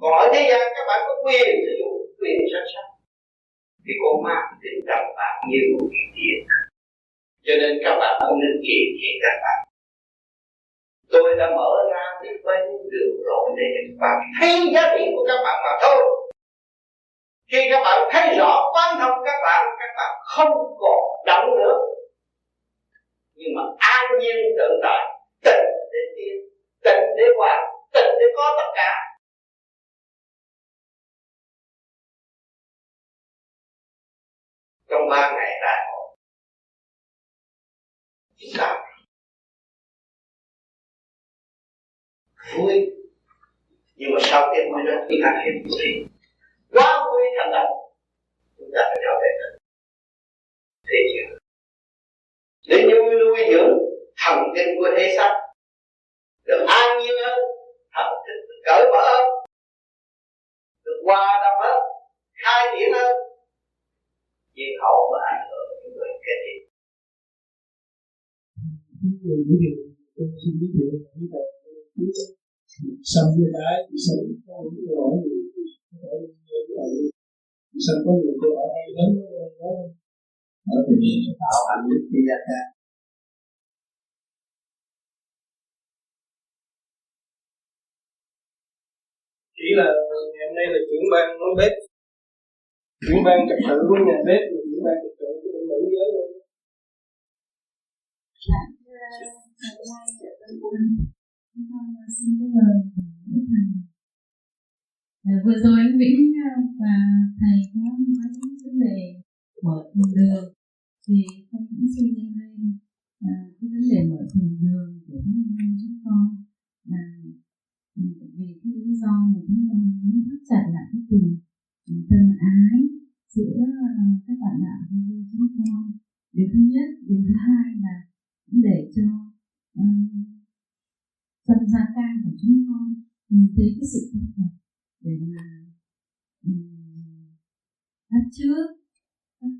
còn ở thế gian, các bạn có quyền sử dụng quyền săn sắc thì con ma tính trọng bạn như một cái tiền cho nên các bạn không nên kỳ thị các bạn. Tôi đã mở ra biết bao nhiêu đường rồi để các bạn thấy giá trị của các bạn mà thôi. Khi các bạn thấy rõ quan thông các bạn các bạn không còn động nữa. Nhưng mà an nhiên tự tại, tịnh để tiên tịnh để hòa tịnh để có tất cả. Trong ba ngày đại hội chúng ta vui. Nhưng mà sau cái vui đó chúng ta thấy vui quá vui thành động chúng ta phải trở về thế chưa để nuôi nuôi dưỡng, thần kinh của thế xác, được an nhiên hơn, thần kinh cởi mở hơn, được hòa đồng hơn, khai triển hơn nhiên hậu mà ảnh hưởng những người kế tiếp người giới thiệu tôi xin giới thiệu thầy biết xong với cái xong có những câu hỏi gì. Có hỏi xong có nhiều câu hỏi hay lắm đó ở thì tạo hạnh đức khi ra ra chỉ là ngày hôm nay là chuyển ban món bếp Ủy ban trật tự của nhà bếp Ủy ban trật tự của nữ giới luôn dạ thưa thầy xin có lời thầy vừa rồi anh Vĩnh và thầy có nói đến vấn đề mở thùng đường thì con cũng suy nghĩ lên à, cái vấn đề mở thùng đường của các anh chúng con là vì cái lý do mà chúng con muốn thắt chặt lại cái tình tâm ái giữa ờ, các bạn đạo với chúng con. Điều thứ nhất điều thứ hai là để cho ờ, um, gia can của chúng con nhìn thấy cái sự thật để mà um, bắt trước các,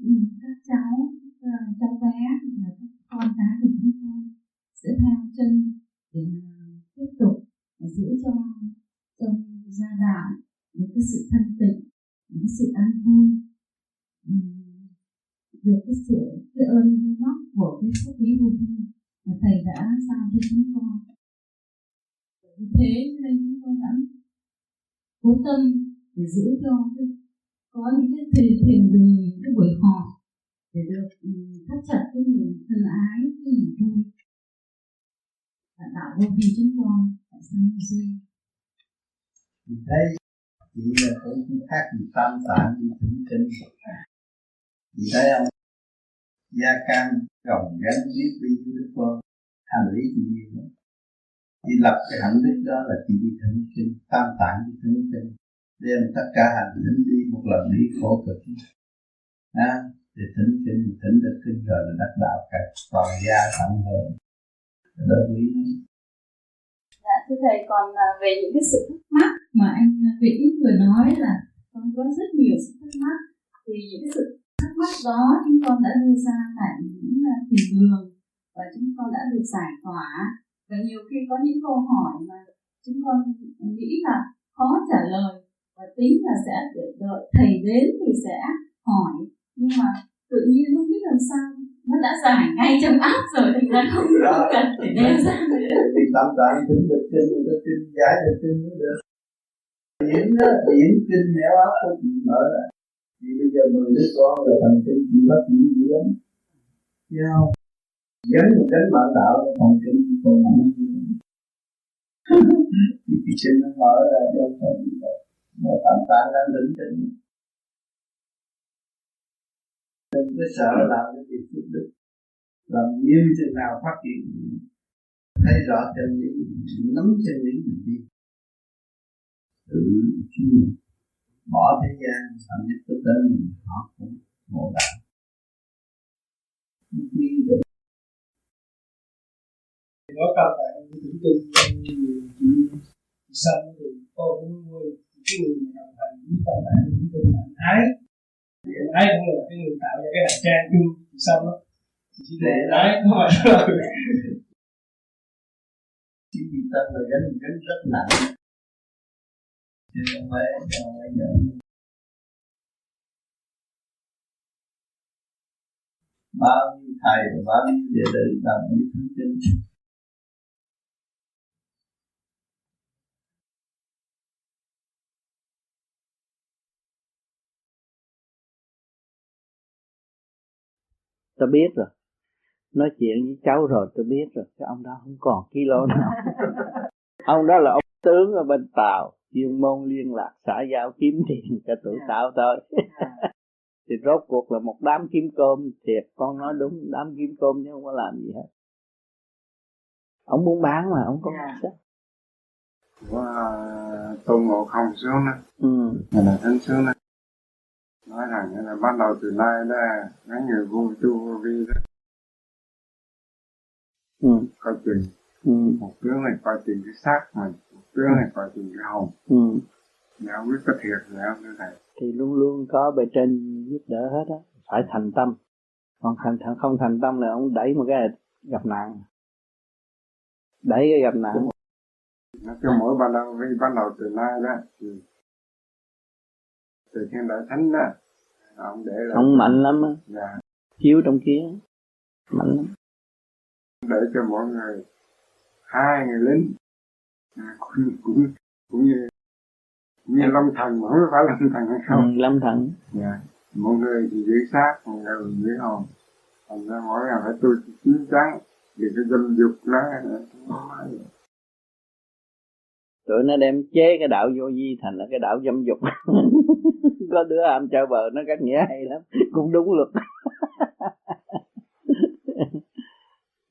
các cháu các cháu bé là các con cái của chúng con sẽ theo chân để mà tiếp tục giữ cho trong gia đạo những cái sự thân giữ cho có những cái thiền, thiền đường cái buổi họp để được ừ, thắt chặt cái niềm thân ái cái niềm vui. Và tạo vô vi chúng con tại San Jose thấy chỉ là cũng không khác gì tam tạng đi thỉnh kinh thì thấy không gia can gồng gánh biết đi đức vua hành lý gì nhiều nữa thì lập cái hạnh đức đó là chỉ đi thỉnh kinh tam tạng đi thỉnh kinh đem tất cả hành thỉnh đi một lần đi khổ cực. À, thì thỉnh kinh thỉnh được kinh rồi là đắc đạo cả toàn gia thẳng hơn đó quý Dạ, thưa thầy còn à, về những cái sự thắc mắc mà anh à, Vĩ Vĩnh vừa nói là con có rất nhiều sự thắc mắc thì những cái sự thắc mắc đó chúng con đã đưa ra tại những à, thiền đường và chúng con đã được giải tỏa. Và nhiều khi có những câu hỏi mà chúng con nghĩ là khó trả lời và tính là sẽ đợi thầy đến thì sẽ hỏi. Nhưng mà tự nhiên không biết làm sao. Nó đã giải ngay trong áp rồi thành ra không cần phải đem ra. Thì tạm tạm thỉnh được kinh có kinh giải được kinh mới được. Điển đó điển kinh nẻo áp có chị mở ra thì bây giờ mười đứa con là thành kinh chị bắt chị dữ lắm. Thấy không? Gánh một gánh bạn đạo thành kinh còn nặng (laughs) thì cái kinh nó mở ra cho không mà tạm tạm đang đỉnh tĩnh đừng có sợ làm cái việc phước đức làm nhiều chừng nào phát triển, thấy rõ chân lý nắm chân lý mình đi tự chuyên bỏ thế gian làm nhất tới tới mình, họ cũng ngộ đạo. Quy được. Nói cao tại những tin chị chị sanh thì cô cũng nuôi cái người đồng hành với cao tại những tin hạnh ái thì ái cũng là cái người tạo ra cái hành trang chung, xong đó. Chỉ để ái không phải chỉ vì tâm là gánh gánh rất nặng. Chứ không phải không phải nhận bao nhiêu thầy và bao nhiêu đệ tử làm những thứ chân ta biết rồi. Nói chuyện với cháu rồi tôi biết rồi. Cái ông đó không còn kilo nào. (laughs) Ông đó là ông tướng ở bên tàu. Chuyên môn liên lạc xã giao kiếm tiền cho tụi à. tao thôi. (laughs) Thì rốt cuộc là một đám kiếm cơm thiệt. Con nói đúng đám kiếm cơm chứ không có làm gì hết. Ông muốn bán mà ông có à. bán sách và tôn ngộ không xuống đó. Ừ. là thánh xuống đó nói rằng là bắt đầu từ nay đó mấy người vô tu vô vi đó. Ừ. coi chừng. Ừ. một tướng này coi chừng cái xác mình một tướng này coi chừng cái hồn. Ừ. nếu không biết có thiệt gì không thưa thầy thì luôn luôn có bề trên giúp đỡ hết á phải thành tâm. Còn thành, thành không thành tâm là ông đẩy một cái gặp nạn. Đẩy cái gặp nạn. Nói chung mỗi ban đầu vi bắt đầu từ nay đó thì từ khi đại thánh đó ông để là ông mạnh lắm á. Dạ, chiếu trong kiến mạnh lắm. Để cho mọi người hai người lính à, cũng, cũng, cũng như cũng như lâm thần mà không phải lâm thần hay không. Ừ, lâm thần. Dạ. Mọi người thì giữ xác mọi người giữ hồn. Thành ra mỗi ngày phải tu chín chắn vì cái dâm dục nó tụi nó đem chế cái đạo vô vi thành là cái đạo dâm dục. (laughs) Có đứa am chơi bờ nó cách nghĩa hay lắm. Cũng đúng luật. (laughs)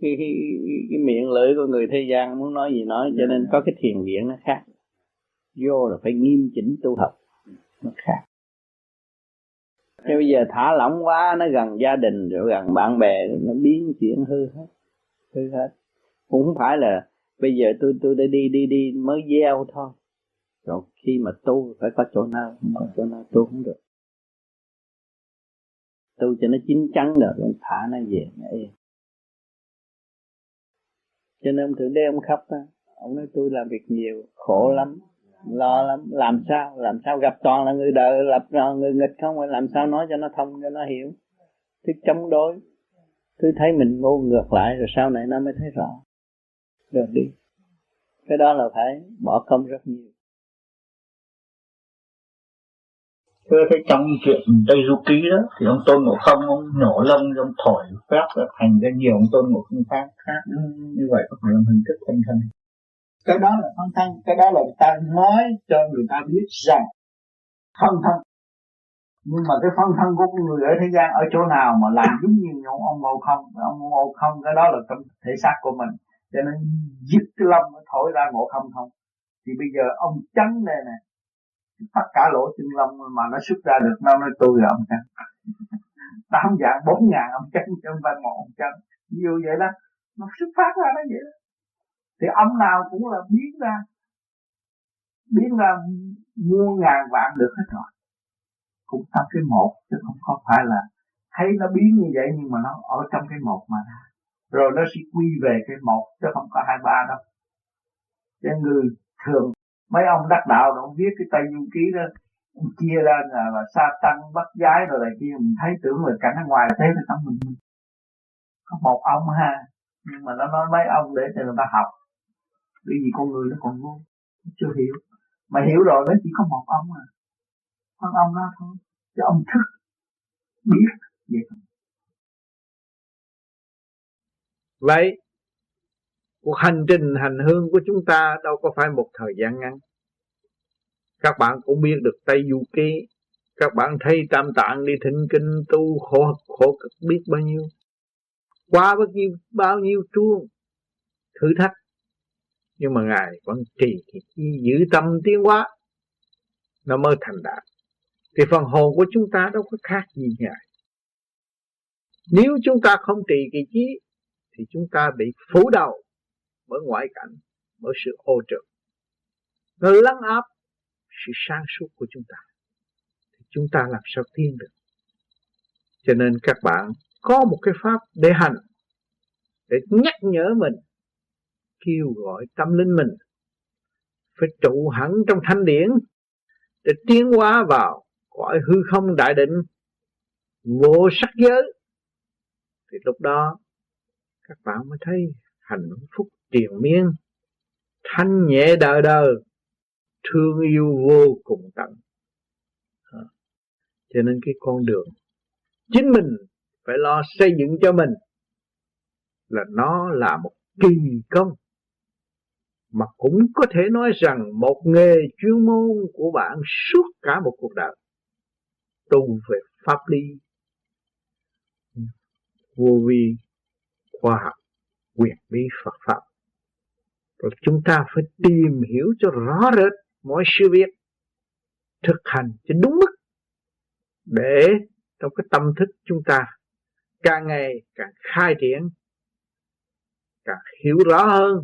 Cái, cái, cái miệng lưỡi của người thế gian muốn nói gì nói cho nên có cái thiền viện nó khác. Vô là phải nghiêm chỉnh tu học nó khác. Thế bây giờ thả lỏng quá nó gần gia đình rồi gần bạn bè nó biến chuyện hư hết hư hết. Cũng không phải là bây giờ tôi tôi đã đi đi đi mới gieo thôi. Rồi, khi mà tu phải có chỗ nào, không có chỗ nào tu không được. Tu cho nó chín chắn rồi rồi thả nó về nó yên cho nên ông thượng đế, ông khóc á, ông nói tôi làm việc nhiều, khổ lắm, lo lắm. Làm sao làm sao gặp toàn là người đời, lập người nghịch không? Làm sao nói cho nó thông, cho nó hiểu? Thứ chống đối. Thứ thấy mình ngu ngược lại, rồi sau này nó mới thấy rõ được đi. Cái đó là phải bỏ công rất nhiều. Thưa cái trong chuyện Tây Du Ký đó thì ông Tôn Ngộ Không ông nhổ lông ông thổi phép thành ra nhiều ông Tôn Ngộ Không khác khác như vậy có phải là hình thức thân thân cái đó là phân thân cái đó là người ta nói cho người ta biết rằng phân thân. Nhưng mà cái phân thân của con người ở thế gian ở chỗ nào mà làm giống như ông ông ngộ không? Ông ngộ không cái đó là trong thể xác của mình cho nên dứt cái lâm nó thổi ra ngộ không không. Thì bây giờ ông chấn đây nè, tất cả lỗ chân lông mà nó xuất ra được, nó nói tôi là ông chấn (laughs) tám dạng bốn ngàn ông chấn trong vai một ông chấn nhiều vậy đó, nó xuất phát ra nó vậy đó. Thì ông nào cũng là biến ra biến ra muôn ngàn vạn được hết rồi. Cũng trong cái một, chứ không có phải là thấy nó biến như vậy, nhưng mà nó ở trong cái một mà ra rồi nó sẽ quy về cái một chứ không có hai ba đâu. Cho người thường mấy ông đắc đạo nó ông viết cái tay du ký đó chia ra là, là sa tăng bắt giái rồi này kia mình thấy tưởng là cảnh ở ngoài thế là tâm mình có một ông ha nhưng mà nó nói mấy ông để cho người ta học. Bởi vì con người nó còn ngu chưa hiểu. Mà hiểu rồi nó chỉ có một ông à. Con ông đó thôi chứ ông thức biết vậy thôi vậy, cuộc hành trình, hành hương của chúng ta đâu có phải một thời gian ngắn. Các bạn cũng biết được Tây Du Ký. Các bạn thấy tam tạng đi thịnh kinh, tu, khổ khổ cực biết bao nhiêu? Qua bao nhiêu bao nhiêu chuông? Thử thách. Nhưng mà ngài vẫn trì giữ tâm tiến hóa. Nó mới thành đạt. Thì phần hồn của chúng ta đâu có khác gì ngài. Nếu chúng ta không trì kỳ trí thì chúng ta bị phủ đầu bởi ngoại cảnh, bởi sự ô trực nó lắng áp sự sáng suốt của chúng ta, thì chúng ta làm sao tiến được? Cho nên các bạn có một cái pháp để hành, để nhắc nhở mình, kêu gọi tâm linh mình phải trụ hẳn trong thanh điển để tiến hóa vào cõi hư không đại định, vô sắc giới. Thì lúc đó các bạn mới thấy hạnh phúc triền miên thanh nhẹ đời đời thương yêu vô cùng tận. À, cho nên cái con đường chính mình phải lo xây dựng cho mình là nó là một kỳ công. Mà cũng có thể nói rằng một nghề chuyên môn của bạn suốt cả một cuộc đời tu về pháp lý. Vô vi khoa học, quyền bí Phật pháp. Rồi chúng ta phải tìm hiểu cho rõ rệt mọi sự việc thực hành cho đúng mức để trong cái tâm thức chúng ta càng ngày càng khai triển, càng hiểu rõ hơn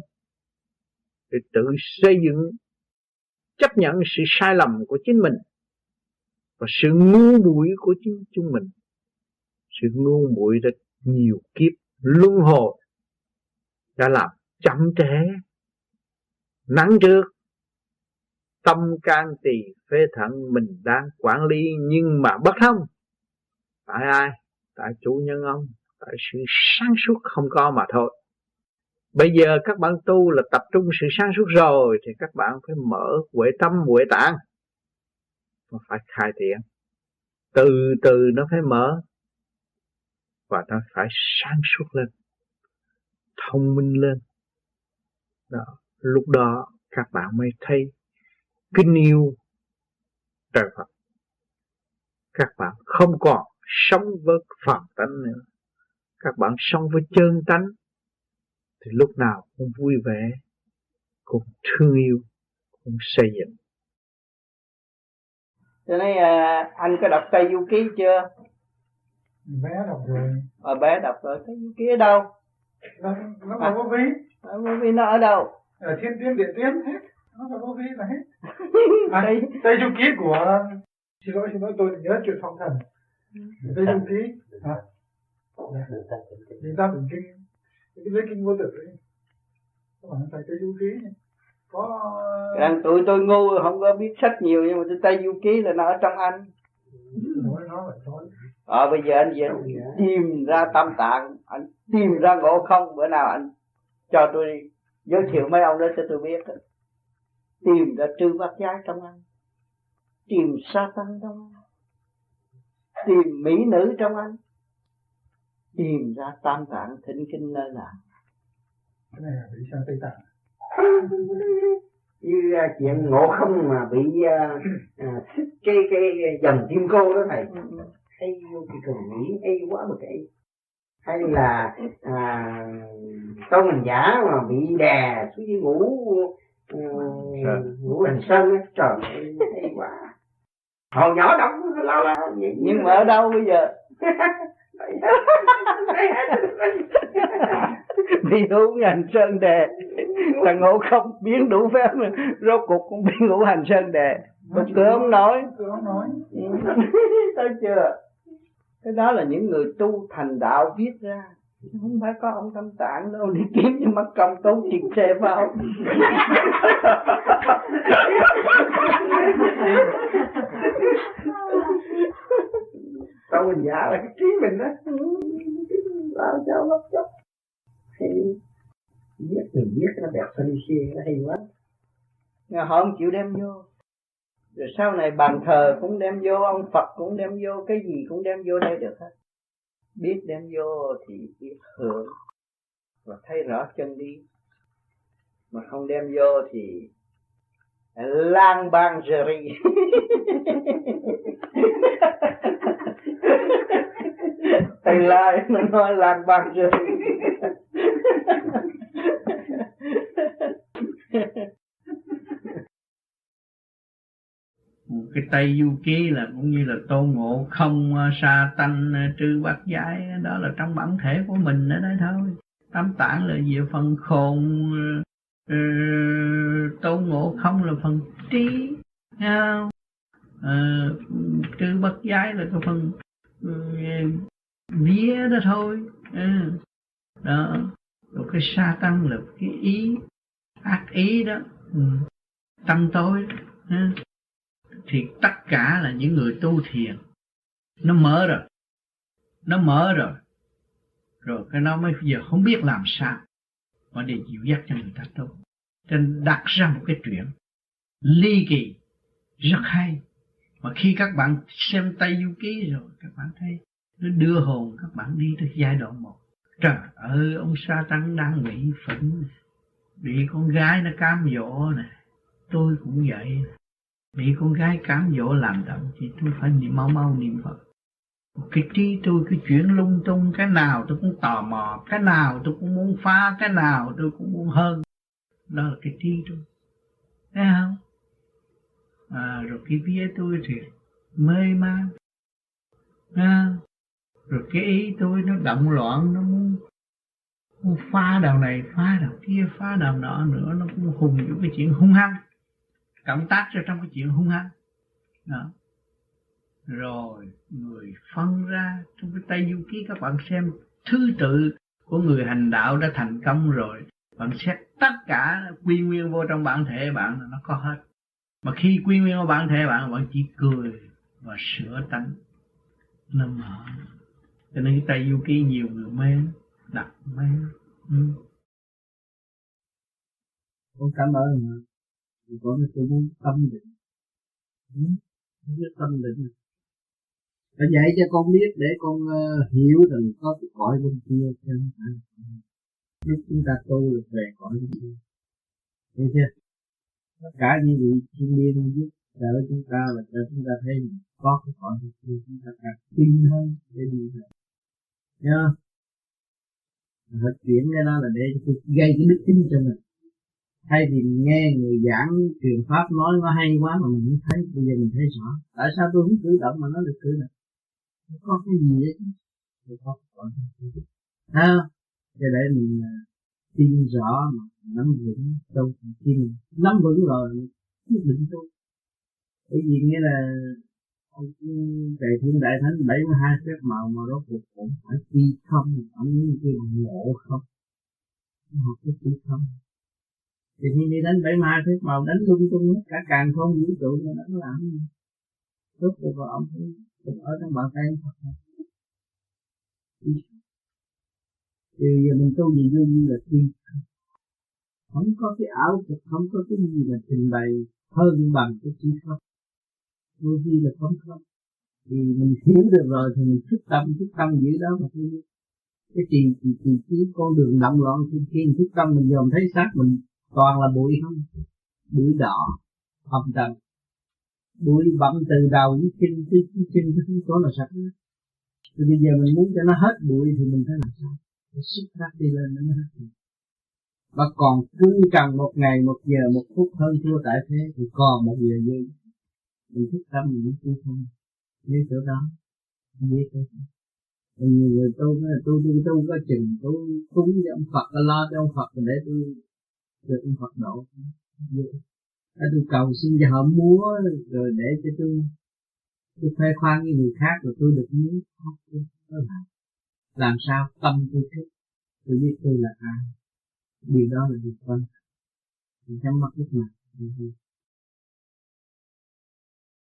để tự xây dựng, chấp nhận sự sai lầm của chính mình và sự ngu muội của chính chúng mình. Sự ngu muội đã nhiều kiếp luân hồi đã làm chậm trễ. Nắng trước, tâm can tỳ phế thận mình đang quản lý, nhưng mà bất thông. Tại ai? Tại chủ nhân ông, tại sự sáng suốt không có mà thôi. Bây giờ các bạn tu là tập trung sự sáng suốt rồi, thì các bạn phải mở huệ tâm, huệ tạng. Và phải khai thiện. Từ từ nó phải mở và ta phải sáng suốt lên thông minh lên đó. lúc đó các bạn mới thấy kính yêu trời Phật các bạn không còn sống với phàm tánh nữa các bạn sống với chân tánh thì lúc nào cũng vui vẻ cũng thương yêu cũng xây dựng cho nên à, anh có đọc Tây Du Ký chưa? Bé đọc rồi. Ờ bé đọc rồi, Ký ở đâu? Nó, nó à, vô vi. Ở vô vi nó ở đâu? Ở thiên tiên điện tiên hết. Nó là vô vi là hết. (laughs) À, Tây... Tây Du Ký của... Xin lỗi, xin lỗi, tôi nhớ chuyện phong thần. Tây Du Ký. À. Chúng ta bình kinh. Cái lấy kinh vô tử ấy. Các bạn phải Tây Du Ký có rằng tụi tôi ngu không có biết sách nhiều nhưng mà tôi tay du ký là nó ở trong anh ờ bây giờ anh về tìm ra tâm tạng anh tìm ra ngộ không bữa nào anh cho tôi giới thiệu mấy ông đó cho tôi biết. Tìm ra trư bát giác trong anh tìm sa tăng trong anh tìm mỹ nữ trong anh tìm ra tam tạng thịnh kinh nơi nào. Cái này là bị sa tây tạng? Như à, chuyện ngộ không mà bị à, à, xích cái cái dòng kim cô đó thầy hay vô cái cần nghĩ hay quá mà cái hay là à, tôn hành giả mà bị đè xuống dưới ngủ uh, ngủ hành sân á. Trời ơi hay quá. Hồi nhỏ đóng lo lo nhưng mà ở đâu bây giờ? (laughs) Bị ngũ hành sơn đề là ngộ không biến đủ phép rốt cuộc cũng bị ngũ hành sơn đề một cửa không nói. thấy chưa cái đó là những người tu thành đạo viết ra. Không phải có ông tâm tạng đâu, đi kiếm như mất công tốn tiền xe vào tao mình giả là cái trí mình đó. Sao sao lắm chốc hay viết mình viết nó đẹp phân xia nó hay quá. Nhà họ không chịu đem vô rồi sau này bàn thờ cũng đem vô ông Phật cũng đem vô cái gì cũng đem vô đây được hết. Biết đem vô thì biết hưởng và thấy rõ chân đi mà không đem vô thì lang bang rì (laughs) thầy lai nó nói lang bang rì (laughs) cái tây du ký là cũng như là tôn ngộ không à, sa tanh, à, trư bát giải à, đó là trong bản thể của mình ở đây thôi. Tam tạng là về phần khôn tôn ngộ không là phần trí không? trư bát giái là cái phần ừ, vía đó thôi ừ. đó. Rồi cái sa tăng là cái ý ác ý đó. Ừ. Tâm tối uh, thì tất cả là những người tu thiền. Nó mở rồi. Nó mở rồi. Rồi cái nó mới giờ không biết làm sao mà để dịu dắt cho người ta tu. Nên đặt ra một cái chuyện ly kỳ rất hay. Mà khi các bạn xem Tây Du Ký rồi, các bạn thấy nó đưa hồn các bạn đi tới giai đoạn một. Trời ơi, ông sa tăng đang bị phẫn bị con gái nó cám dỗ này tôi cũng vậy bị con gái cám dỗ làm động thì tôi phải niệm mau mau niệm Phật. Cái trí tôi cái chuyển lung tung cái nào tôi cũng tò mò cái nào tôi cũng muốn phá cái nào tôi cũng muốn hơn. Đó là cái trí tôi. Thấy không? À, rồi cái vía tôi thì mê man à, rồi cái ý tôi nó động loạn nó muốn, muốn phá đầu này phá đầu kia phá đầu nọ nữa nó cũng hùng những cái chuyện hung hăng cộng tác cho trong cái chuyện hung hăng. Đó. Rồi, người phân ra trong cái tay du ký, các bạn xem thứ tự của người hành đạo đã thành công rồi. Bạn xét tất cả quy nguyên vô trong bản thể bạn là nó có hết. Mà khi quy nguyên vào bản thể bạn bạn chỉ cười và sửa tánh. Nó mở. Cho nên cái tay du ký nhiều người mê đặt mê ừ. con cảm ơn con nó tôi muốn tâm định. Muốn biết tâm định phải dạy cho con biết để con uh, hiểu rằng có cái cõi bên kia chứ lúc chúng ta tu được về cõi bên kia. Thấy chưa? Tất cả những vị thiên liên giúp đỡ chúng ta và cho chúng ta thấy có cái cõi bên kia. Chúng ta càng tin hơn để đi về. Nhớ phải chuyển cái đó là để gây cái đức tin cho mình thay vì nghe người giảng truyền pháp nói nó hay quá mà mình không thấy, bây giờ mình thấy rõ tại sao tôi không cử động mà nó được cử động? Nó có cái gì đấy chứ có còn ha? Cho để mình à, tin rõ mà nắm vững trong khi mình nắm vững rồi quyết định tu bởi vì nghĩa là ông đại thiên đại thánh, bảy mươi hai phép màu mà đó cuộc cũng phải đi không. Ông như cái ngộ không? Học cái đi không thì như đi đánh bảy ma phép màu đánh lung tung hết cả càng không vũ trụ mà nó làm gì được rồi ông thấy ở trong bàn tay Phật thì giờ mình tu gì vô như là tiên không có cái ảo thuật không có cái gì là trình bày hơn bằng cái chữ không vô vi là không không thì mình hiểu được rồi thì mình thức tâm thức tâm giữ đó mà thôi cái trì trì trì trí con đường động loạn thì khi thức tâm mình dòm thấy xác mình toàn là bụi không bụi đỏ không trần bụi bặm từ đầu với chân tới chân tới chỗ nào sạch hết thì bây giờ mình muốn cho nó hết bụi thì mình phải làm sao phải xúc phát đi lên nó mới hết bụi và còn cứ cần một ngày một giờ một phút hơn thua tại thế thì còn một giờ gì? mình thức tâm mình tu không như chỗ đó như chỗ đó nhiều người tu nói tu tu tu có chừng tu cúng cho ông Phật lo cho ông Phật để tôi được ông Phật độ à, tôi cầu xin cho họ múa rồi để cho tôi tôi khoe khoang với người khác rồi tôi được muốn làm làm sao tâm tôi thích. Tôi biết tôi là ai. Điều đó là việc quan trọng. Mình nhắm mắt lúc nào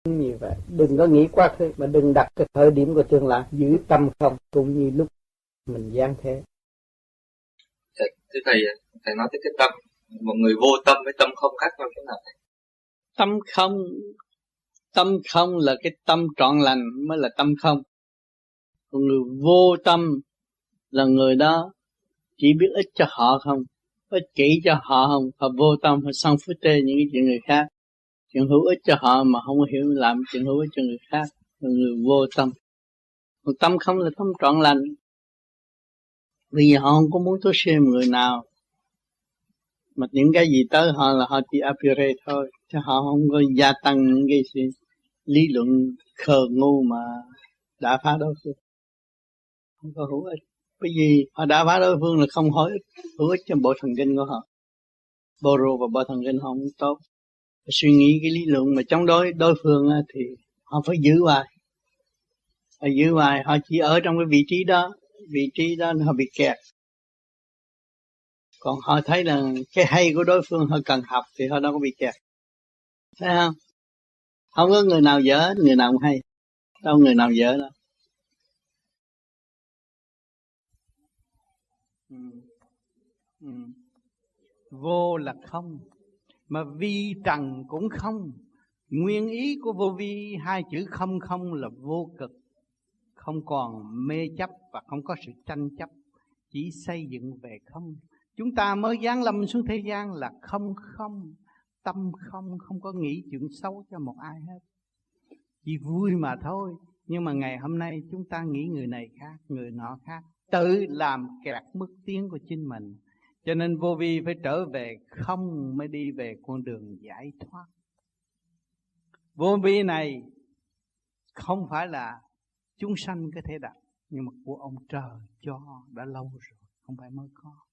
như vậy đừng có nghĩ quá khứ mà đừng đặt cái thời điểm của tương lai giữ tâm không cũng như lúc mình gian thế. Thưa thầy thầy nói tới cái tâm một người vô tâm với tâm không khác nhau thế nào? Thầy tâm không tâm không là cái tâm trọn lành mới là tâm không. Còn người vô tâm là người đó chỉ biết ích cho họ không, ích kỷ cho họ không, họ vô tâm, họ sân phú tê những cái chuyện người khác. Chuyện hữu ích cho họ mà không hiểu làm chuyện hữu ích cho người khác, là người vô tâm. Còn tâm không là tâm trọn lành. Vì họ không có muốn tốt xem người nào mà những cái gì tới họ là họ chỉ appear thôi, chứ họ không có gia tăng những cái gì lý luận khờ ngu mà đã phá đối phương. Không có hữu ích. Bởi vì họ đã phá đối phương là không hỏi hữu ích cho bộ thần kinh của họ. Bộ rô và bộ thần kinh họ không tốt. Suy nghĩ cái lý luận mà chống đối đối phương thì họ phải giữ hoài. Họ giữ hoài, họ chỉ ở trong cái vị trí đó. Vị trí đó họ bị kẹt còn họ thấy là cái hay của đối phương, họ cần học thì họ đâu có bị kẹt. Thấy không? Không có người nào dở người nào cũng hay. Đâu người nào dở đâu. Ừ. Ừ. vô là không, mà vi trần cũng không. Nguyên ý của vô vi, hai chữ không không là vô cực. Không còn mê chấp và không có sự tranh chấp, chỉ xây dựng về không chúng ta mới giáng lâm xuống thế gian là không không, tâm không không có nghĩ chuyện xấu cho một ai hết. Chỉ vui mà thôi. Nhưng mà ngày hôm nay chúng ta nghĩ người này khác, người nọ khác. Tự làm kẹt mức tiến của chính mình. Cho nên vô vi phải trở về, không mới đi về con đường giải thoát. Vô vi này không phải là chúng sanh có thể đạt nhưng mà của ông trời cho đã lâu rồi, không phải mới có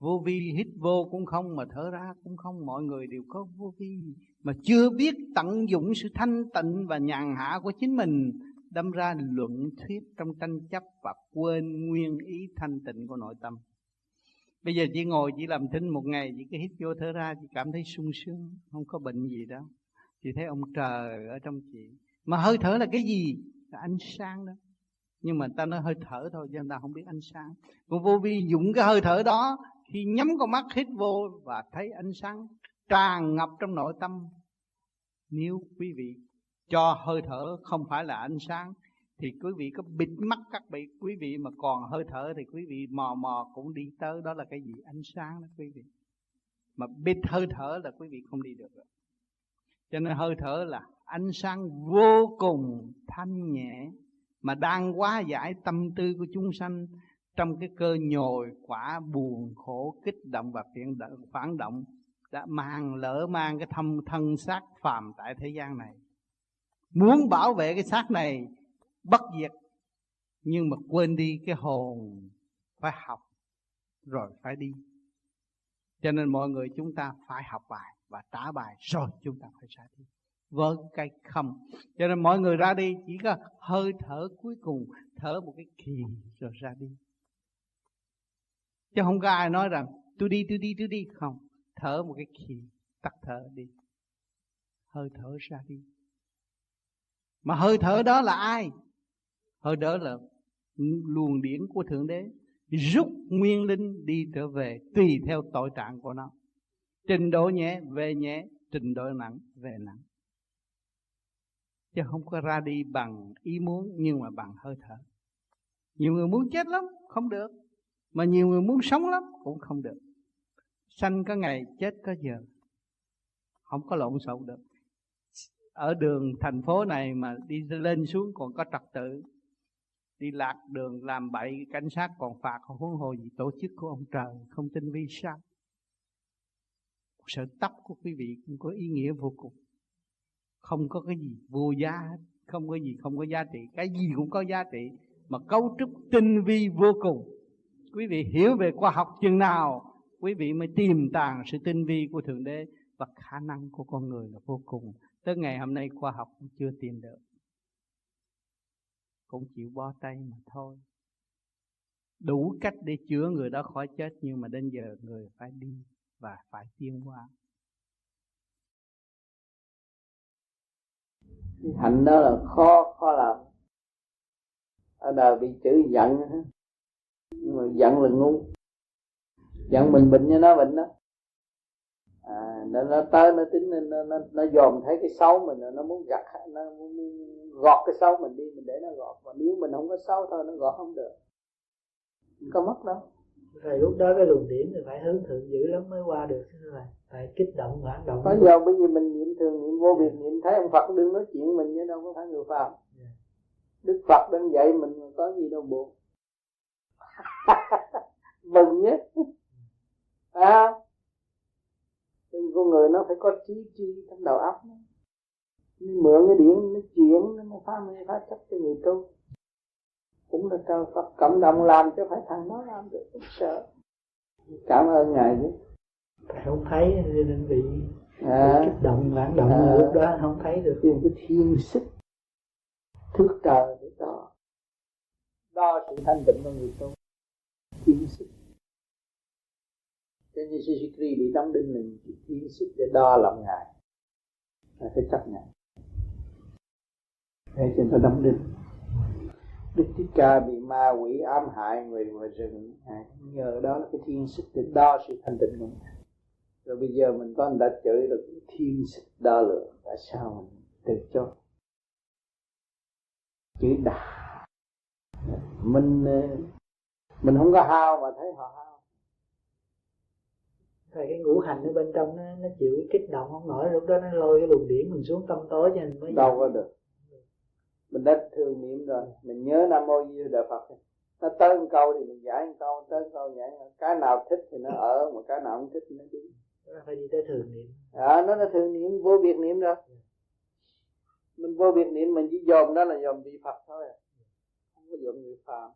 vô vi hít vô cũng không mà thở ra cũng không. Mọi người đều có vô vi mà chưa biết tận dụng sự thanh tịnh và nhàn hạ của chính mình, đâm ra luận thuyết trong tranh chấp và quên nguyên ý thanh tịnh của nội tâm. Bây giờ chị ngồi chị làm thinh một ngày chị cứ hít vô thở ra chị cảm thấy sung sướng, không có bệnh gì đâu. Chị thấy ông trời ở trong chị. Mà hơi thở là cái gì? Là ánh sáng đó. Nhưng mà ta nói hơi thở thôi cho ta không biết ánh sáng. Còn vô vi dụng cái hơi thở đó khi nhắm con mắt hít vô và thấy ánh sáng tràn ngập trong nội tâm, nếu quý vị cho hơi thở không phải là ánh sáng, thì quý vị có bịt mắt các vị. Quý vị mà còn hơi thở thì quý vị mò mò cũng đi tới, đó là cái gì? Ánh sáng đó quý vị. Mà bịt hơi thở là quý vị không đi được rồi. cho nên hơi thở là ánh sáng vô cùng thanh nhẹ mà đang quá giải tâm tư của chúng sanh trong cái cơ nhồi quả buồn khổ kích động và phiền động, phản động đã mang lỡ mang cái thâm thân xác phàm tại thế gian này. Muốn bảo vệ cái xác này bất diệt nhưng mà quên đi cái hồn phải học rồi phải đi. Cho nên mọi người chúng ta phải học bài và trả bài rồi chúng ta phải ra đi. Với cái không. Cho nên mọi người ra đi chỉ có hơi thở cuối cùng thở một cái kỳ rồi ra đi chứ không có ai nói rằng, tôi đi tôi đi tôi đi. Không, thở một cái khí, tắt thở đi. Hơi thở ra đi. Mà hơi thở đó là ai? Hơi thở là luồng điển của thượng đế, rút nguyên linh đi trở về tùy theo tội trạng của nó. Trình độ nhẹ, về nhẹ, trình độ nặng, về nặng. Chứ không có ra đi bằng ý muốn, nhưng mà bằng hơi thở. Nhiều người muốn chết lắm, không được mà nhiều người muốn sống lắm cũng không được. Sanh có ngày, chết có giờ. Không có lộn xộn được. Ở đường thành phố này mà đi lên xuống còn có trật tự. Đi lạc đường làm bậy, cảnh sát còn phạt không huống hồ gì tổ chức của ông trời, không tin vi sao? Sự tóc của quý vị cũng có ý nghĩa vô cùng. Không có cái gì vô giá không có gì không có giá trị. Cái gì cũng có giá trị, mà cấu trúc tinh vi vô cùng quý vị hiểu về khoa học chừng nào, quý vị mới tìm tàng sự tinh vi của thượng đế và khả năng của con người là vô cùng. Tới ngày hôm nay khoa học cũng chưa tìm được. Cũng chịu bó tay mà thôi. Đủ cách để chữa người đó khỏi chết, nhưng mà đến giờ người phải đi và phải tiến qua hạnh đó là khó khó làm. Ở đời bị chữ giận nhưng mà giận là ngu. Giận mình bệnh như nó bệnh đó à, nó, nó tới nó tính nó nó nó dòm thấy cái xấu mình nó muốn gặt nó muốn gọt cái xấu mình đi mình để nó gọt. Mà nếu mình không có xấu thôi nó gọt không được. Không có mất đâu. Thầy lúc đó cái luồng điển thì phải hướng thượng dữ lắm mới qua được chứ thầy phải kích động phản động. Có giờ bởi vì mình niệm thường niệm vô việc niệm thấy ông Phật đừng nói chuyện mình chứ đâu có phải người phàm. Yeah. Đức Phật đang dạy mình có gì đâu buồn mừng nhé à nên con người nó phải có trí chi trong đầu óc nó. Mượn cái điển nó chuyển nó phá mê phá chấp cho người tu. Cũng là trời Phật cộng đồng làm cho phải thằng nó làm được không sợ. Cảm ơn ngài chứ thầy không thấy nên bị à, kích động phản động à, lúc đó không thấy được. Tìm cái thiên sức thước trời để đo. Đo sự thanh tịnh của người tu thiên sức. Cho nên Sri bị đóng đinh mình thiên sức để đo lòng ngài. Phải chấp nhận. Thế cho nó đóng đinh. Đức Thích Ca bị ma quỷ ám hại người ngoài rừng. À, nhờ đó là cái thiên sức để đo sự thanh tịnh của mình rồi bây giờ mình có đã chửi được thiên sức đo lượng tại sao mình từ chối? Chữ đà. Mình ờ, mình không có hao mà thấy họ hao. Thầy cái ngũ hành ở bên trong nó, nó chịu cái kích động không nổi lúc đó nó lôi cái luồng điển mình xuống tâm tối cho nên mới đâu có được. Mình đã thường niệm rồi. Mình nhớ nam mô di đà phật nó tới một câu thì mình giải một câu tới một câu giải cái nào thích thì nó ở mà cái nào không thích nó đi. Nó phải đi tới thường niệm. À nó là thường niệm vô biệt niệm rồi. Mình vô biệt niệm mình chỉ dòm đó là dòm vị phật thôi à. không có dòm người phàm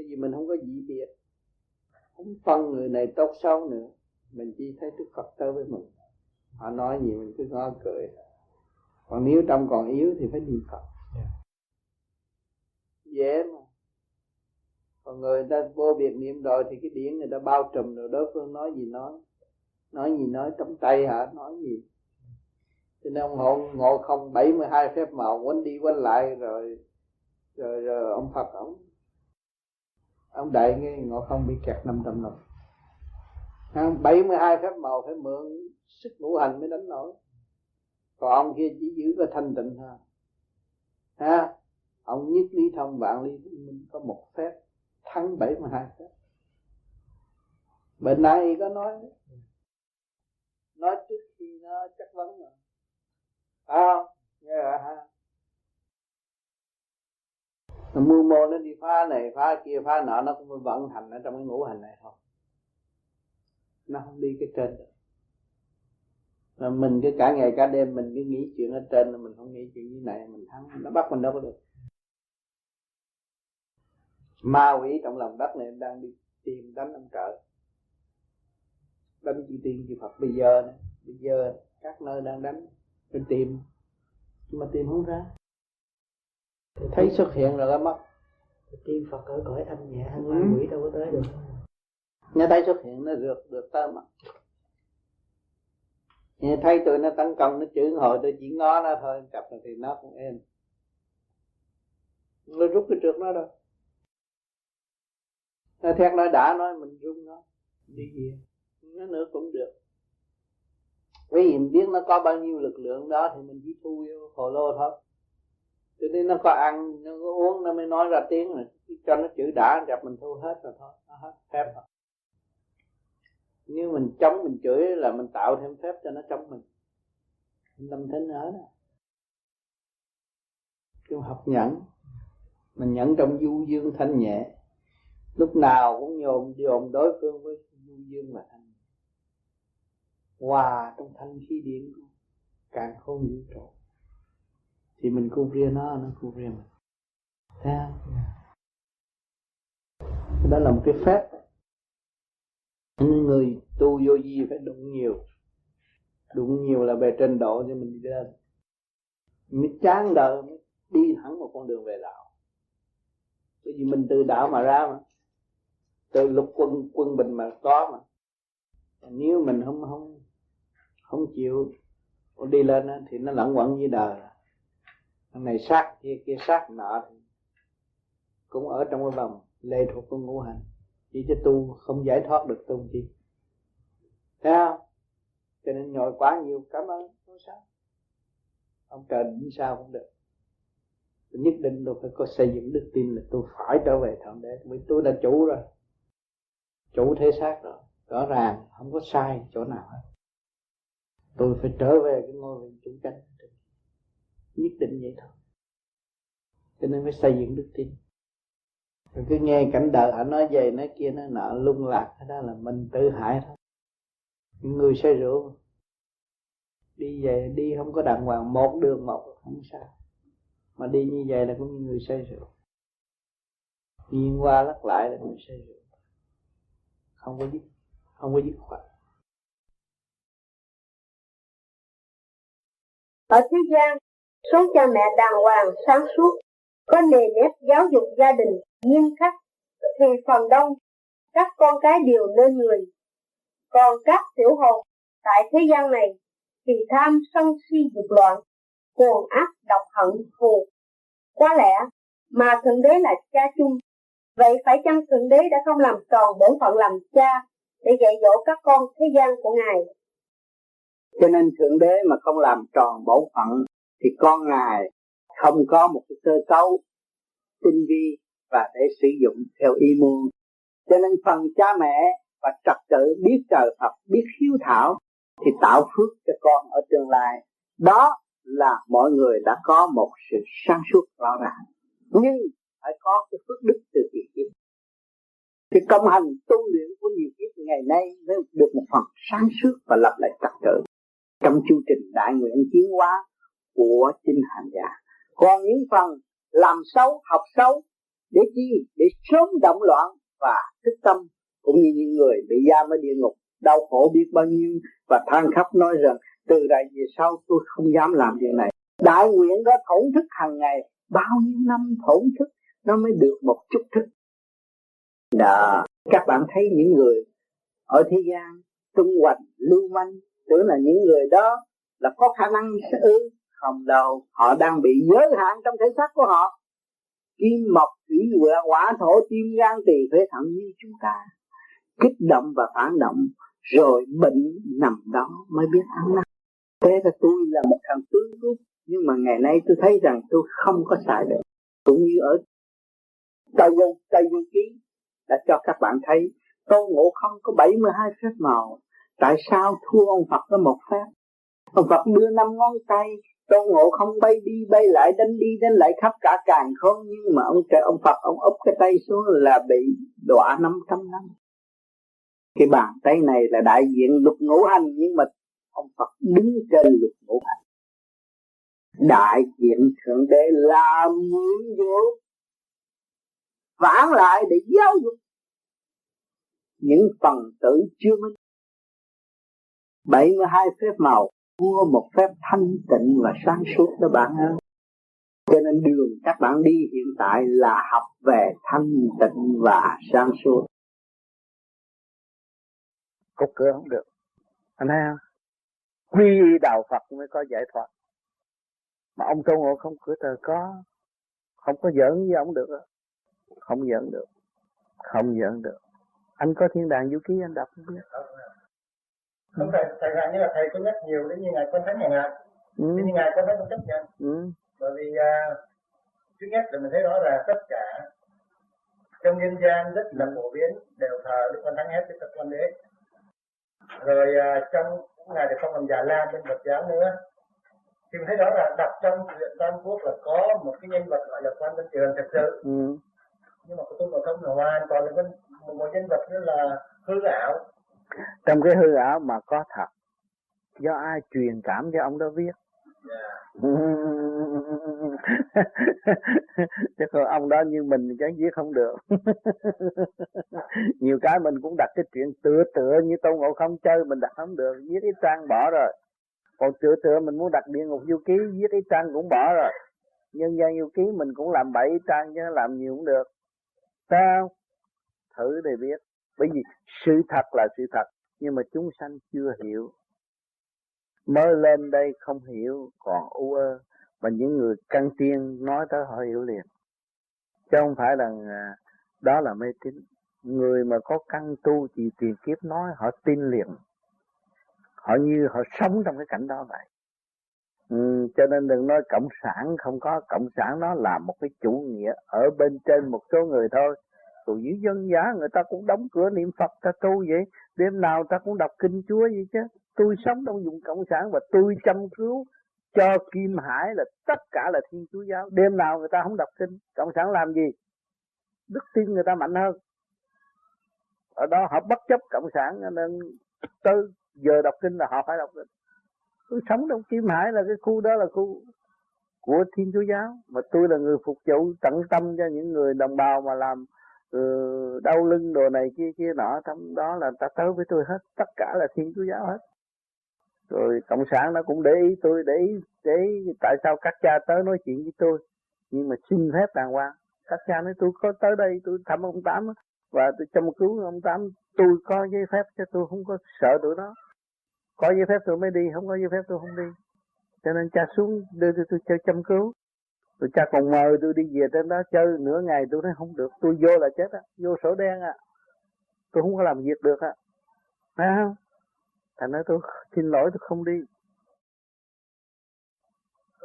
cái gì mình không có dị biệt. Không phân người này tốt xấu nữa. Mình chỉ thấy đức phật tới với mình. Họ nói gì mình cứ ngó cười. Còn nếu trong còn yếu thì phải niệm phật. Dễ mà. Còn người ta vô biệt niệm rồi thì cái điển người ta bao trùm rồi đối phương nói gì nói. Nói gì nói trong tay hả? Nói gì? Cho nên ông ngộ ngộ không 72 phép màu quấn đi quấn lại rồi rồi, rồi ông Phật ông ông đại nghe ngộ không bị kẹt 500 năm bảy 72 phép màu phải mượn sức ngũ hành mới đánh nổi. Còn ông kia chỉ giữ cái thanh tịnh thôi. Ha ông nhất lý thông vạn lý minh có một phép thắng 72 phép. Bệnh nãy có nói nói trước khi nó chất vấn rồi à, nghe rồi ha nó mưu mô nó đi phá này, phá kia, phá nọ, nó cũng vận hành ở trong cái ngũ hành này thôi. Nó không đi cái trên được. Mà mình cứ cả ngày, cả đêm mình cứ nghĩ chuyện ở trên, mình không nghĩ chuyện như này, mình thắng, nó bắt mình đâu có được. Ma quỷ trong lòng đất này đang đi tìm đánh ông trợ đánh chư tiên, chư phật. Bây giờ này bây giờ các nơi đang đánh mình tìm. Nhưng mà tìm không ra thấy xuất hiện rồi đã mất. Tiên phật ở cõi âm nhẹ hơn ma quỷ đâu có tới được. Nghe thấy xuất hiện nó rượt được tới mà nghe thấy tụi nó tấn công nó chửi hồi tôi chỉ ngó nó thôi chập thì nó cũng êm nó rút cái trượt nó rồi nó thét nói đã nói mình rung nó. Đi gì nó nữa cũng được. Vì mình biết nó có bao nhiêu lực lượng đó thì mình chỉ thu vô hồ lô thôi cho nên nó có ăn, nó có uống, nó mới nói ra tiếng rồi. Cho nó chữ đã, gặp mình thu hết rồi thôi. Nó hết phép rồi. Nếu mình chống, mình chửi là mình tạo thêm phép cho nó chống mình. Tâm thính ở đó. Kêu học nhẫn. Mình nhẫn trong du dương thanh nhẹ. Lúc nào cũng nhồn dồn đối phương với du dương và thanh hòa trong thanh khí điển càng không vũ trụ thì mình cũng riêng nó nó cũng riêng mình. Thấy không đó là một cái phép. Người tu vô vi phải đụng nhiều. Đụng nhiều là về trình độ cho mình đi lên. Mới chán đời mới đi thẳng một con đường về đạo. Bởi vì mình từ đạo mà ra mà. Từ lúc quân quân bình mà có mà. Nếu mình không không không chịu đi lên thì nó lẫn quẩn với đời thằng này sát kia kia sát nọ thì cũng ở trong cái vòng lệ thuộc của ngũ hành. Chỉ cho tu không giải thoát được tu chi. Thấy không? Cho nên nhồi quá nhiều cảm ơn không sao? Ông trời định sao cũng được. Nhất định tôi phải có xây dựng đức tin là tôi phải trở về thượng đế. Vì tôi đã chủ rồi. Chủ thế xác rồi. Rõ ràng, không có sai chỗ nào hết. Tôi phải trở về cái ngôi vị chủ chánh nhất định vậy thôi. Cho nên phải xây dựng đức tin. Rồi cứ nghe cảnh đời họ nói về, nói kia, nói nọ, lung lạc, cái đó là mình tự hại thôi. Những người say rượu. Đi về, đi không có đàng hoàng, một đường một, không sao. Mà đi như vậy là cũng như người say rượu. Nhiên qua lắc lại là người say rượu. Không có dứt, không có dứt khoát. Ở thế gian số cha mẹ đàng hoàng, sáng suốt, có nề nếp giáo dục gia đình, nghiêm khắc, thì phần đông các con cái đều nên người. Còn các tiểu hồn tại thế gian này thì tham sân si dục loạn, cuồng ác, độc hận, thù. Có lẽ mà thượng đế là cha chung, vậy phải chăng thượng đế đã không làm tròn bổn phận làm cha để dạy dỗ các con thế gian của ngài? Cho nên thượng đế mà không làm tròn bổn phận thì con ngài không có một cái cơ cấu tinh vi và để sử dụng theo ý muốn cho nên phần cha mẹ và trật tự biết trời Phật, biết hiếu thảo thì tạo phước cho con ở tương lai. Đó là mọi người đã có một sự sáng suốt rõ ràng. Nhưng phải có cái phước đức từ kỳ kiếp thì công hành tu luyện của nhiều kiếp ngày nay mới được một phần sáng suốt và lập lại trật tự. Trong chương trình đại nguyện tiến hóa của chính hành giả. Còn những phần làm xấu, học xấu, để chi? Để sớm động loạn và thức tâm, cũng như những người bị giam ở địa ngục, đau khổ biết bao nhiêu, và than khóc nói rằng, từ đây về sau tôi không dám làm điều này. Đại nguyện đó thổn thức hàng ngày, bao nhiêu năm thổn thức, nó mới được một chút thức. Đó các bạn thấy những người ở thế gian tung hoành, lưu manh, tưởng là những người đó là có khả năng ư? Không đâu họ đang bị giới hạn trong thể xác của họ. Kim mộc thủy hỏa quả thổ tim gan tỳ phế thận như chúng ta kích động và phản động, rồi bệnh nằm đó mới biết ăn năn. Thế là tôi là một thằng tướng tốt nhưng mà ngày nay tôi thấy rằng tôi không có xài được. Cũng như ở Tây Vô Tây Vô Ký đã cho các bạn thấy, Tôn Ngộ không có 72 phép màu. Tại sao thua ông Phật có một phép? Ông Phật đưa năm ngón tay Tôn Ngộ không bay đi, bay lại, đánh đi, đánh lại khắp cả càng không nhưng mà ông trời, ông Phật, ông úp cái tay xuống là bị đọa 500 năm. Cái bàn tay này là đại diện luật ngũ hành, nhưng mà ông Phật đứng trên luật ngũ hành. Đại diện thượng đế là muốn vô vãn lại để giáo dục. Những phần tử chưa minh. 72 phép màu mua một phép thanh tịnh và sáng suốt đó bạn ơi. Cho nên đường các bạn đi hiện tại là học về thanh tịnh và sáng suốt. Có cửa không được. Anh thấy không? Quy y đạo Phật mới có giải thoát. Mà ông tu Ngộ không cửa trời có, không có giỡn với ông được không giỡn được. Không giỡn được. Anh có thiên đàng vũ ký, anh đọc không biết không thầy thầy rằng như là thầy có nhắc nhiều đến như ngài quan thánh ngày ngài ừ. như ngài quan thánh cũng chấp nhận ừ. bởi vì uh, thứ nhất là mình thấy rõ là tất cả trong nhân gian rất là phổ biến đều thờ đức quan thánh hết đức quan đế rồi uh, trong ngài thì không làm già lam bên phật giáo nữa thì mình thấy đó là đọc trong truyện Tam Quốc là có một cái nhân vật gọi là quan văn trường thật sự ừ. nhưng mà tôi mà không là hoàn toàn là một, một nhân vật nữa là hư ảo trong cái hư ảo mà có thật do ai truyền cảm cho ông đó viết? (laughs) Chứ còn ông đó như mình chẳng viết không được. (laughs) Nhiều cái mình cũng đặt cái chuyện tựa tựa như tôn ngộ không chơi mình đặt không được. Viết cái trang bỏ rồi. Còn tựa tựa mình muốn đặt địa ngục du ký viết cái trang cũng bỏ rồi. Nhân gian du ký mình cũng làm bảy trang chứ làm nhiều cũng được. Sao? Thử để biết bởi vì sự thật là sự thật nhưng mà chúng sanh chưa hiểu. Mới lên đây không hiểu còn u ơ mà những người căn tiên nói tới họ hiểu liền. Chứ không phải là à, đó là mê tín. Người mà có căn tu chỉ tiền kiếp nói họ tin liền. Họ như họ sống trong cái cảnh đó vậy. Ừ, cho nên đừng nói cộng sản không có. Cộng sản nó là một cái chủ nghĩa ở bên trên một số người thôi rồi dưới dân giả người ta cũng đóng cửa niệm phật ta tu vậy đêm nào ta cũng đọc kinh chúa vậy chứ tôi sống trong vùng cộng sản và tôi chăm cứu cho Kim Hải là tất cả là Thiên Chúa giáo. Đêm nào người ta không đọc kinh, cộng sản làm gì? Đức tin người ta mạnh hơn. Ở đó họ bất chấp cộng sản nên tới giờ đọc kinh là họ phải đọc kinh. Tôi sống trong Kim Hải là cái khu đó là khu của Thiên Chúa giáo mà tôi là người phục vụ tận tâm cho những người đồng bào mà làm Ừ, đau lưng đồ này kia kia nọ trong đó là ta tới với tôi hết tất cả là Thiên Chúa giáo hết. Rồi cộng sản nó cũng để ý tôi để ý để ý tại sao các cha tới nói chuyện với tôi. Nhưng mà xin phép đàng hoàng. Các cha nói tôi có tới đây tôi thăm ông tám và tôi chăm cứu ông tám. Tôi có giấy phép cho tôi không có sợ tụi nó. Có giấy phép tôi mới đi không có giấy phép tôi không đi. Cho nên cha xuống đưa tôi, tôi chơi chăm cứu rồi cha còn mời tôi đi về trên đó chơi nửa ngày tôi nói không được tôi vô là chết á vô sổ đen à tôi không có làm việc được á. Phải không? Thành nói tôi xin lỗi tôi không đi.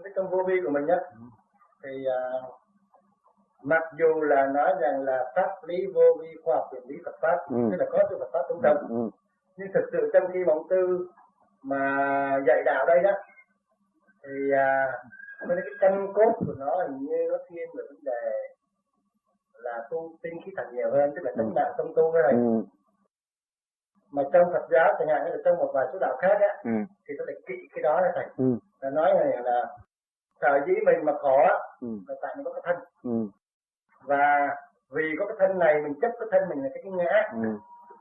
Cái trong vô vi của mình nhất thì uh, mặc dù là nói rằng là pháp lý vô vi khoa học lý Phật pháp ừ. tức là có sự Phật pháp trong tâm. Ừ, ừ. nhưng thực sự trong khi vọng tư mà dạy đạo đây đó thì uh, cái căn cốt của nó hình như nó thiên về vấn đề là tu tinh khí thần nhiều hơn tức là tính mạng trong tu cái này ừ mà trong Phật giáo chẳng hạn như là trong một vài số đạo khác á ừ. thì tôi lại kỵ cái đó là thầy ừ. là nói này là sở dĩ mình mà khổ ừ. là tại mình có cái thân ừ. và vì có cái thân này mình chấp cái thân mình là cái, cái ngã ừ.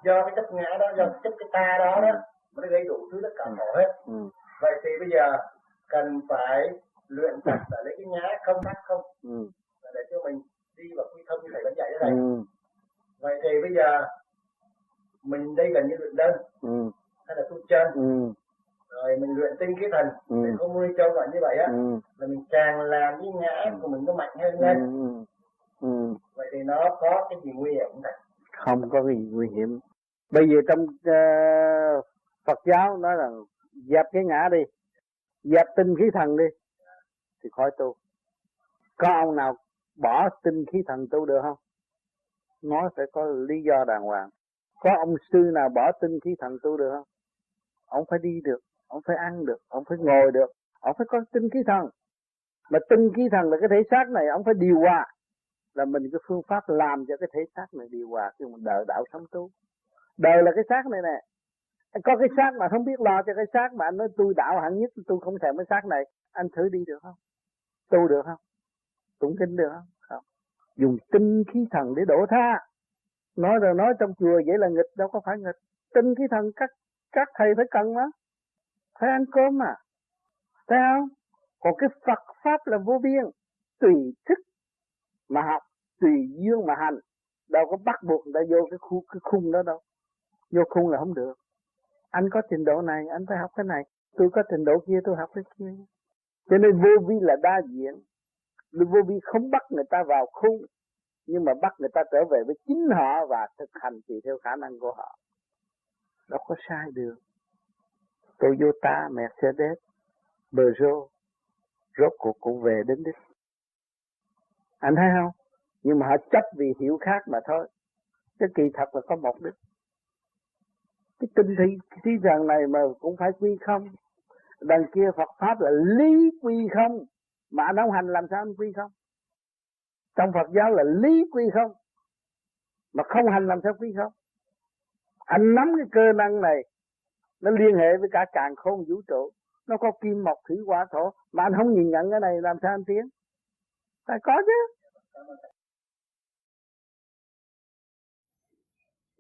do cái chấp ngã đó do cái chấp cái ta đó đó mà nó gây đủ thứ tất cả ừ. khổ hết ừ. vậy thì bây giờ cần phải luyện tập để lấy cái ngã không đắc không ừ. để cho mình đi vào quy thông như thầy vẫn dạy thế này ừ. vậy thì bây giờ mình đây gần như luyện đơn ừ. hay là tu chân ừ. rồi mình luyện tinh khí thần ừ. để không nuôi trâu gọi như vậy á ừ. là mình càng làm cái ngã của mình nó mạnh hơn lên ừ. Ừ. vậy thì nó có cái gì nguy hiểm không thầy không có gì nguy hiểm bây giờ trong uh, Phật giáo nói là dẹp cái ngã đi dẹp tinh khí thần đi thì khỏi tu. Có ông nào bỏ tinh khí thần tu được không? Nó phải có lý do đàng hoàng. Có ông sư nào bỏ tinh khí thần tu được không? Ông phải đi được, ông phải ăn được, ông phải ngồi được, ông phải có tinh khí thần. Mà tinh khí thần là cái thể xác này, ông phải điều hòa. Là mình cái phương pháp làm cho cái thể xác này điều hòa khi mình đời đạo sống tu. Đời là cái xác này nè. Có cái xác mà không biết lo cho cái xác mà anh nói, tôi đạo hẳn nhất, tôi không thèm cái xác này. Anh thử đi được không? Tu được không? Tụng kinh được không? Không. Dùng tinh khí thần để đổ tha. Nói rồi nói trong chùa vậy là nghịch, đâu có phải nghịch. Tinh khí thần các các thầy phải cần mà. Phải ăn cơm mà. Thấy không? Còn cái Phật pháp là vô biên. Tùy thức mà học, tùy duyên mà hành. Đâu có bắt buộc người ta vô cái khu, cái khung đó đâu. Vô khung là không được. Anh có trình độ này, anh phải học cái này. Tôi có trình độ kia, tôi học cái kia cho nên vô vi là đa diện. Vô vi không bắt người ta vào khung nhưng mà bắt người ta trở về với chính họ và thực hành tùy theo khả năng của họ. Đâu có sai được. Toyota, Mercedes, Peugeot rốt cuộc cũng về đến đích. Anh thấy không? Nhưng mà họ chấp vì hiểu khác mà thôi. Cái kỳ thật là có một đích. Cái tinh thi thi rằng này mà cũng phải quy không? Đằng kia Phật pháp là lý quy không? Mà anh không hành làm sao anh quy không? Trong Phật giáo là lý quy không? Mà không hành làm sao quy không? Anh nắm cái cơ năng này, nó liên hệ với cả càng khôn vũ trụ. Nó có kim, mộc, thủy, hỏa, thổ. Mà anh không nhìn nhận cái này, làm sao anh tiến? Phải có chứ.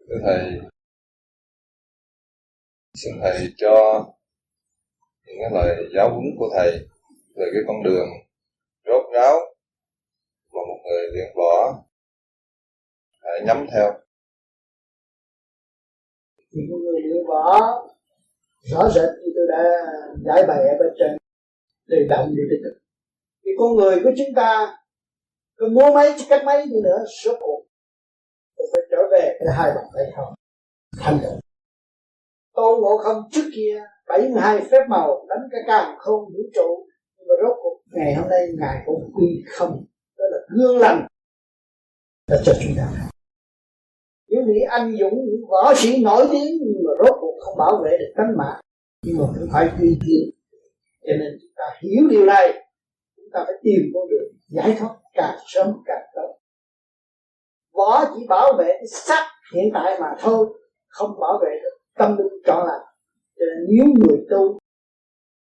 Thưa thầy, xin thầy cho những cái lời giáo huấn của thầy về cái con đường rốt ráo mà một người luyện võ hãy nhắm theo. Thì một người luyện võ rõ rệt như tôi đã giải bày ở bên trên từ động đến thế thì con người của chúng ta cứ mua mấy chứ cách mấy đi nữa số cuộc cũng phải trở về cái hai bàn tay không. Thành tựu tôn ngộ không trước kia 72 phép màu đánh cái càng không vũ trụ. Nhưng mà rốt cuộc ngày hôm nay ngài cũng quy không. Đó là gương lành đã cho chúng ta. Những vị anh dũng những võ sĩ nổi tiếng, nhưng mà rốt cuộc không bảo vệ được tánh mạng, nhưng mà cũng phải quy thiên. Cho nên chúng ta hiểu điều này, chúng ta phải tìm con đường giải thoát càng sớm càng tốt. Võ chỉ bảo vệ cái hiện tại mà thôi, không bảo vệ được tâm linh trọn lành. Cho nên nếu người tu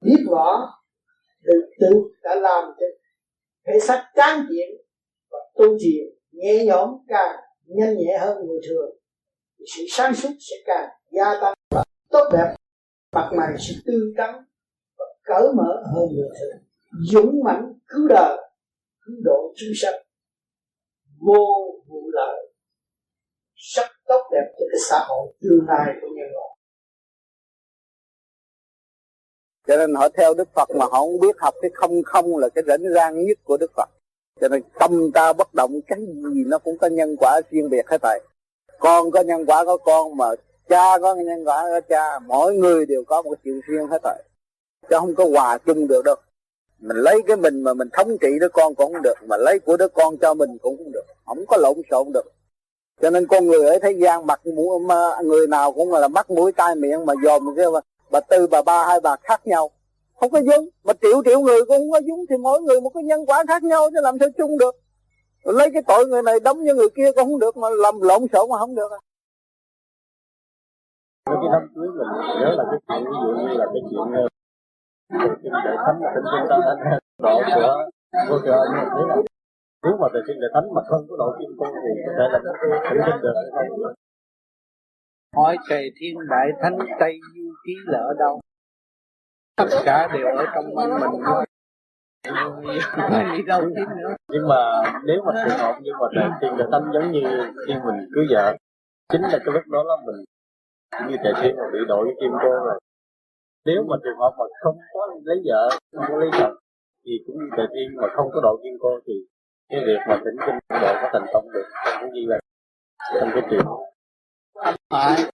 biết võ tự tự đã làm cho thể xác tráng kiện và tu trì nhẹ nhõm càng nhanh nhẹ hơn người thường, thì sự sáng suốt sẽ càng gia tăng và tốt đẹp. Mặt mày sẽ tươi tắn và cởi mở hơn người thường. Dũng mãnh cứu đời, cứu độ chúng sanh vô vụ lợi rất tốt đẹp cho cái xã hội tương lai của nhân loại. Cho nên họ theo Đức Phật mà họ không biết học cái không không là cái rảnh rang nhất của Đức Phật. Cho nên tâm ta bất động, cái gì nó cũng có nhân quả riêng biệt hết thầy. Con có nhân quả có con mà cha có nhân quả có cha, mỗi người đều có một cái chuyện riêng hết thầy. Chứ không có hòa chung được đâu. Mình lấy cái mình mà mình thống trị đứa con cũng không được, mà lấy của đứa con cho mình cũng không được. Không có lộn xộn được cho nên con người ở thế gian mặt mũi người nào cũng là mắt mũi tai miệng mà dòm cái mà, bà tư, bà ba hai bà khác nhau. Không có giống mà triệu triệu người cũng không có giống thì mỗi người một cái nhân quả khác nhau chứ làm sao chung được. Lấy cái tội người này đóng như người kia cũng không được mà làm lộn xộn mà không được à. cái đám cưới mình, nhớ là cái chuyện ví dụ như là cái chuyện ờ, về kinh thánh là tình chúng ta anh độ cửa của cửa nếu mà về kinh đệ thánh mà không có độ kim cương thì có thể là thỉnh kinh được. Hỏi trời thiên đại thánh tây du ký là ở đâu tất cả đều ở trong mình mình đi đâu nữa. Nhưng mà nếu mà trường hợp như mà trời thiên đại thánh giống như khi mình cưới vợ chính là cái lúc đó là mình như trời thiên mà bị đội kim cô rồi. Nếu mà trường hợp mà không có lấy vợ không có lấy chồng thì cũng như trời thiên mà không có độ kim cô thì cái việc mà tỉnh kinh độ có thành công được trong cái gì là trong cái chuyện không phải.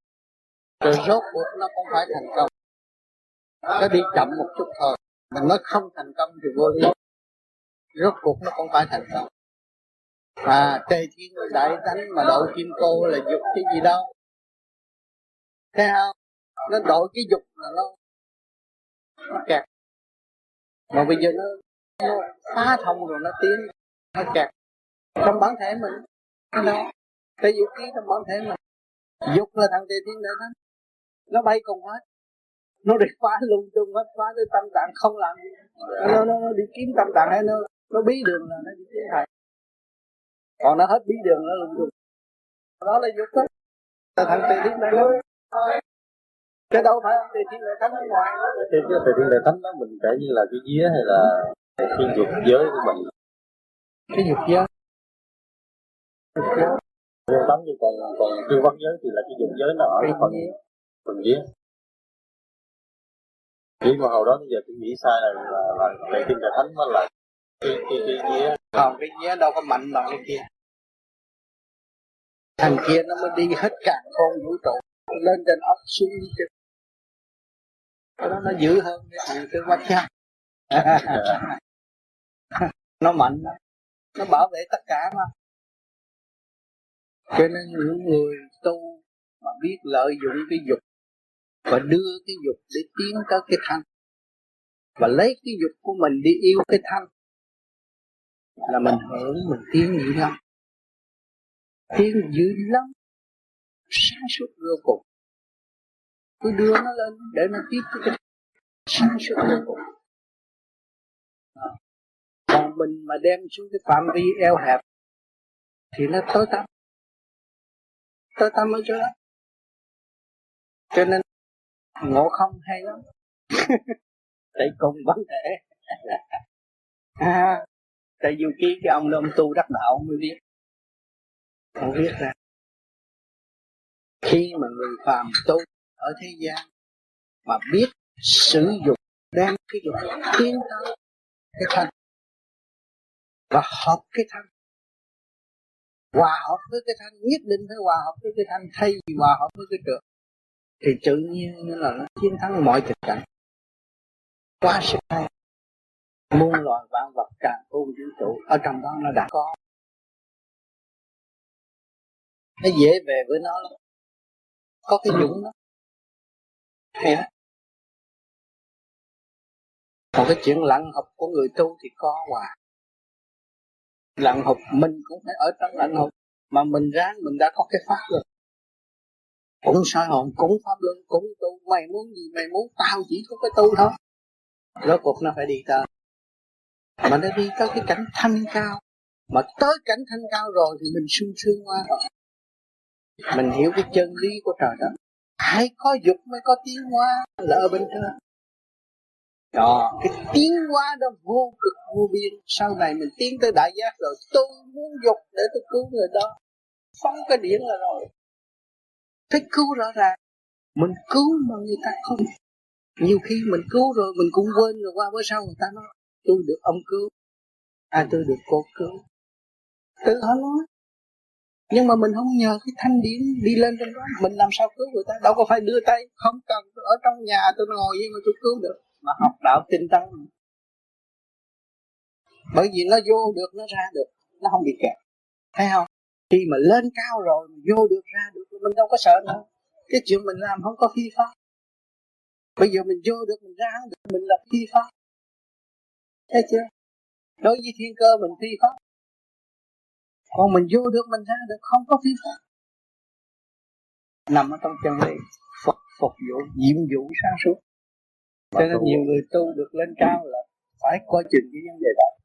Rồi rốt cuộc nó cũng phải thành công. Nó đi chậm một chút thôi. Mình nói không thành công thì vô lý. Rốt cuộc nó cũng phải thành công. Và trời thiên đại thánh mà độ kim cô là dục cái gì đâu. Thấy không? Nó độ cái dục là nó nó kẹt. Mà bây giờ nó, nó phá thông rồi nó tiến nó kẹt. Trong bản thể mình cái đó cái vũ khí trong bản thể mình. Dục là thằng tề thiên đại thánh. Nó bay cùng hết. Nó đi phá lung tung hết phá tới tâm tạng không làm gì nó, nó, nó đi kiếm tâm tạng hay nó nó bí đường là nó đi kiếm thầy. Còn nó hết bí đường nó lung tung. Đó là dục hết là thằng tề thiên đại thánh. Cái đâu phải tề thiên đại thánh ở ngoài. Cái tề thiên đại thánh đó mình kể như là cái vía hay là thiên dục giới của mình cái dục giới Riêng tánh thì còn còn chưa bắt giới thì là cái dục giới nó ở cái phần phần vía chỉ mà hồi đó bây giờ tôi nghĩ sai là là, là để tin là thánh mới là cái cái cái vía không cái vía đâu có mạnh bằng cái kia. Thằng kia nó mới đi hết cả con vũ trụ lên trên ốc xuống trên. Cái đó nó dữ hơn cái cái quách cha nó mạnh đó nó bảo vệ tất cả mà. Cho nên những người tu mà biết lợi dụng cái dục và đưa cái dục để tiến tới cái thanh và lấy cái dục của mình đi yêu cái thanh là mình hưởng, mình tiến dữ lắm. Tiến dữ lắm. Sáng suốt vô cùng. Cứ đưa nó lên để nó tiếp cái sáng suốt vô cùng mình mà đem xuống cái phạm vi eo hẹp thì nó tối tăm. Tối tăm ở chỗ đó. Cho nên ngộ không hay lắm. (laughs) Tại cùng vấn đề. (laughs) À, tại dù ký cái ông ông tu đắc đạo mới biết. Không biết ra khi mà người phàm tu ở thế gian mà biết sử dụng đem cái dục tiến tới cái thanh và hợp cái thanh hòa hợp với cái thanh nhất định phải hòa hợp với cái thanh thay vì hòa hợp với cái trượt thì tự nhiên là nó chiến thắng mọi thực cảnh quá sức hay. Muôn loài vạn vật càng ôn vũ trụ, ở trong đó nó đã có. Nó dễ về với nó lắm. Có cái dũng đó. Hay đó còn cái chuyện lặng học của người tu thì có hoài lặng học mình cũng phải ở trong lặng học mà mình ráng mình đã có cái pháp rồi cũng soi hồn, cũng pháp luân, cũng tu. Mày muốn gì, mày muốn tao chỉ có cái tu thôi. Rốt cuộc nó phải đi tới. Mà nó đi tới cái cảnh thanh cao. Mà tới cảnh thanh cao rồi thì mình sung sướng qua rồi. Mình hiểu cái chân lý của trời đó hãy có dục mới có tiến hóa là ở bên trên. Đó, cái tiến hóa đó vô cực vô biên sau này mình tiến tới đại giác rồi. Tôi muốn dục để tôi cứu người đó. Phóng cái điển là rồi. Thích cứu rõ ràng. Mình cứu mà người ta không. Nhiều khi mình cứu rồi, mình cũng quên rồi, qua bữa sau người ta nói, tôi được ông cứu. À tôi được cô cứu. Tự họ nói. Nhưng mà mình không nhờ cái thanh điển đi lên trên đó. Mình làm sao cứu người ta? Đâu có phải đưa tay. Không cần. Ở trong nhà tôi ngồi nhưng mà tôi cứu được. Mà học đạo tinh tấn bởi vì nó vô được nó ra được nó không bị kẹt. Thấy không? Khi mà lên cao rồi vô được ra được mình đâu có sợ nữa. Cái chuyện mình làm không có phi pháp. Bây giờ mình vô được mình ra được mình là phi pháp. Thấy chưa? Đối với thiên cơ mình phi pháp. Còn mình vô được mình ra được không có phi pháp. Nằm ở trong chân lý phục phục vụ nhiệm vụ sáng suốt. Cho nên nhiều người tu được lên cao là phải coi chừng cái vấn đề đó